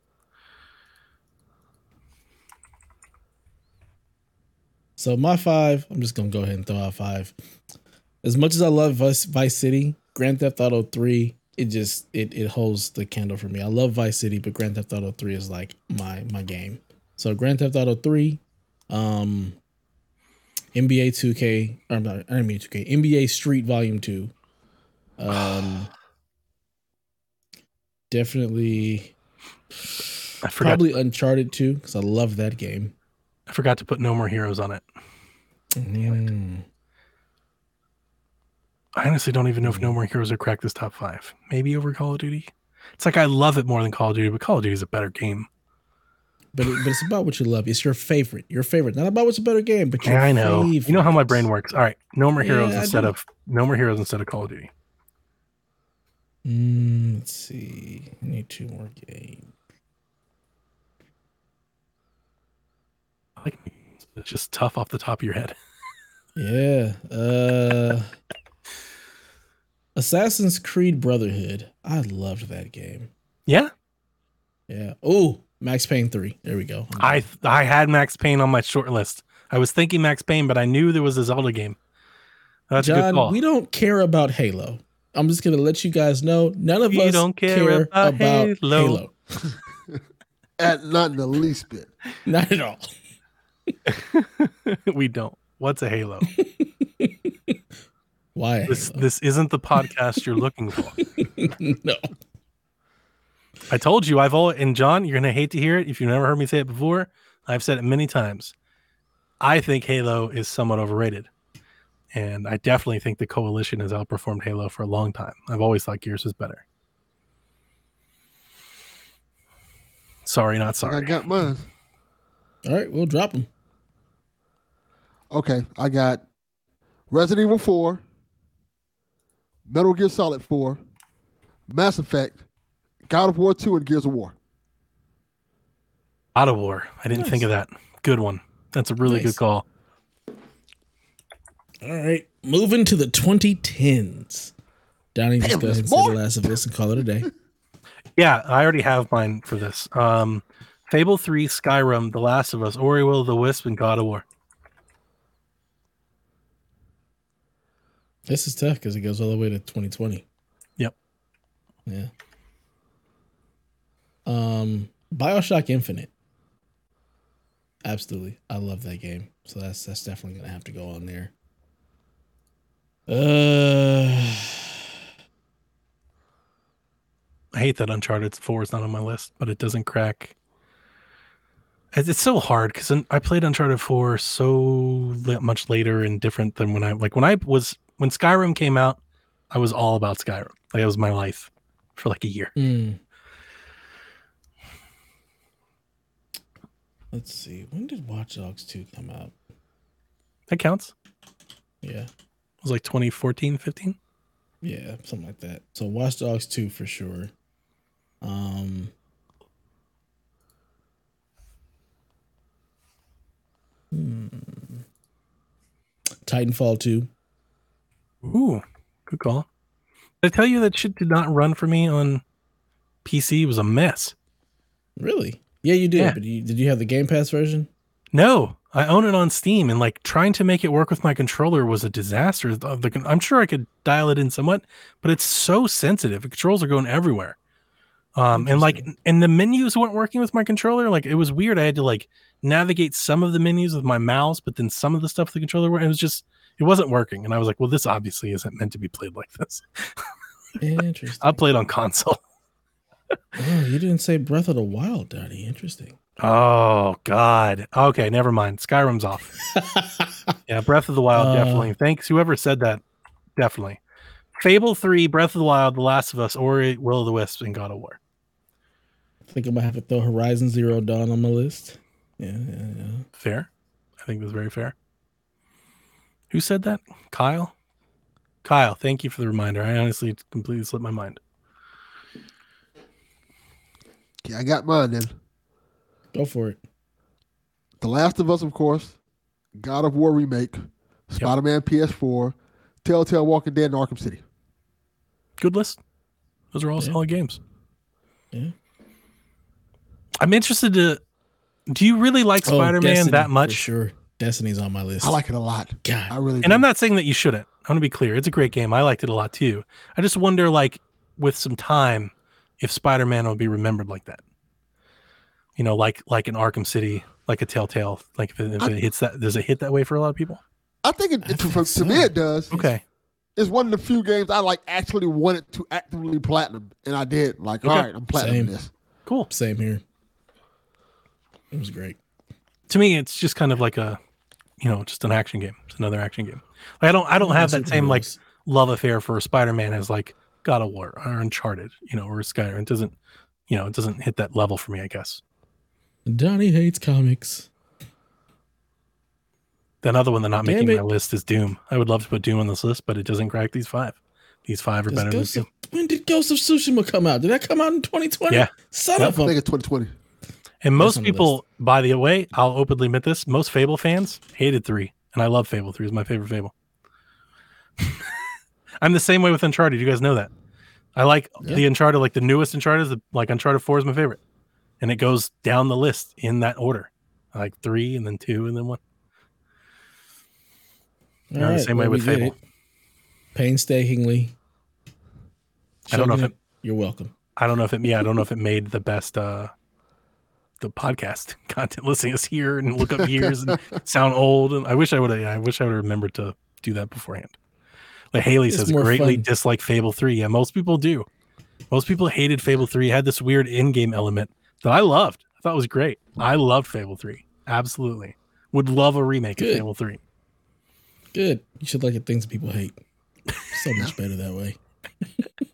So my five, I'm just gonna go ahead and throw out five. As much as I love Vice, Vice City, Grand Theft Auto 3, it just it it holds the candle for me. I love Vice City, but Grand Theft Auto 3 is like my my game. So Grand Theft Auto 3, um NBA 2K, or not NBA 2K, NBA Street Volume 2. Um definitely I forgot. Probably Uncharted 2 because I love that game. I forgot to put No More Heroes on it. Mm. I honestly don't even know if No More Heroes would crack this top five. Maybe over Call of Duty. It's like I love it more than Call of Duty, but Call of Duty is a better game. But it, but it's about what you love. It's your favorite. Your favorite. Not about what's a better game, but your Yeah, I know. You know how my brain works. All right, No More Heroes Yeah, instead of No More Heroes instead of Call of Duty. Mm, let's see. I need two more games. I like it's just tough off the top of your head. Yeah. Uh Assassin's Creed Brotherhood. I loved that game. Yeah, Yeah. Oh, Max Payne 3. There we go. I I had Max Payne on my short list. I was thinking Max Payne, but I knew there was a Zelda game. That's a good John, call. we don't care about Halo. I'm just gonna let you guys know none of We us don't care care, about about, Halo. Halo. At not in the least bit. Not at all. we don't. What's a Halo? Why? a This Halo? this isn't the podcast you're looking for. no. I told you I've all and John, you're gonna hate to hear it if you've never heard me say it before. I've said it many times. I think Halo is somewhat overrated. And I definitely think the coalition has outperformed Halo for a long time. I've always thought Gears was better. Sorry, not sorry. I got mine. All right, we'll drop them. Okay, I got Resident Evil 4, Metal Gear Solid 4, Mass Effect, God of War 2, and Gears of War. Out of War. I didn't think of that. Good one. That's a really Nice. good call. All right, moving to the 2010s. Donnie, just Damn, go ahead and say the last of this and call it a day. Yeah, I already have mine for this. Um, Fable 3, Skyrim, The Last of Us, Ori Will of the Wisp, and God of War. This is tough because it goes all the way to 2020. Yep. Yeah. Um, Bioshock Infinite. Absolutely, I love that game. So that's that's definitely gonna have to go on there. Uh, I hate that Uncharted 4 is not on my list, but it doesn't crack. It's so hard because I played Uncharted 4 so much later and different than when I like when I was when Skyrim came out. I was all about Skyrim. Like it was my life for like a year. Mm. Let's see. When did Watch Dogs 2 come out? That counts. Yeah. It was like 2014, 15. Yeah, something like that. So Watch Dogs 2 for sure. Um hmm. Titanfall 2. Ooh, good call. Did I tell you that shit did not run for me on PC? It was a mess. Really? Yeah, you did. Yeah. But you, did you have the Game Pass version? No, I own it on Steam, and like trying to make it work with my controller was a disaster. I'm sure I could dial it in somewhat, but it's so sensitive. The controls are going everywhere. Um, and like, and the menus weren't working with my controller. Like, it was weird. I had to like navigate some of the menus with my mouse, but then some of the stuff with the controller, were- it was just, it wasn't working. And I was like, well, this obviously isn't meant to be played like this. Interesting. I played on console. Oh, you didn't say Breath of the Wild, Daddy. Interesting. Oh God. Okay, never mind. Skyrim's off. Yeah, Breath of the Wild, Uh, definitely. Thanks, whoever said that. Definitely. Fable 3, Breath of the Wild, The Last of Us, Ori, Will of the Wisps, and God of War. I think I might have to throw Horizon Zero Dawn on my list. Yeah, yeah, yeah. Fair. I think that's very fair. Who said that? Kyle? Kyle, thank you for the reminder. I honestly completely slipped my mind. Okay, I got mine then. Go for it. The Last of Us, of course. God of War remake. Spider Man PS4. Telltale Walking Dead and Arkham City. Good list. Those are all Yeah. solid games. Yeah. I'm interested to. Do you really like Oh, Spider Man Destiny, that for much? sure. Destiny's on my list. I like it a lot. God. I really And do. I'm not saying that you shouldn't. I want to be clear. It's a great game. I liked it a lot too. I just wonder, like, with some time, if Spider Man will be remembered like that. You know, like like in Arkham City, like a Telltale. Like if it, if it hits that, does it hit that way for a lot of people? I think it, I it- think for, so. to me it does. Okay. It's one of the few games I like actually wanted to actively platinum, and I did. Like, Okay. all right, I'm platinum Same. this. Cool. Same here. It was great. To me, it's just kind of like a, you know, just an action game. It's another action game. Like, I don't I don't have that same like love affair for Spider Man as like God of War or Uncharted, you know, or Skyrim. It doesn't, you know, it doesn't hit that level for me. I guess. Donnie hates comics. Another one that's not Damn making it. my list is Doom. I would love to put Doom on this list, but it doesn't crack these five. These five are Does better than Ghost Doom. of- when did Ghost of Tsushima come out? Did that come out in 2020? Yeah. Son Yep. of I a think it's 2020. And most on the people, by the way, I'll openly admit this: most Fable fans hated three, and I love Fable. Three is my favorite Fable. I'm the same way with Uncharted. You guys know that. I like the Uncharted, like the newest Uncharted. The, like Uncharted Four is my favorite, and it goes down the list in that order, like three, and then two, and then one. All the right, same way with Fable. Painstakingly. I don't know if it- You're welcome. I don't know if it. Yeah, I don't know if it made the best. uh the podcast content listening us here and look up years and sound old and I wish I would have I wish I would have remembered to do that beforehand. Like Haley It's says greatly fun. dislike Fable 3. Yeah, most people do. Most people hated Fable 3. It had this weird in-game element that I loved. I thought was great. I loved Fable 3. Absolutely. Would love a remake Good. of Fable 3. Good. You should like the things people hate. So much better that way.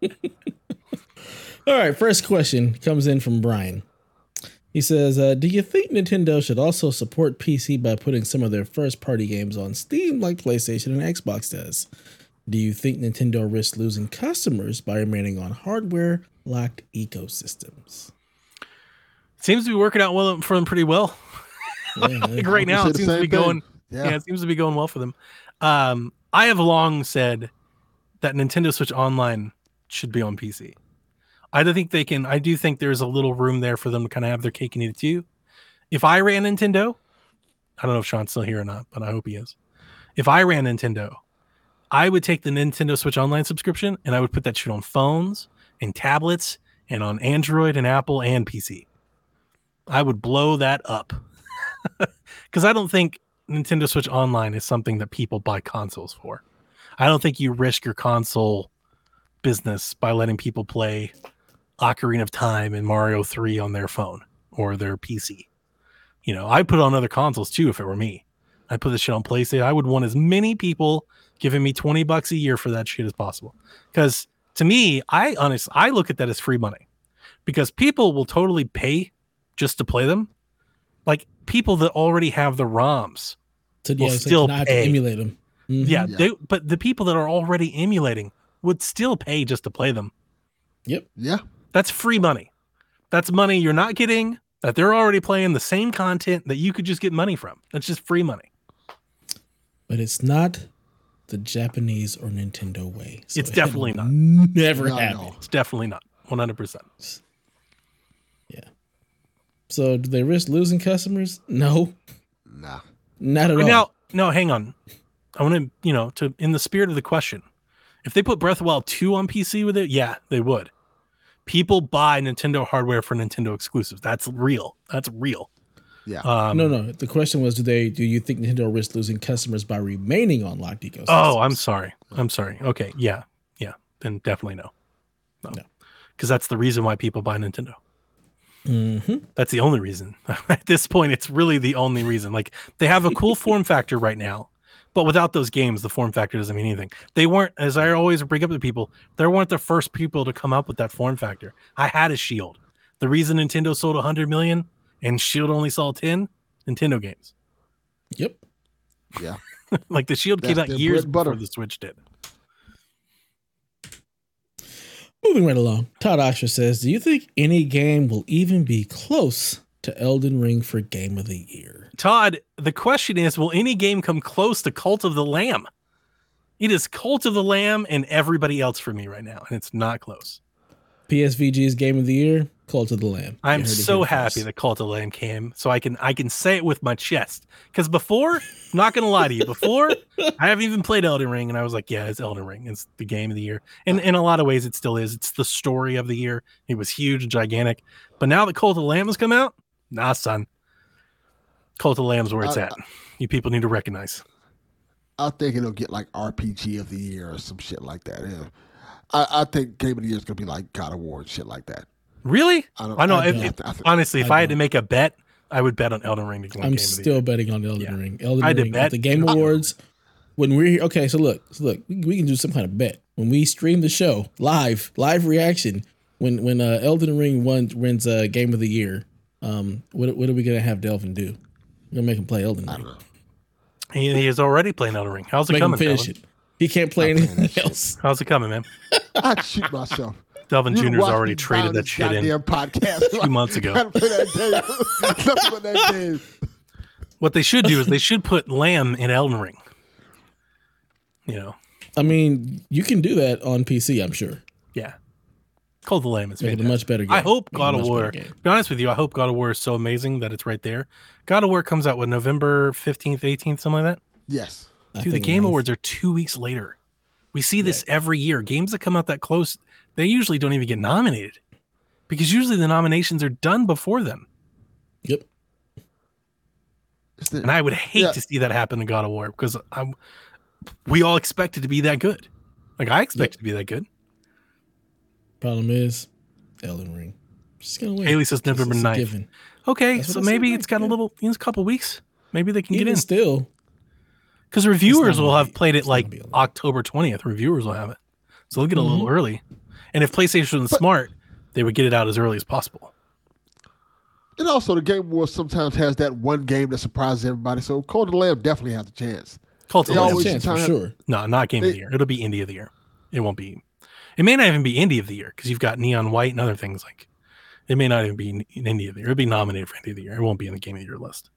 All right. First question comes in from Brian. He says, uh, Do you think Nintendo should also support PC by putting some of their first party games on Steam like PlayStation and Xbox does? Do you think Nintendo risks losing customers by remaining on hardware locked ecosystems? seems to be working out well for them pretty well. Yeah, like right now it seems to be thing. going Yeah. yeah. it seems to be going well for them um i have long said that nintendo switch online should be on pc i do think they can i do think there's a little room there for them to kind of have their cake and eat it too if i ran nintendo i don't know if sean's still here or not but i hope he is if i ran nintendo i would take the nintendo switch online subscription and i would put that shit on phones and tablets and on android and apple and pc i would blow that up because I don't think Nintendo Switch Online is something that people buy consoles for. I don't think you risk your console business by letting people play Ocarina of Time and Mario 3 on their phone or their PC. You know, I put on other consoles too if it were me. I put this shit on PlayStation. I would want as many people giving me 20 bucks a year for that shit is possible. Because to me, I honestly I look at that as free money. Because people will totally pay just to play them. Like people that already have the ROMs. So Will yeah, still like not have to pay. emulate them. Mm-hmm. Yeah, Yeah. They, but the people that are already emulating would still pay just to play them. Yep. Yeah. That's free money. That's money you're not getting that they're already playing the same content that you could just get money from. That's just free money. But it's not the Japanese or Nintendo way. So It's it definitely will not. Never No, happen. no. It's definitely not 100%. Yeah. So do they risk losing customers? No, Nah. not at But all. now, no, hang on. I want to, you know, to in the spirit of the question, if they put Breath of the Wild 2 on PC with it, yeah, they would. People buy Nintendo hardware for Nintendo exclusives. That's real. That's real. Yeah. Um, no, no. The question was, do they? Do you think Nintendo risks losing customers by remaining on locked ecosystems? Oh, I'm sorry. I'm sorry. Okay, yeah, yeah. Then definitely no. No, No. because that's the reason why people buy Nintendo. Mm-hmm. That's the only reason. At this point, it's really the only reason. Like they have a cool form factor right now, but without those games, the form factor doesn't mean anything. They weren't, as I always bring up to people, they weren't the first people to come up with that form factor. I had a Shield. The reason Nintendo sold 100 million and Shield only saw 10, Nintendo games. Yep. Yeah. like the Shield came out years bread butter. before the Switch did. Moving right along. Todd Osher says, "Do you think any game will even be close to Elden Ring for Game of the Year?" Todd, the question is will any game come close to Cult of the Lamb? It is Cult of the Lamb and everybody else for me right now, and it's not close. PSVG's Game of the Year, Cult of the Lamb. I'm You heard it so happy first. that Cult of the Lamb came, so I can I can say it with my chest. Because before, I'm not gonna lie to you, before I haven't even played Elden Ring, and I was like, yeah, it's Elden Ring. It's the game of the year, and in a lot of ways, it still is. It's the story of the year. It was huge, gigantic, but now that Cult of the Lamb has come out, nah, son, Cult of the Lamb's where it's I- at. You people need to recognize. I think it'll get like RPG of the year or some shit like that. Yeah. I, I think Game of the Year is gonna be like God of War and shit like that. Really? I don't. I know. I if- don't- if- I honestly, if I I, had to make a bet, I would bet on Elden Ring to win I'm Game still betting on Elden Yeah. Ring. Elden I had Ring bet. at the Game Awards. When we're here, okay, so look, so look, we, we can do some kind of bet when we stream the show live, live reaction. When when uh, Elden Ring won, wins uh, Game of the Year, um, what what are we gonna have Delvin do? We're gonna make him play Elden I Ring. don't know. He, he is already playing Elden Ring. How's it Make him coming, finish Delvin? it. He can't play I'm anything else. How's it coming, man? I'd shoot myself. Delvin You Jr.'s already traded that shit in. goddamn podcast two months ago. Gotta play that game. Nothing but that game. What they should do is they should put Lamb in Elden Ring. You know, I mean, you can do that on PC. I'm sure. yeah. Call the Lamb. It's Make a much better game. I hope Make it a God of War. To be honest with you, I hope God of War is so amazing that it's right there. God of War comes out with November fifteenth, eighteenth, something like that. Yes. I Dude, the Game. Awards are two weeks later. We see this every year. Games that come out that close, they usually don't even get nominated because usually the nominations are done before them. Yep. The- And I would hate Yeah. to see that happen in God of War because I'm, we all expect it to be that good. Like I expect it to be that good. Problem is, Elden Ring. Just gonna wait. Haley says It's- November it's 9th. given. Okay, That's so maybe right? it's got a Yeah. little, in a couple weeks. Maybe they can Even get in still, because reviewers will gonna have played it like gonna be a lot. October 20th. Reviewers will have it. So they'll get a little Mm-hmm. early. And if PlayStation was smart, they would get it out as early as possible. And also, the Game Awards sometimes has that one game that surprises everybody. So, Cult of the Lamb definitely has a chance. Cult of They the Lamb. always- chance for time- sure. No, not game of the year. It'll be indie of the year. It won't be. It may not even be indie of the year because you've got Neon White and other things like. It may not even be in indie of the year. It'll be nominated for indie of the year. It won't be in the game of the year list.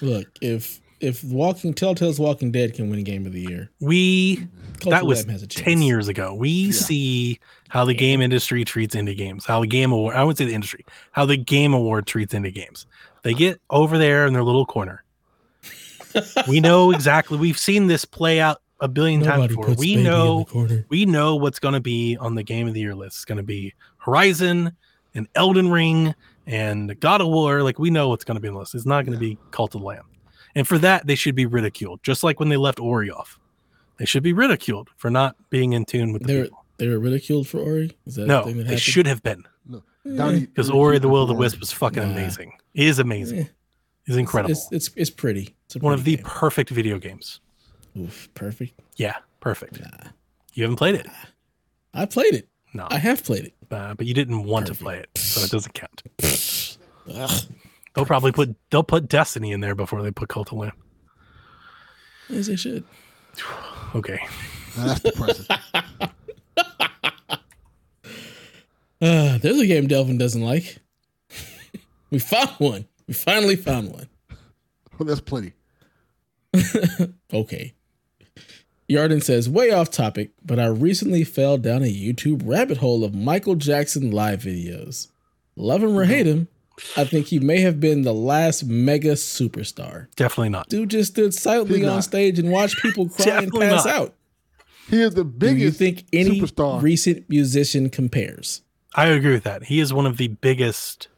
Look, if if Walking Telltale's Walking Dead can win Game of the Year, We Cult that was has a ten years ago. We see how the game industry treats indie games. How the game award. I would say the industry. How the game award treats indie games. They uh-huh. get over there in their little corner. we know exactly. We've seen this play out a billion times before. We know we know what's going to be on the game of the year list. It's going to be Horizon and Elden Ring and God of War. Like we know what's going to be on the list. It's not going to be Cult of the Lamb. And for that, they should be ridiculed, just like when they left Ori off. They should be ridiculed for not being in tune with the They were people. they were ridiculed for Ori. Is that No, thing that they should have been No, because Ori the Will of the Wisp was fucking Nah. amazing. It is amazing. Eh, It's incredible. It's, it's it's pretty. It's a One of the game. perfect video games. Oof, perfect. Yeah, perfect. You haven't played it. I played it. No, I have played it. uh, but you didn't want Perfect. to play it, so it doesn't count. Ugh, They'll probably put they'll put Destiny in there before they put Cult of Lamb. as they should. Okay, Now, that's depressing. Uh, there's a game Delvin doesn't like. we found one. We finally found one. Well, There's plenty. Okay. Yarden says, way off topic, but I recently fell down a YouTube rabbit hole of Michael Jackson live videos. Love him or hate him, I think he may have been the last mega superstar. definitely not. Dude just stood silently on stage and watched people cry and Definitely pass not. out. He is the biggest. Do biggest you think any superstar. recent musician compares? I agree with that. He is one of the biggest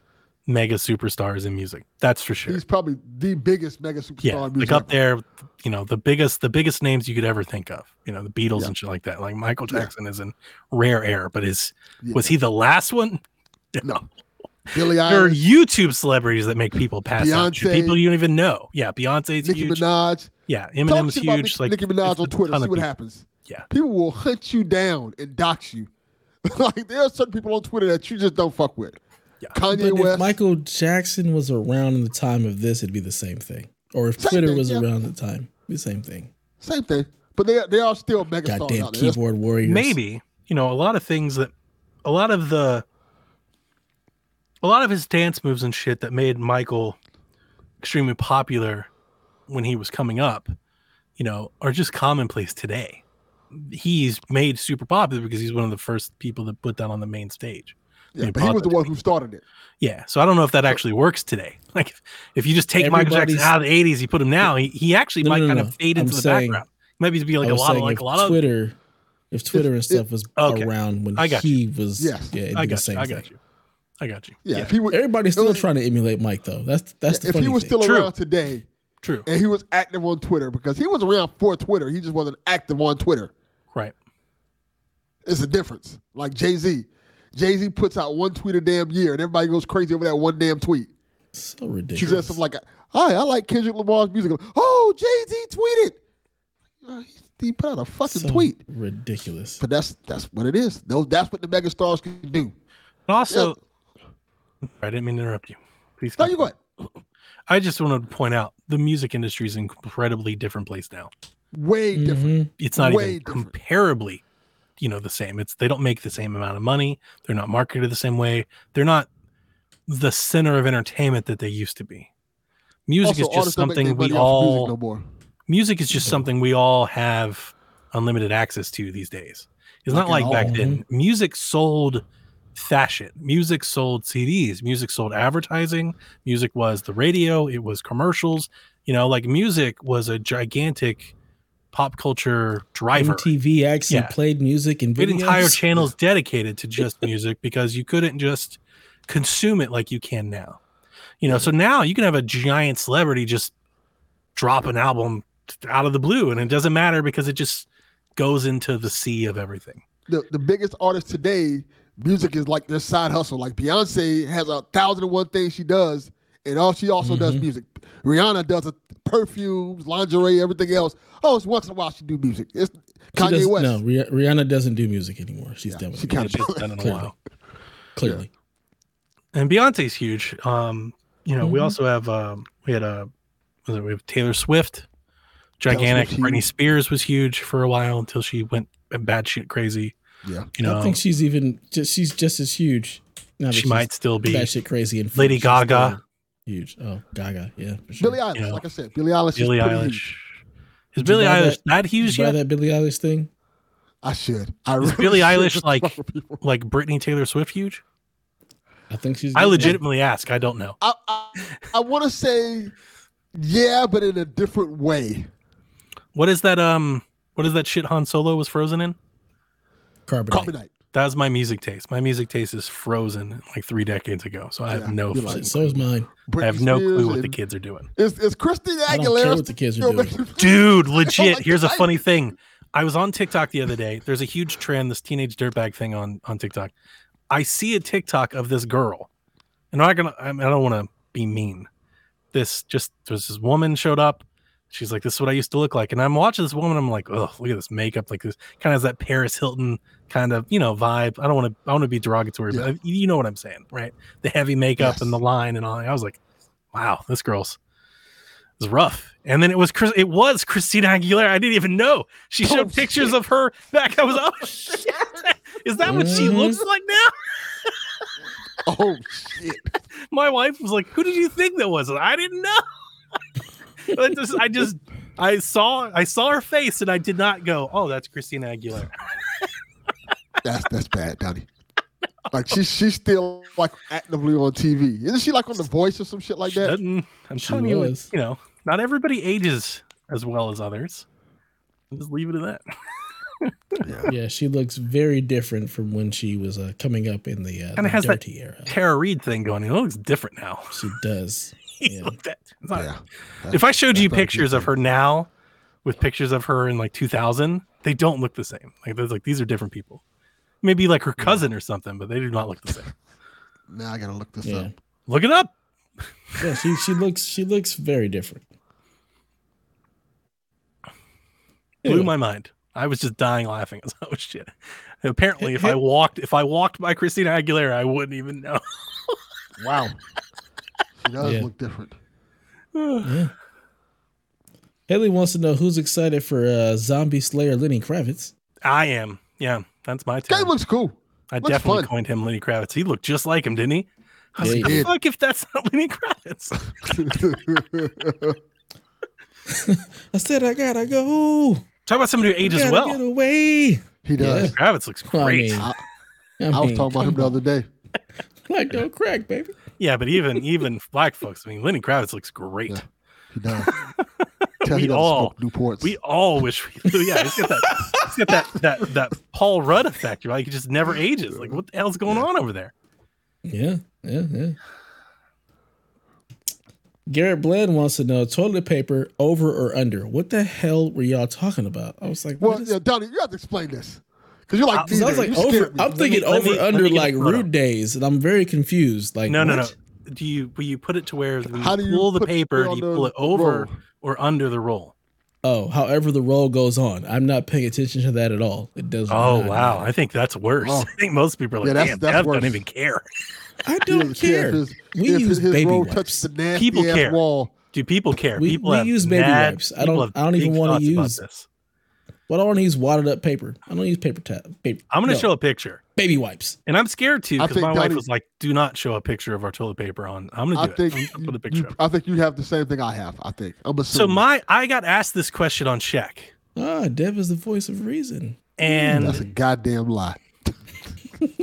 mega superstars in music. That's for sure. He's probably the biggest mega superstar. yeah, in like music up ever. there, you know, the biggest the biggest names you could ever think of. You know, the Beatles Yeah. and shit like that. Like Michael Yeah. Jackson is in rare air, but is Yeah. was he the last one? No. Billy There are YouTube celebrities that make people pass out. People you don't even know. Yeah, Beyonce's Nicki huge. Minaj. Yeah, Talk Eminem's shit about huge. Like Nicki Minaj on Twitter. ton See of what people. happens. Yeah. People will hunt you down and dox you. like there are certain people on Twitter that you just don't fuck with. Yeah. Kanye But West. if Michael Jackson was around in the time of this, it'd be the same thing. Or if Same Twitter thing, was yeah. around the time, it'd be the same thing. Same thing. But they they are still mega stars Goddamn out there. That's- keyboard warriors. maybe you know a lot of things that a lot of the a lot of his dance moves and shit that made michael extremely popular when he was coming up you know are just commonplace today he's made super popular because he's one of the first people that put that on the main stage Yeah, He but he was the one who started it. yeah so i don't know if that actually works today like if, if you just take michael jackson out of the 80s you put him now he, he actually No, might no, kind of fade I'm into the saying- background maybe it'd be like I a was lot of like a lot of Twitter, if Twitter and stuff was Okay. around when I got he was, Yes. yeah, it'd i be the same you i thing. got you i got you Yeah, if he was Everybody's still was- trying to emulate Mike, though. That's that's the if funny he was thing. still True. around today true and he was active on Twitter because he was around for Twitter, he just wasn't active on Twitter. right It's a difference. Like Jay Z. Jay Z puts out one tweet a damn year and everybody goes crazy over that one damn tweet. so ridiculous. She ridiculous. says something like, Hi, I like Kendrick Lamar's music. Oh, Jay Z tweeted. Uh, he- He put out a fucking so tweet. ridiculous. But that's that's what it is. Those that's what the mega stars can do. And also, I didn't mean to interrupt you. Please. No, you go ahead. I just wanted to point out the music industry is an incredibly different place now. Way different. Mhm. It's not Way even different. comparably, you know, the same. It's they don't make the same amount of money. They're not marketed the same way. They're not the center of entertainment that they used to be. Music Also, is just artists don't make something we money off of music all no more. music is just something we all have unlimited access to these days. It's not Like like back all. then. Music sold fashion. Music sold CDs. Music sold advertising. Music was the radio. It was commercials. You know, like music was a gigantic pop culture driver. MTV actually Yeah. played music and We had videos. entire channels dedicated to just music because you couldn't just consume it like you can now. You know, so now you can have a giant celebrity just drop an album out of the blue and it doesn't matter because it just goes into the sea of everything. The the biggest artists today, music is like their side hustle. Like Beyonce has a thousand and one things she does, and all she also does Mhm. music. Rihanna does a perfumes, lingerie, everything else. Oh, it's once in a while she do music. It's She Kanye does- West. No, Rih- Rihanna doesn't do music anymore. She's Yeah, done with she kinda- It's in a Clearly. while. Clearly. And Beyonce's huge. Um, you know, we Mhm. also have um we had a was it, we have Taylor Swift, gigantic. Swift's Britney. Spears was huge for a while until she went bad shit crazy. Yeah. You know, I think she's even just she's just as huge. Now she might still be batshit crazy and Lady Gaga. Huge. Oh, Gaga. Yeah. For sure. Billie Eilish, Yeah. like I said, Billie Eilish Billie is Eilish. huge. Is Did Billie Eilish that, Did huge you yet? that Billie Eilish thing? I should. I Is really Billie should Eilish like- fuck with people. Like Britney Taylor Swift huge? I think she's. I good. legitimately ask. I don't know. I I, I want to say, yeah, but in a different way. What is that? Um, what is that shit Han Solo was frozen in? Carbonite. Carbonite. That was my music taste. My music taste is frozen like three decades ago. So I have Yeah, no. you're like- So is mine. I have no Spears clue what the kids are doing. Is is Christina Aguilera? what the kids are doing. Dude, legit. like Here's a funny thing. I was on TikTok the other day. There's a huge trend, this teenage dirtbag thing on on TikTok. I see a TikTok of this girl, and I'm not gonna. I, mean, I don't want to be mean. This just there's this woman showed up. She's like, "This is what I used to look like," and I'm watching this woman. I'm like, "Oh, look at this makeup! Like this kind of has that Paris Hilton kind of you know vibe." I don't want to. I want to be derogatory, Yeah. but you know what I'm saying, right? The heavy makeup Yes. and the line and all. I was like, "Wow, this girl's is rough." And then it was Chris. It was Christina Aguilera. I didn't even know. She Oh, showed pictures of her back. I was, oh shit! Is that what she Mhm. looks like now? Oh shit! my wife was like, "Who did you think that was?" I didn't know. I just, I just, I saw, I saw her face, and I did not go, "Oh, that's Christina Aguilera." That's that's bad, Donnie. Like she's she's still like actively on TV. Isn't she like on The Voice or some shit like She that? doesn't- I'm She telling you, was. you know, not everybody ages as well as others. I'll just leave it at that. Yeah. Yeah, she looks very different from when she was uh, coming up in the, uh, Kinda the has that- era. Tara Reid thing going. It looks different now. She does. Yeah. Look at that. Not- Yeah. if I showed you that's not a good pictures of her now, with pictures of her in like 2000, they don't look the same. Like there's like these are different people. Maybe like her cousin or something, but they do not look the same. Now I gotta look this Yeah. up. Look it up. Yeah, she she looks she looks very different. blew my mind. I was just dying laughing. I was like, oh shit. Apparently, if I walked, if I walked by Christina Aguilera, I wouldn't even know. Wow. She does Yeah. look different. yeah. Haley wants to know who's excited for uh, Zombie Slayer Lenny Kravitz. I am. Yeah, that's my Guy time. looks cool. I looks definitely fun. coined him Lenny Kravitz. He looked just like him, didn't he? I was Yeah, like, he did. fuck if that's not Lenny Kravitz? I said I gotta go. Talk about somebody who ages gotta well. Get away. he does. Kravitz looks Well, I great. mean, I, I, I was talking about him come the other day. Like don't crack, baby. Yeah, but even even black folks. I mean, Lenny Kravitz looks great. Yeah. He does. Tell We he all- smoke Newports. We all wish we yeah, he's got that he's got that that that Paul Rudd effect, right? He just never ages. Like what the hell's going on over there? Yeah, yeah, yeah. Garrett Bland wants to know toilet paper over or under. What the hell were y'all talking about? I was like, well, what is- yeah, Donnie, you have to explain this because you're like, I, so I was like over, I'm thinking me- over me under like photo. rude days, and I'm very confused. Like, No, no, no. Do you will you put it to where when How you do you pull the paper, do you pull it over roll? or under the roll? Oh, however the roll goes on, I'm not paying attention to that at all. It does. Oh not wow, matter. I think that's worse. Oh. I think most people are like, Yeah, that's- damn, that's Dev don't even care. I don't care care. his, We if use his baby roll wipes. touches the nasty People ass care. wall. Do people care? We- people we have use baby mad- wipes. I don't- I don't even wanna use- this. But I want to use wadded up paper. I don't use paper towel. Paper. I'm gonna no, show a picture, baby wipes. and I'm scared too because my wife Donnie- was like, "Do not show a picture of our toilet paper on." I'm gonna I do it. think I'm you, put a picture. you- up. I think you have the same thing I have. I think I'm So my I got asked this question on Shaq, Ah, Dev is the voice of reason. and that's a goddamn lie.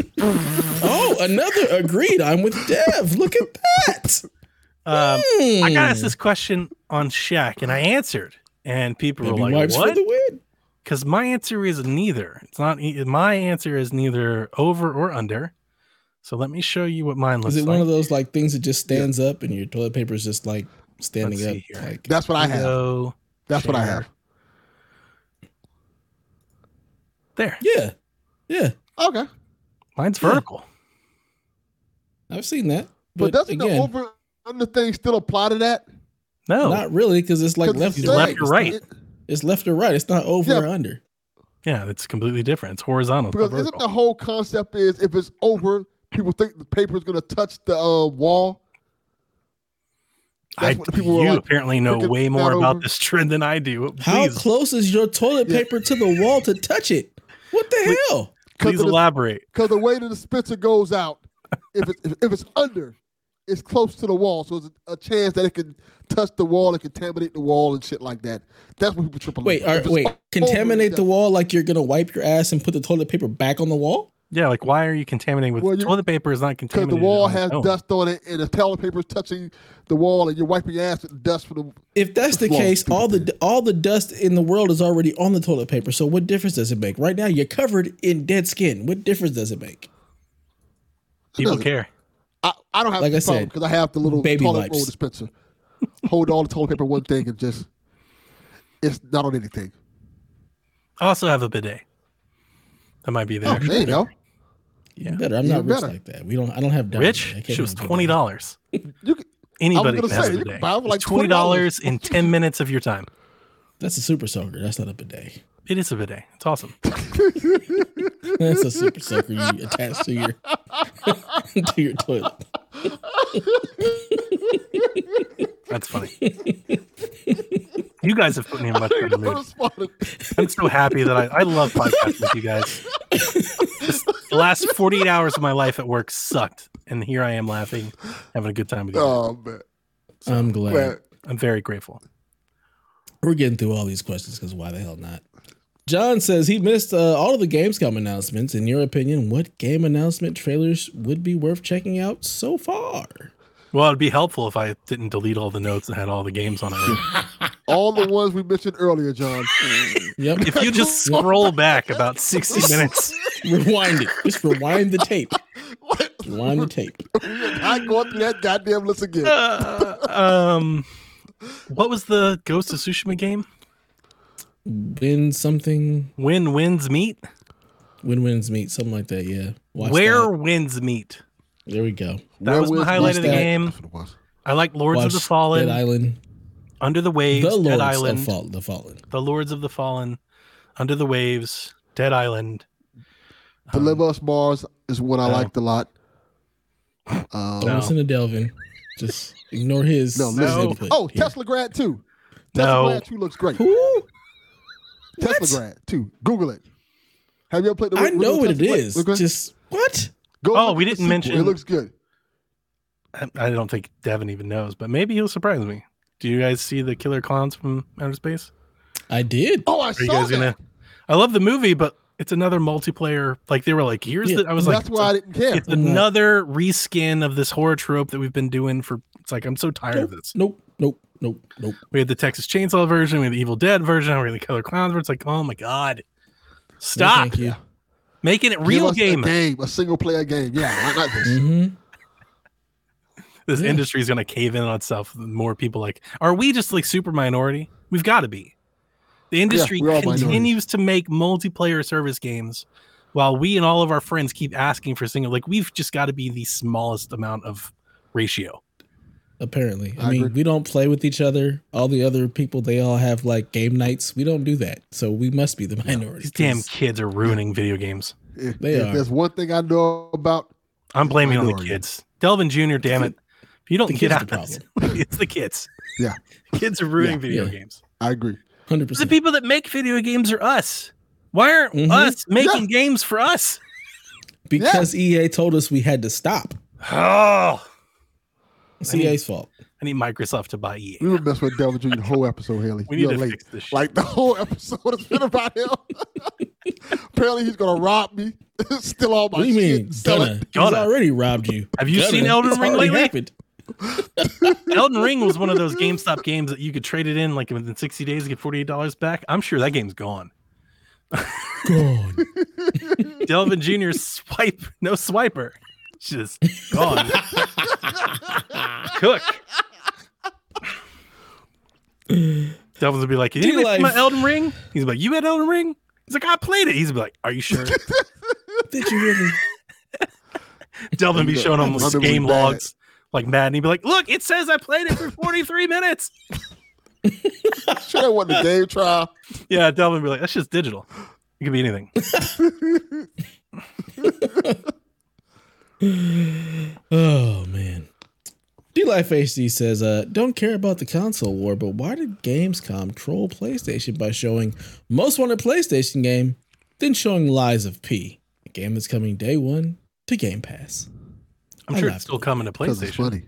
Oh, another agreed. I'm with Dev. Look at that. um, I got asked Hmm. this question on Shaq, and I answered, and people Baby were like, wipes "What?" For the win. because my answer is neither. It's not. e- My answer is neither over or under. So let me show you what mine looks like. Is it like. one of those like things that just stands up and your toilet paper is just like standing Let's up? here. Like That's what I have. Go That's what I have. there. yeah, yeah. Okay, Mine's Yeah. vertical. I've seen that, but, but, doesn't again, the over under thing still apply to that? No, not really because it's like 'Cause left it's or right. or It's right. not- It's left or right. It's not over Yeah. or under. yeah, it's completely different. It's horizontal. it's not Because isn't the whole concept is if it's over, people think the paper is going to touch the uh, wall. I, That's what people you like, apparently know way more about over. this trend than I do. How close is your toilet Yeah. paper to the wall to touch it? What the hell? please of the- elaborate. Because the way that the dispenser goes out, if it's if, if it's under, it's close to the wall, so there's a, a chance that it can touch the wall and contaminate the wall and shit like that. That's what people triple. Wait, are, wait. Contaminate the wall like you're gonna wipe your ass and put the toilet paper back on the wall? Yeah, like why are you contaminating with Well, toilet paper? Is not because contaminated. the wall has own. dust on it, and the toilet paper is touching the wall, and you're wiping your ass with the dust from the. If that's the Well, case, all the all the dust in the world is already on the toilet paper. So what difference does it make? Right now, you're covered in dead skin. What difference does it make? People doesn't- care. I, I don't have Like I problem said, because I have the little baby toilet wipes. roll dispenser. Hold all the toilet paper one thing and just. It's not on anything. I also have a bidet. That might be there. Oh, there you go. Yeah. Better. I'm Even not rich better. like that. We don't. I don't have. Rich? I can't She was twenty dollars. You can, Anybody gonna can have say, a you can buy them for like It's twenty $20. dollars in ten minutes of your time. That's a super soaker. That's not a bidet. It is a bidet. It's awesome. That's a super soaker you attach to your to your toilet. That's funny. you guys have put me in much You better mood. I'm so happy that I, I love podcasting with you guys. Just the last 48 hours of my life at work sucked. And here I am laughing, having a good time with you. Oh man, I'm glad. man. I'm very grateful. We're getting through all these questions because why the hell not? John says he missed uh, all of the Gamescom announcements. In your opinion, what game announcement trailers would be worth checking out so far? Well, it'd be helpful if I didn't delete all the notes and had all the games on it. all the ones we mentioned earlier, John. Yep. if you just scroll back about 60 minutes, rewind it. Just rewind the tape. Rewind the tape. I going through that goddamn list again. uh, um, what was the Ghost of Tsushima game? Win something. Win wins meet? Win wins meet. Something like that. Yeah. Watch Where that. winds meet? There we go. That Where was my highlight of the that. game. That's what it was. I like Lords Watch of the Fallen, Dead Island. Under the Waves, The Dead Island, of Fall, the Fallen. The Lords of the Fallen, Under the Waves, Dead Island. Um, Deliver Us Mars is what I no. liked a lot. Um, Don't No. listen to Delvin. Just ignore his. No, his listen. input Oh, here. Teslagrad 2. Tesla No. Grad 2 looks great. Who? Tesla What? Grad 2. Google it. Have you ever played the I know original what it Teslagrad? is. Look good? Just what? Go Oh, we didn't mention- It looks good. I, I don't think Devin even knows, but maybe he'll surprise me. Do you guys see the Killer Clowns from Outer Space? I did. Oh, I Are you saw guys that. gonna? I love the movie, but it's another multiplayer. Like they were like, here's Yeah, the. I was like, That's why I didn't care. it's I'm not- another reskin of this horror trope that we've been doing for. It's like I'm so tired Nope. of this. Nope. Nope. Nope. Nope. We had the Texas Chainsaw version, we had the Evil Dead version, we had the Killer Clowns. Where it's like, oh my god, No, stop thank you. Making it real game. A game, a single player game. Yeah, not, not this. hmm This Yeah. industry is going to cave in on itself. More people like, are we just like super minority? We've got to be. The industry we're all minorities. continues to make multiplayer service games, while we and all of our friends keep asking for single. Like we've just got to be the smallest amount of ratio. Apparently, I, I mean, agree. we don't play with each other. All the other people, they all have like game nights. We don't do that, so we must be the minority. These damn 'cause kids are ruining video games. If, They if are. there's one thing I know about, I'm blaming it on the kids. Delvin Jr., damn it. If you don't The get kids out the of this, it's the kids. Yeah. Kids are ruining Yeah. video Yeah. games. I agree. 100%. The people that make video games are us. Why aren't Mhm. us making games for us? Because EA told us we had to stop. Oh, It's I need- EA's fault. I need Microsoft to buy EA. We were messing with Delvin Jr. the whole episode, Haley. We need You're to late. fix this shit. Like the whole episode has been about him. Apparently, he's gonna rob me, Still all my What do you mean, gonna? He's Gonna. already robbed you. Have you Gonna. seen Elden It's Ring lately? happened. Elden Ring was one of those GameStop games that you could trade it in like within 60 days to get $48 back. I'm sure that game's gone. gone. Delvin Jr. swipe, no swiper. Just gone. Cook. Delvin's would be like, Did you D-Life. my Elden Ring? He's like, You had Elden Ring? He's like, I played it. He's like, Are you sure? Did you really? Delvin be showing him Wonder his was game bad. logs like Madden. He'd be like, Look, it says I played it for 43 minutes. Sure, that wasn't a game trial. Yeah, Delvin would be like, That's just digital. It could be anything. Oh man. D Life HD says, uh, don't care about the console war, but why did Gamescom troll PlayStation by showing most wanted PlayStation game, then showing Lies of P, a game that's coming day one to Game Pass? I'm I sure it's still at coming to Because it's PlayStation. funny.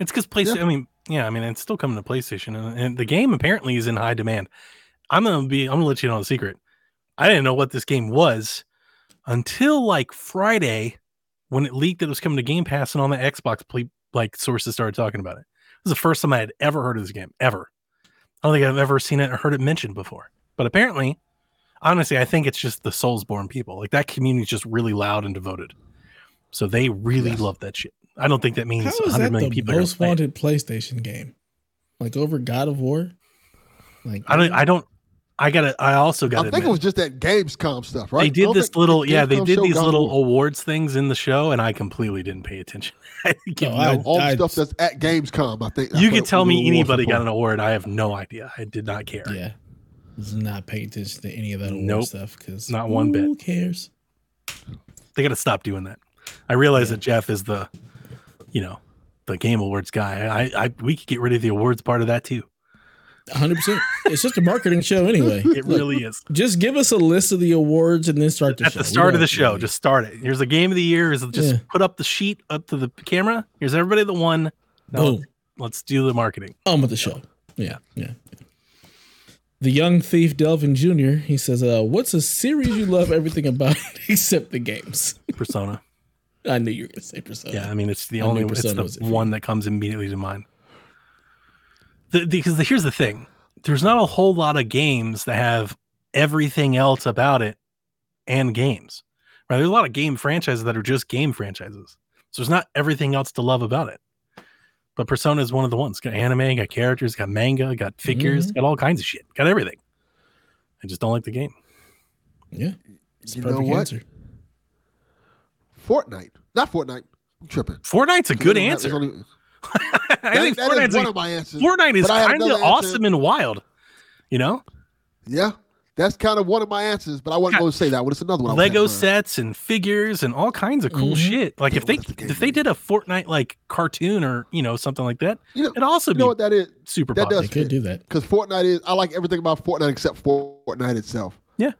It's because PlayStation. Yeah. I mean, yeah, I mean, it's still coming to PlayStation, and, and the game apparently is in high demand. I'm gonna be. I'm gonna let you know the secret. I didn't know what this game was until like Friday when it leaked that it was coming to Game Pass, and all my Xbox ple- like sources started talking about it. It was the first time I had ever heard of this game ever. I don't think I've ever seen it or heard it mentioned before. But apparently, honestly, I think it's just the Soulsborne people. Like that community is just really loud and devoted. So they really Yes. love that shit. I don't think that means How is 100 that million the people are gonna most wanted PlayStation game? Like over God of War? Like I don't. I don't. I got to I also got I to think it was just that Gamescom stuff, right? they did this little the yeah they did these little more. awards things in the show and i completely didn't pay attention I No, no- I- all the I- stuff that's at Gamescom. I think you I could tell me anybody got an award i have no idea i did not care Yeah. Was not paying attention to any of that award Nope. stuff because Not one bit. Who cares? they got to stop doing that i realize Yeah. that jeff is the you know the game awards guy I, I we could get rid of the awards part of that too 100. percent It's just a marketing show anyway. it Look, really is just give us a list of the awards and then start the at show. the start of the show just start it here's the game of the year is just Yeah. put up the sheet up to the camera here's everybody that won now boom. let's do the marketing on with the show. Yeah, yeah. The young thief Delvin Jr. He says, uh, "What's a series you love everything about except the games?" persona I knew you were gonna say Persona. Yeah, I mean it's the I only it's the it one that comes immediately to mind. The, because the, here's the thing: there's not a whole lot of games that have everything else about it and games. Right? There's a lot of game franchises that are just game franchises. So there's not everything else to love about it. But Persona is one of the ones. Got anime, got characters, got manga, got figures, Mhm. got all kinds of shit. Got everything. I just don't like the game. yeah. It's a You know what? answer. Fortnite, not Fortnite. I'm tripping. Fortnite's a good There's answer. Only- I That- think that is Fortnite's a- one of my answers. Fortnite is But I have kind of awesome and wild. You know, Yeah, that's kind of one of my answers, but I wasn't Got going to say that one. It's another one. Lego sets and figures and all kinds of cool Mhm. shit. Like Yeah, if they if the game if they did a Fortnite like cartoon or you know something like that, You know, it'd also you be know what that is? super that popular. They could do that. Because Fortnite is. I like everything about Fortnite except Fortnite itself. Yeah,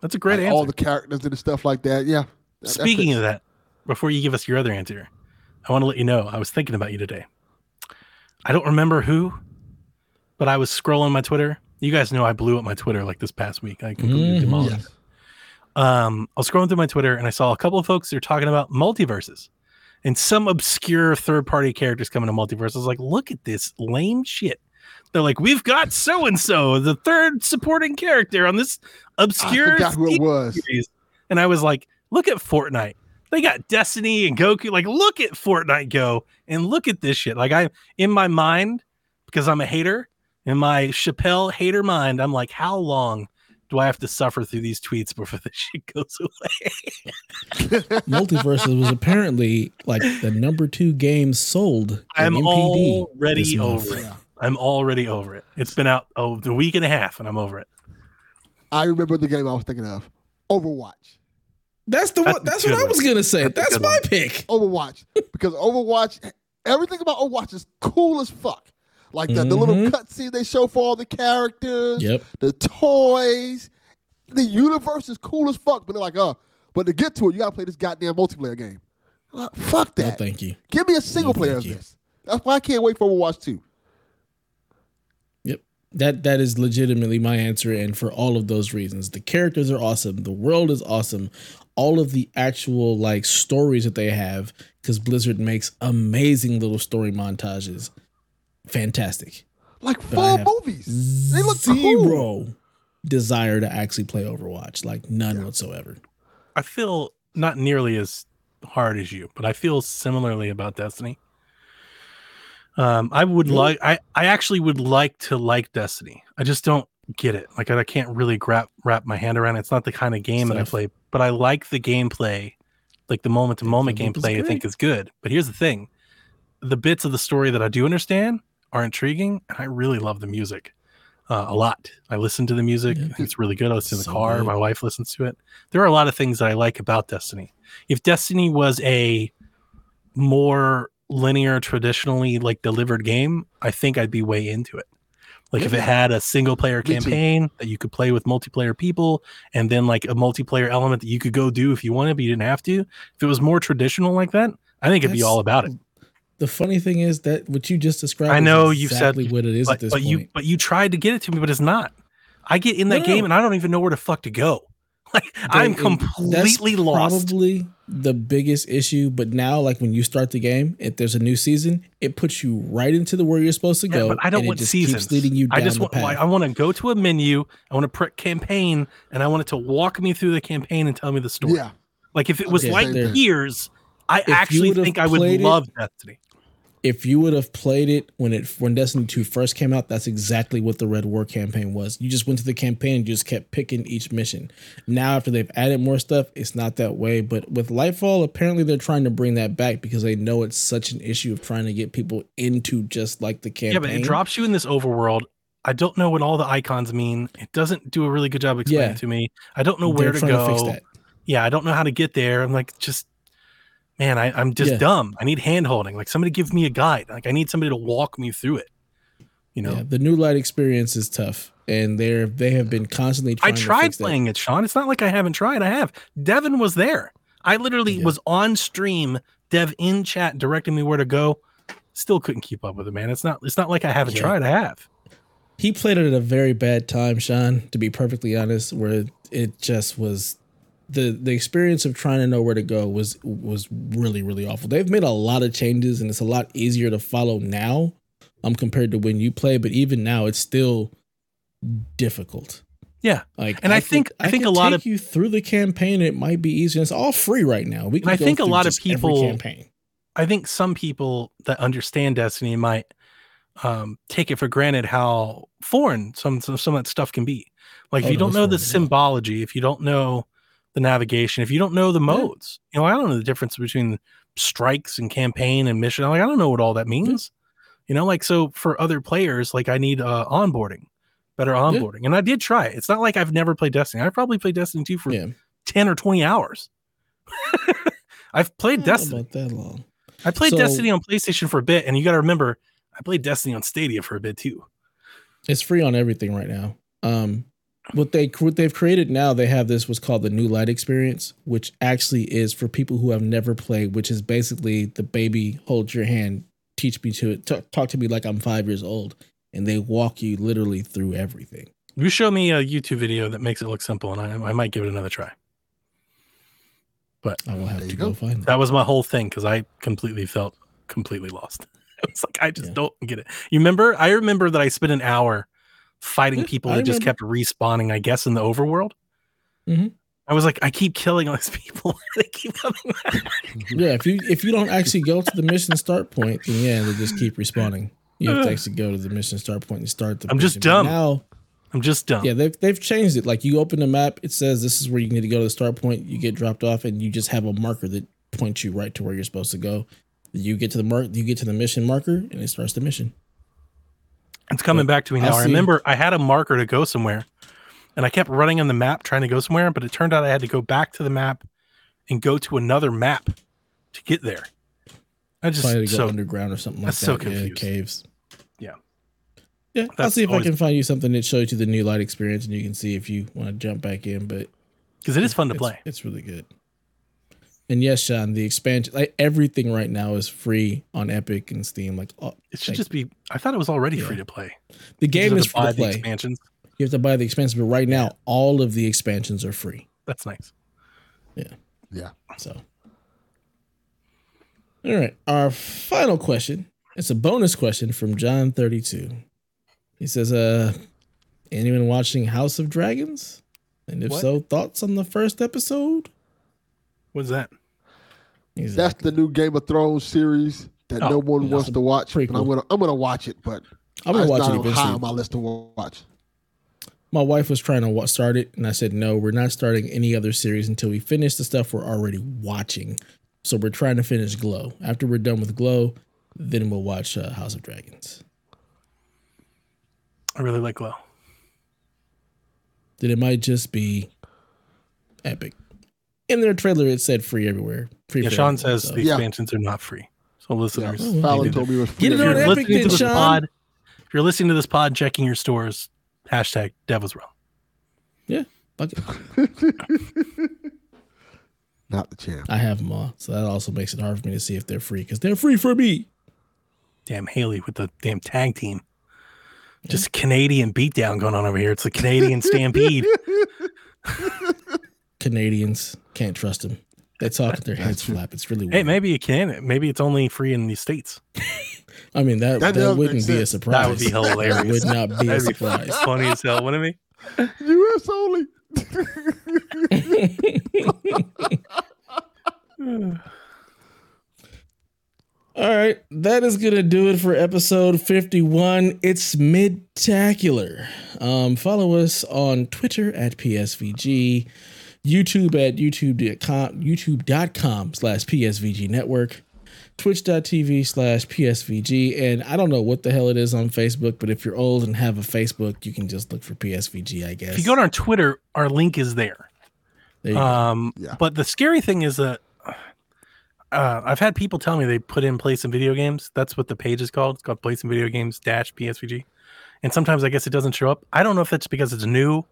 that's a great Like, answer. All the characters and the stuff like that. Yeah. That- that Speaking of that, before you give us your other answer, I want to let you know I was thinking about you today. I don't remember who, but I was scrolling my Twitter. You guys know I blew up my Twitter like this past week. I completely Mhm. demolished. Yes. Um, I was scrolling through my Twitter and I saw a couple of folks that are talking about MultiVersus and some obscure third party characters coming to multiverse. I was like, look at this lame shit. They're like, we've got so and so, the third supporting character on this I obscure forgot who it was. series. And I was like, look at Fortnite. They got Destiny and Goku. Like, look at Fortnite go and look at this shit. Like, I in my mind, because I'm a hater, in my Chappelle hater mind, I'm like, how long do I have to suffer through these tweets before this shit goes away? MultiVersus was apparently like the number two game sold. in I'm NPD already over it. I'm already over it. It's been out oh the week and a half, and I'm over it. I remember the game I was thinking of. Overwatch. That's the That's one. That's good what I was gonna say. That's That's, my one. pick. Overwatch. because Overwatch, everything about Overwatch is cool as fuck. Like the, the little Mhm. cutscene they show for all the characters, Yep. the toys, the universe is cool as fuck. But they're like, oh, but to get to it, you gotta play this goddamn multiplayer game. Uh, fuck No, that. thank you. Give me a single No, player thank of you. this. That's why I can't wait for Overwatch 2. Yep. That that is legitimately my answer, and for all of those reasons, the characters are awesome. The world is awesome. All of the actual like stories that they have, because Blizzard makes amazing little story montages. Fantastic. Like But I full movies. They look Zero cool. desire to actually play Overwatch, like none whatsoever. I feel not nearly as hard as you, but I feel similarly about Destiny. Um, I would like, I, I actually would like to like Destiny. I just don't get it. Like, I can't really wrap wrap my hand around. it. It's not the kind of game that I play, but I like the gameplay, like the moment to moment The gameplay. I think is good. But here's the thing: the bits of the story that I do understand are intriguing, and I really love the music. Uh, a lot. I listen to the music. Yeah. I it's really good. I listen to the So car. good. My wife listens to it. There are a lot of things that I like about Destiny. If Destiny was a more linear, traditionally like delivered game, I think I'd be way into it. Like if it had a single player campaign that you could play with multiplayer people, and then like a multiplayer element that you could go do if you wanted, but you didn't have to. If it was more traditional like that, I think it'd be all about it. The funny thing is that what you just described. I is know you've said- what it is But, at this but point. you but you tried to get it to me, but it's not. I get in that No, game no. and I don't even know where the fuck to go. Like I'm completely that's lost. Probably the biggest issue, but now, like when you start the game, if there's a new season, it puts you right into the where you're supposed to Yeah, go. but I don't and want it just seasons. Keeps leading you down I just want path. I want to go to a menu. I want to press campaign, and I want it to walk me through the campaign and tell me the story. Yeah. Like if it was Okay, like there. Gears, I you actually think I would played it- love Destiny. If you would have played it when it when Destiny 2 first came out, that's exactly what the Red War campaign was. You just went to the campaign and just kept picking each mission. Now after they've added more stuff, it's not that way. But with Lightfall, apparently they're trying to bring that back because they know it's such an issue of trying to get people into just like the campaign. Yeah, but it drops you in this overworld. I don't know what all the icons mean. It doesn't do a really good job explaining Yeah. to me. I don't know They're where to trying go. that. yeah, I don't know how to get there. I'm like, just man, I, I'm just Yeah. dumb. I need hand holding. Like somebody give me a guide. Like I need somebody to walk me through it. You know, Yeah, the new light experience is tough, and they're they have been constantly. I Trying to tried fix that. playing it, Sean. It's not like I haven't tried. I have. Devin was there. I literally Yeah. was on stream. Dev in chat directing me where to go. Still couldn't keep up with it, man. It's not. It's not like I haven't tried. I have. He played it at a very bad time, Sean. To be perfectly honest, where it just was the the experience of trying to know where to go was was really really awful. They've made a lot of changes, and it's a lot easier to follow now, um, compared to when you play. But even now, it's still difficult. Yeah. Like, And I could- think- I think a lot take of- you through the campaign. It might be easier. It's all free right now. We can I think a lot of people- campaign. I think some people that understand Destiny might um, take it for granted how foreign some, some some of that stuff can be. Like Oh, if you no, don't know the symbology, if you don't know the navigation, if you don't know the modes, you know, I don't know the difference between strikes and campaign and mission. Like I don't know what all that means. You know, like so for other players, like I need uh, onboarding, better onboarding, and I did try it. It's not like I've never played Destiny. I probably played Destiny 2 for Yeah, ten or twenty hours. I've played Destiny. that long. I played So- Destiny on PlayStation for a bit, and you got to remember, I played Destiny on Stadia for a bit too. It's free on everything right now. Um, what they what they've created now, they have this what's called the New Light Experience, which actually is for people who have never played, which is basically the baby hold your hand, teach me to it, talk, talk to me like I'm five years old, and they walk you literally through everything. You show me a YouTube video that makes it look simple, and I, I might give it another try. But i will have to you go, go. find that. That was my whole thing because I completely felt completely lost. It's like I just Yeah. don't get it. You remember? I remember that I spent an hour fighting people I that just kept respawning. I guess in the overworld. Mhm. I was like, I keep killing all these people. they keep coming back. Yeah, if you if you don't actually go to the mission start point, then yeah, they just keep respawning. You have to actually go to the mission start point and start the. I'm just mission. But dumb. Now, I'm just dumb. yeah, they've they've changed it. Like you open the map, it says this is where you need to go to the start point. You get dropped off, and you just have a marker that points you right to where you're supposed to go. You get to the mark, you get to the mission marker, and it starts the mission. It's coming back to me now. I see. remember I had a marker to go somewhere, and I kept running on the map trying to go somewhere, but it turned out I had to go back to the map and go to another map to get there. I just Probably to go so underground or something like that's so that. yeah, confused. caves. Yeah. Yeah, I'll see if I can find you something that shows you the new light experience, and you can see if you want to jump back in. But because it is fun to it's, play. It's really good. And yes, Sean, the expansion, like everything right now is free on Epic and Steam. Like all, It should like, just be. I thought it was already Yeah. free to play. the You game just is have free buy to the play. expansions. You have to buy the expansions, but right now all of the expansions are free. That's nice. Yeah. Yeah. So, all right, our final question. It's a bonus question from John thirty two. He says, "Uh, anyone watching House of Dragons? And if What? so, thoughts on the first episode?" What's that? He's That's the new Game of Thrones series that Oh, no one wants to watch. But Prequel. I'm gonna I'm gonna watch it, but I'm gonna watch not it on high on my list to watch. my wife was trying to wa- start it, and I said, no, we're not starting any other series until we finish the stuff we're already watching. So we're trying to finish Glow. After we're done with Glow, then we'll watch uh, House of Dragons. I really like Glow. Then it might just be epic. In their trailer, it said free everywhere. Free Yeah, for Sean says so- the Yeah. expansions are not free. So listeners. Fallon maybe told me it was Get it on if you're Epic listening then, to this Sean. pod, if you're listening to this pod, checking your stores, hashtag Dev was wrong. yeah, fuck it. Not the champ. I have them all, so that also makes it hard for me to see if they're free because they're free for me. Damn Haley with the damn tag team. Just Canadian beatdown going on over here. It's the Canadian Stampede. Canadians can't trust them. They talk with their heads flap. It's really weird. hey, maybe you can. Maybe it's only free in the states. I mean that That that, wouldn't be a surprise. That would be hilarious. That would not be That'd be surprise. funny as hell, wouldn't it be? U.S. only. All All right, that is gonna do it for episode fifty-one. It's midtacular. Um, follow us on Twitter at PSVG, YouTube at YouTube.com, YouTube.com slash PSVG Network, Twitch.tv slash PSVG, and I don't know what the hell it is on Facebook, but if you're old and have a Facebook, you can just look for PSVG, I guess. If you go to our Twitter, our link is there. There you go. Um, Yeah. But the scary thing is that uh, I've had people tell me they put in play some video games. That's what the page is called. It's called play some video games dash PSVG. And sometimes I guess it doesn't show up. I don't know if that's because it's new,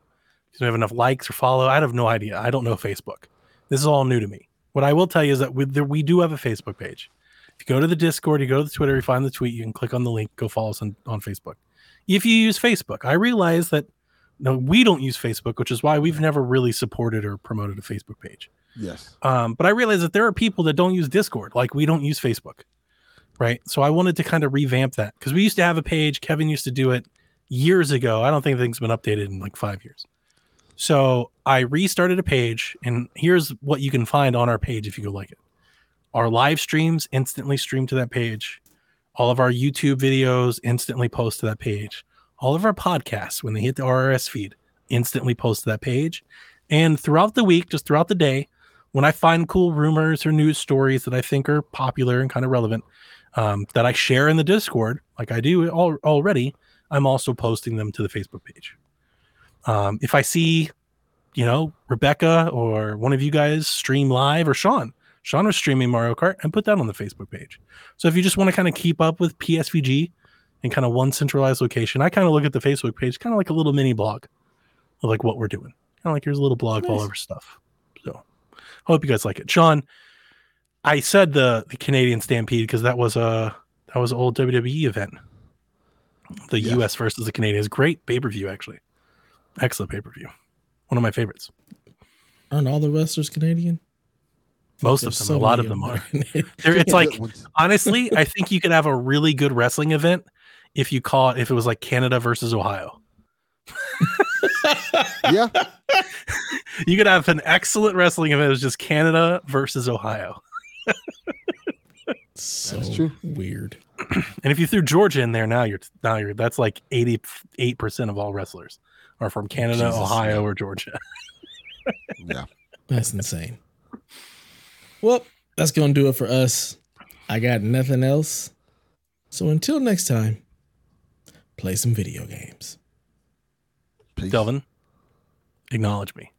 we have enough likes or follow. I have no idea. I don't know Facebook. This is all new to me. What I will tell you is that we, there, we do have a Facebook page. If you go to the Discord, you go to the Twitter, you find the tweet, you can click on the link, go follow us on, on Facebook. If you use Facebook, I realize that no, we don't use Facebook, which is why we've never really supported or promoted a Facebook page. Yes. Um, but I realize that there are people that don't use Discord, like we don't use Facebook, right? So I wanted to kind of revamp that because we used to have a page. Kevin used to do it years ago. I don't think things has been updated in like five years. So I restarted a page, and here's what you can find on our page if you go like it. Our live streams instantly stream to that page. All of our YouTube videos instantly post to that page. All of our podcasts, when they hit the RRS feed, instantly post to that page. And throughout the week, just throughout the day, when I find cool rumors or news stories that I think are popular and kind of relevant, um, that I share in the Discord, like I do al- already, I'm also posting them to the Facebook page. Um, if I see, you know, Rebecca or one of you guys stream live or Sean, Sean was streaming Mario Kart and put that on the Facebook page. So if you just want to kind of keep up with PSVG in kind of one centralized location, I kind of look at the Facebook page kind of like a little mini blog of like what we're doing. Kind of like here's a little blog of all over stuff. So I hope you guys like it. Sean, I said the, the Canadian Stampede because that was a that was an old WWE event. The Yeah. US versus the Canadians. Great pay-per-view, actually. Excellent pay-per-view. One of my favorites. Aren't all the wrestlers Canadian? Most of them, so a lot of them are. Canadian. It's like honestly, I think you could have a really good wrestling event if you call it if it was like Canada versus Ohio. yeah. You could have an excellent wrestling event. It was just Canada versus Ohio. so That's true. weird. And if you threw Georgia in there, now you're now you're that's like eighty eight percent of all wrestlers are from Canada, Jesus, Ohio, or Georgia. Yeah. That's insane. Well, that's gonna do it for us. I got nothing else. So until next time, play some video games. Peace. Delvin, acknowledge me.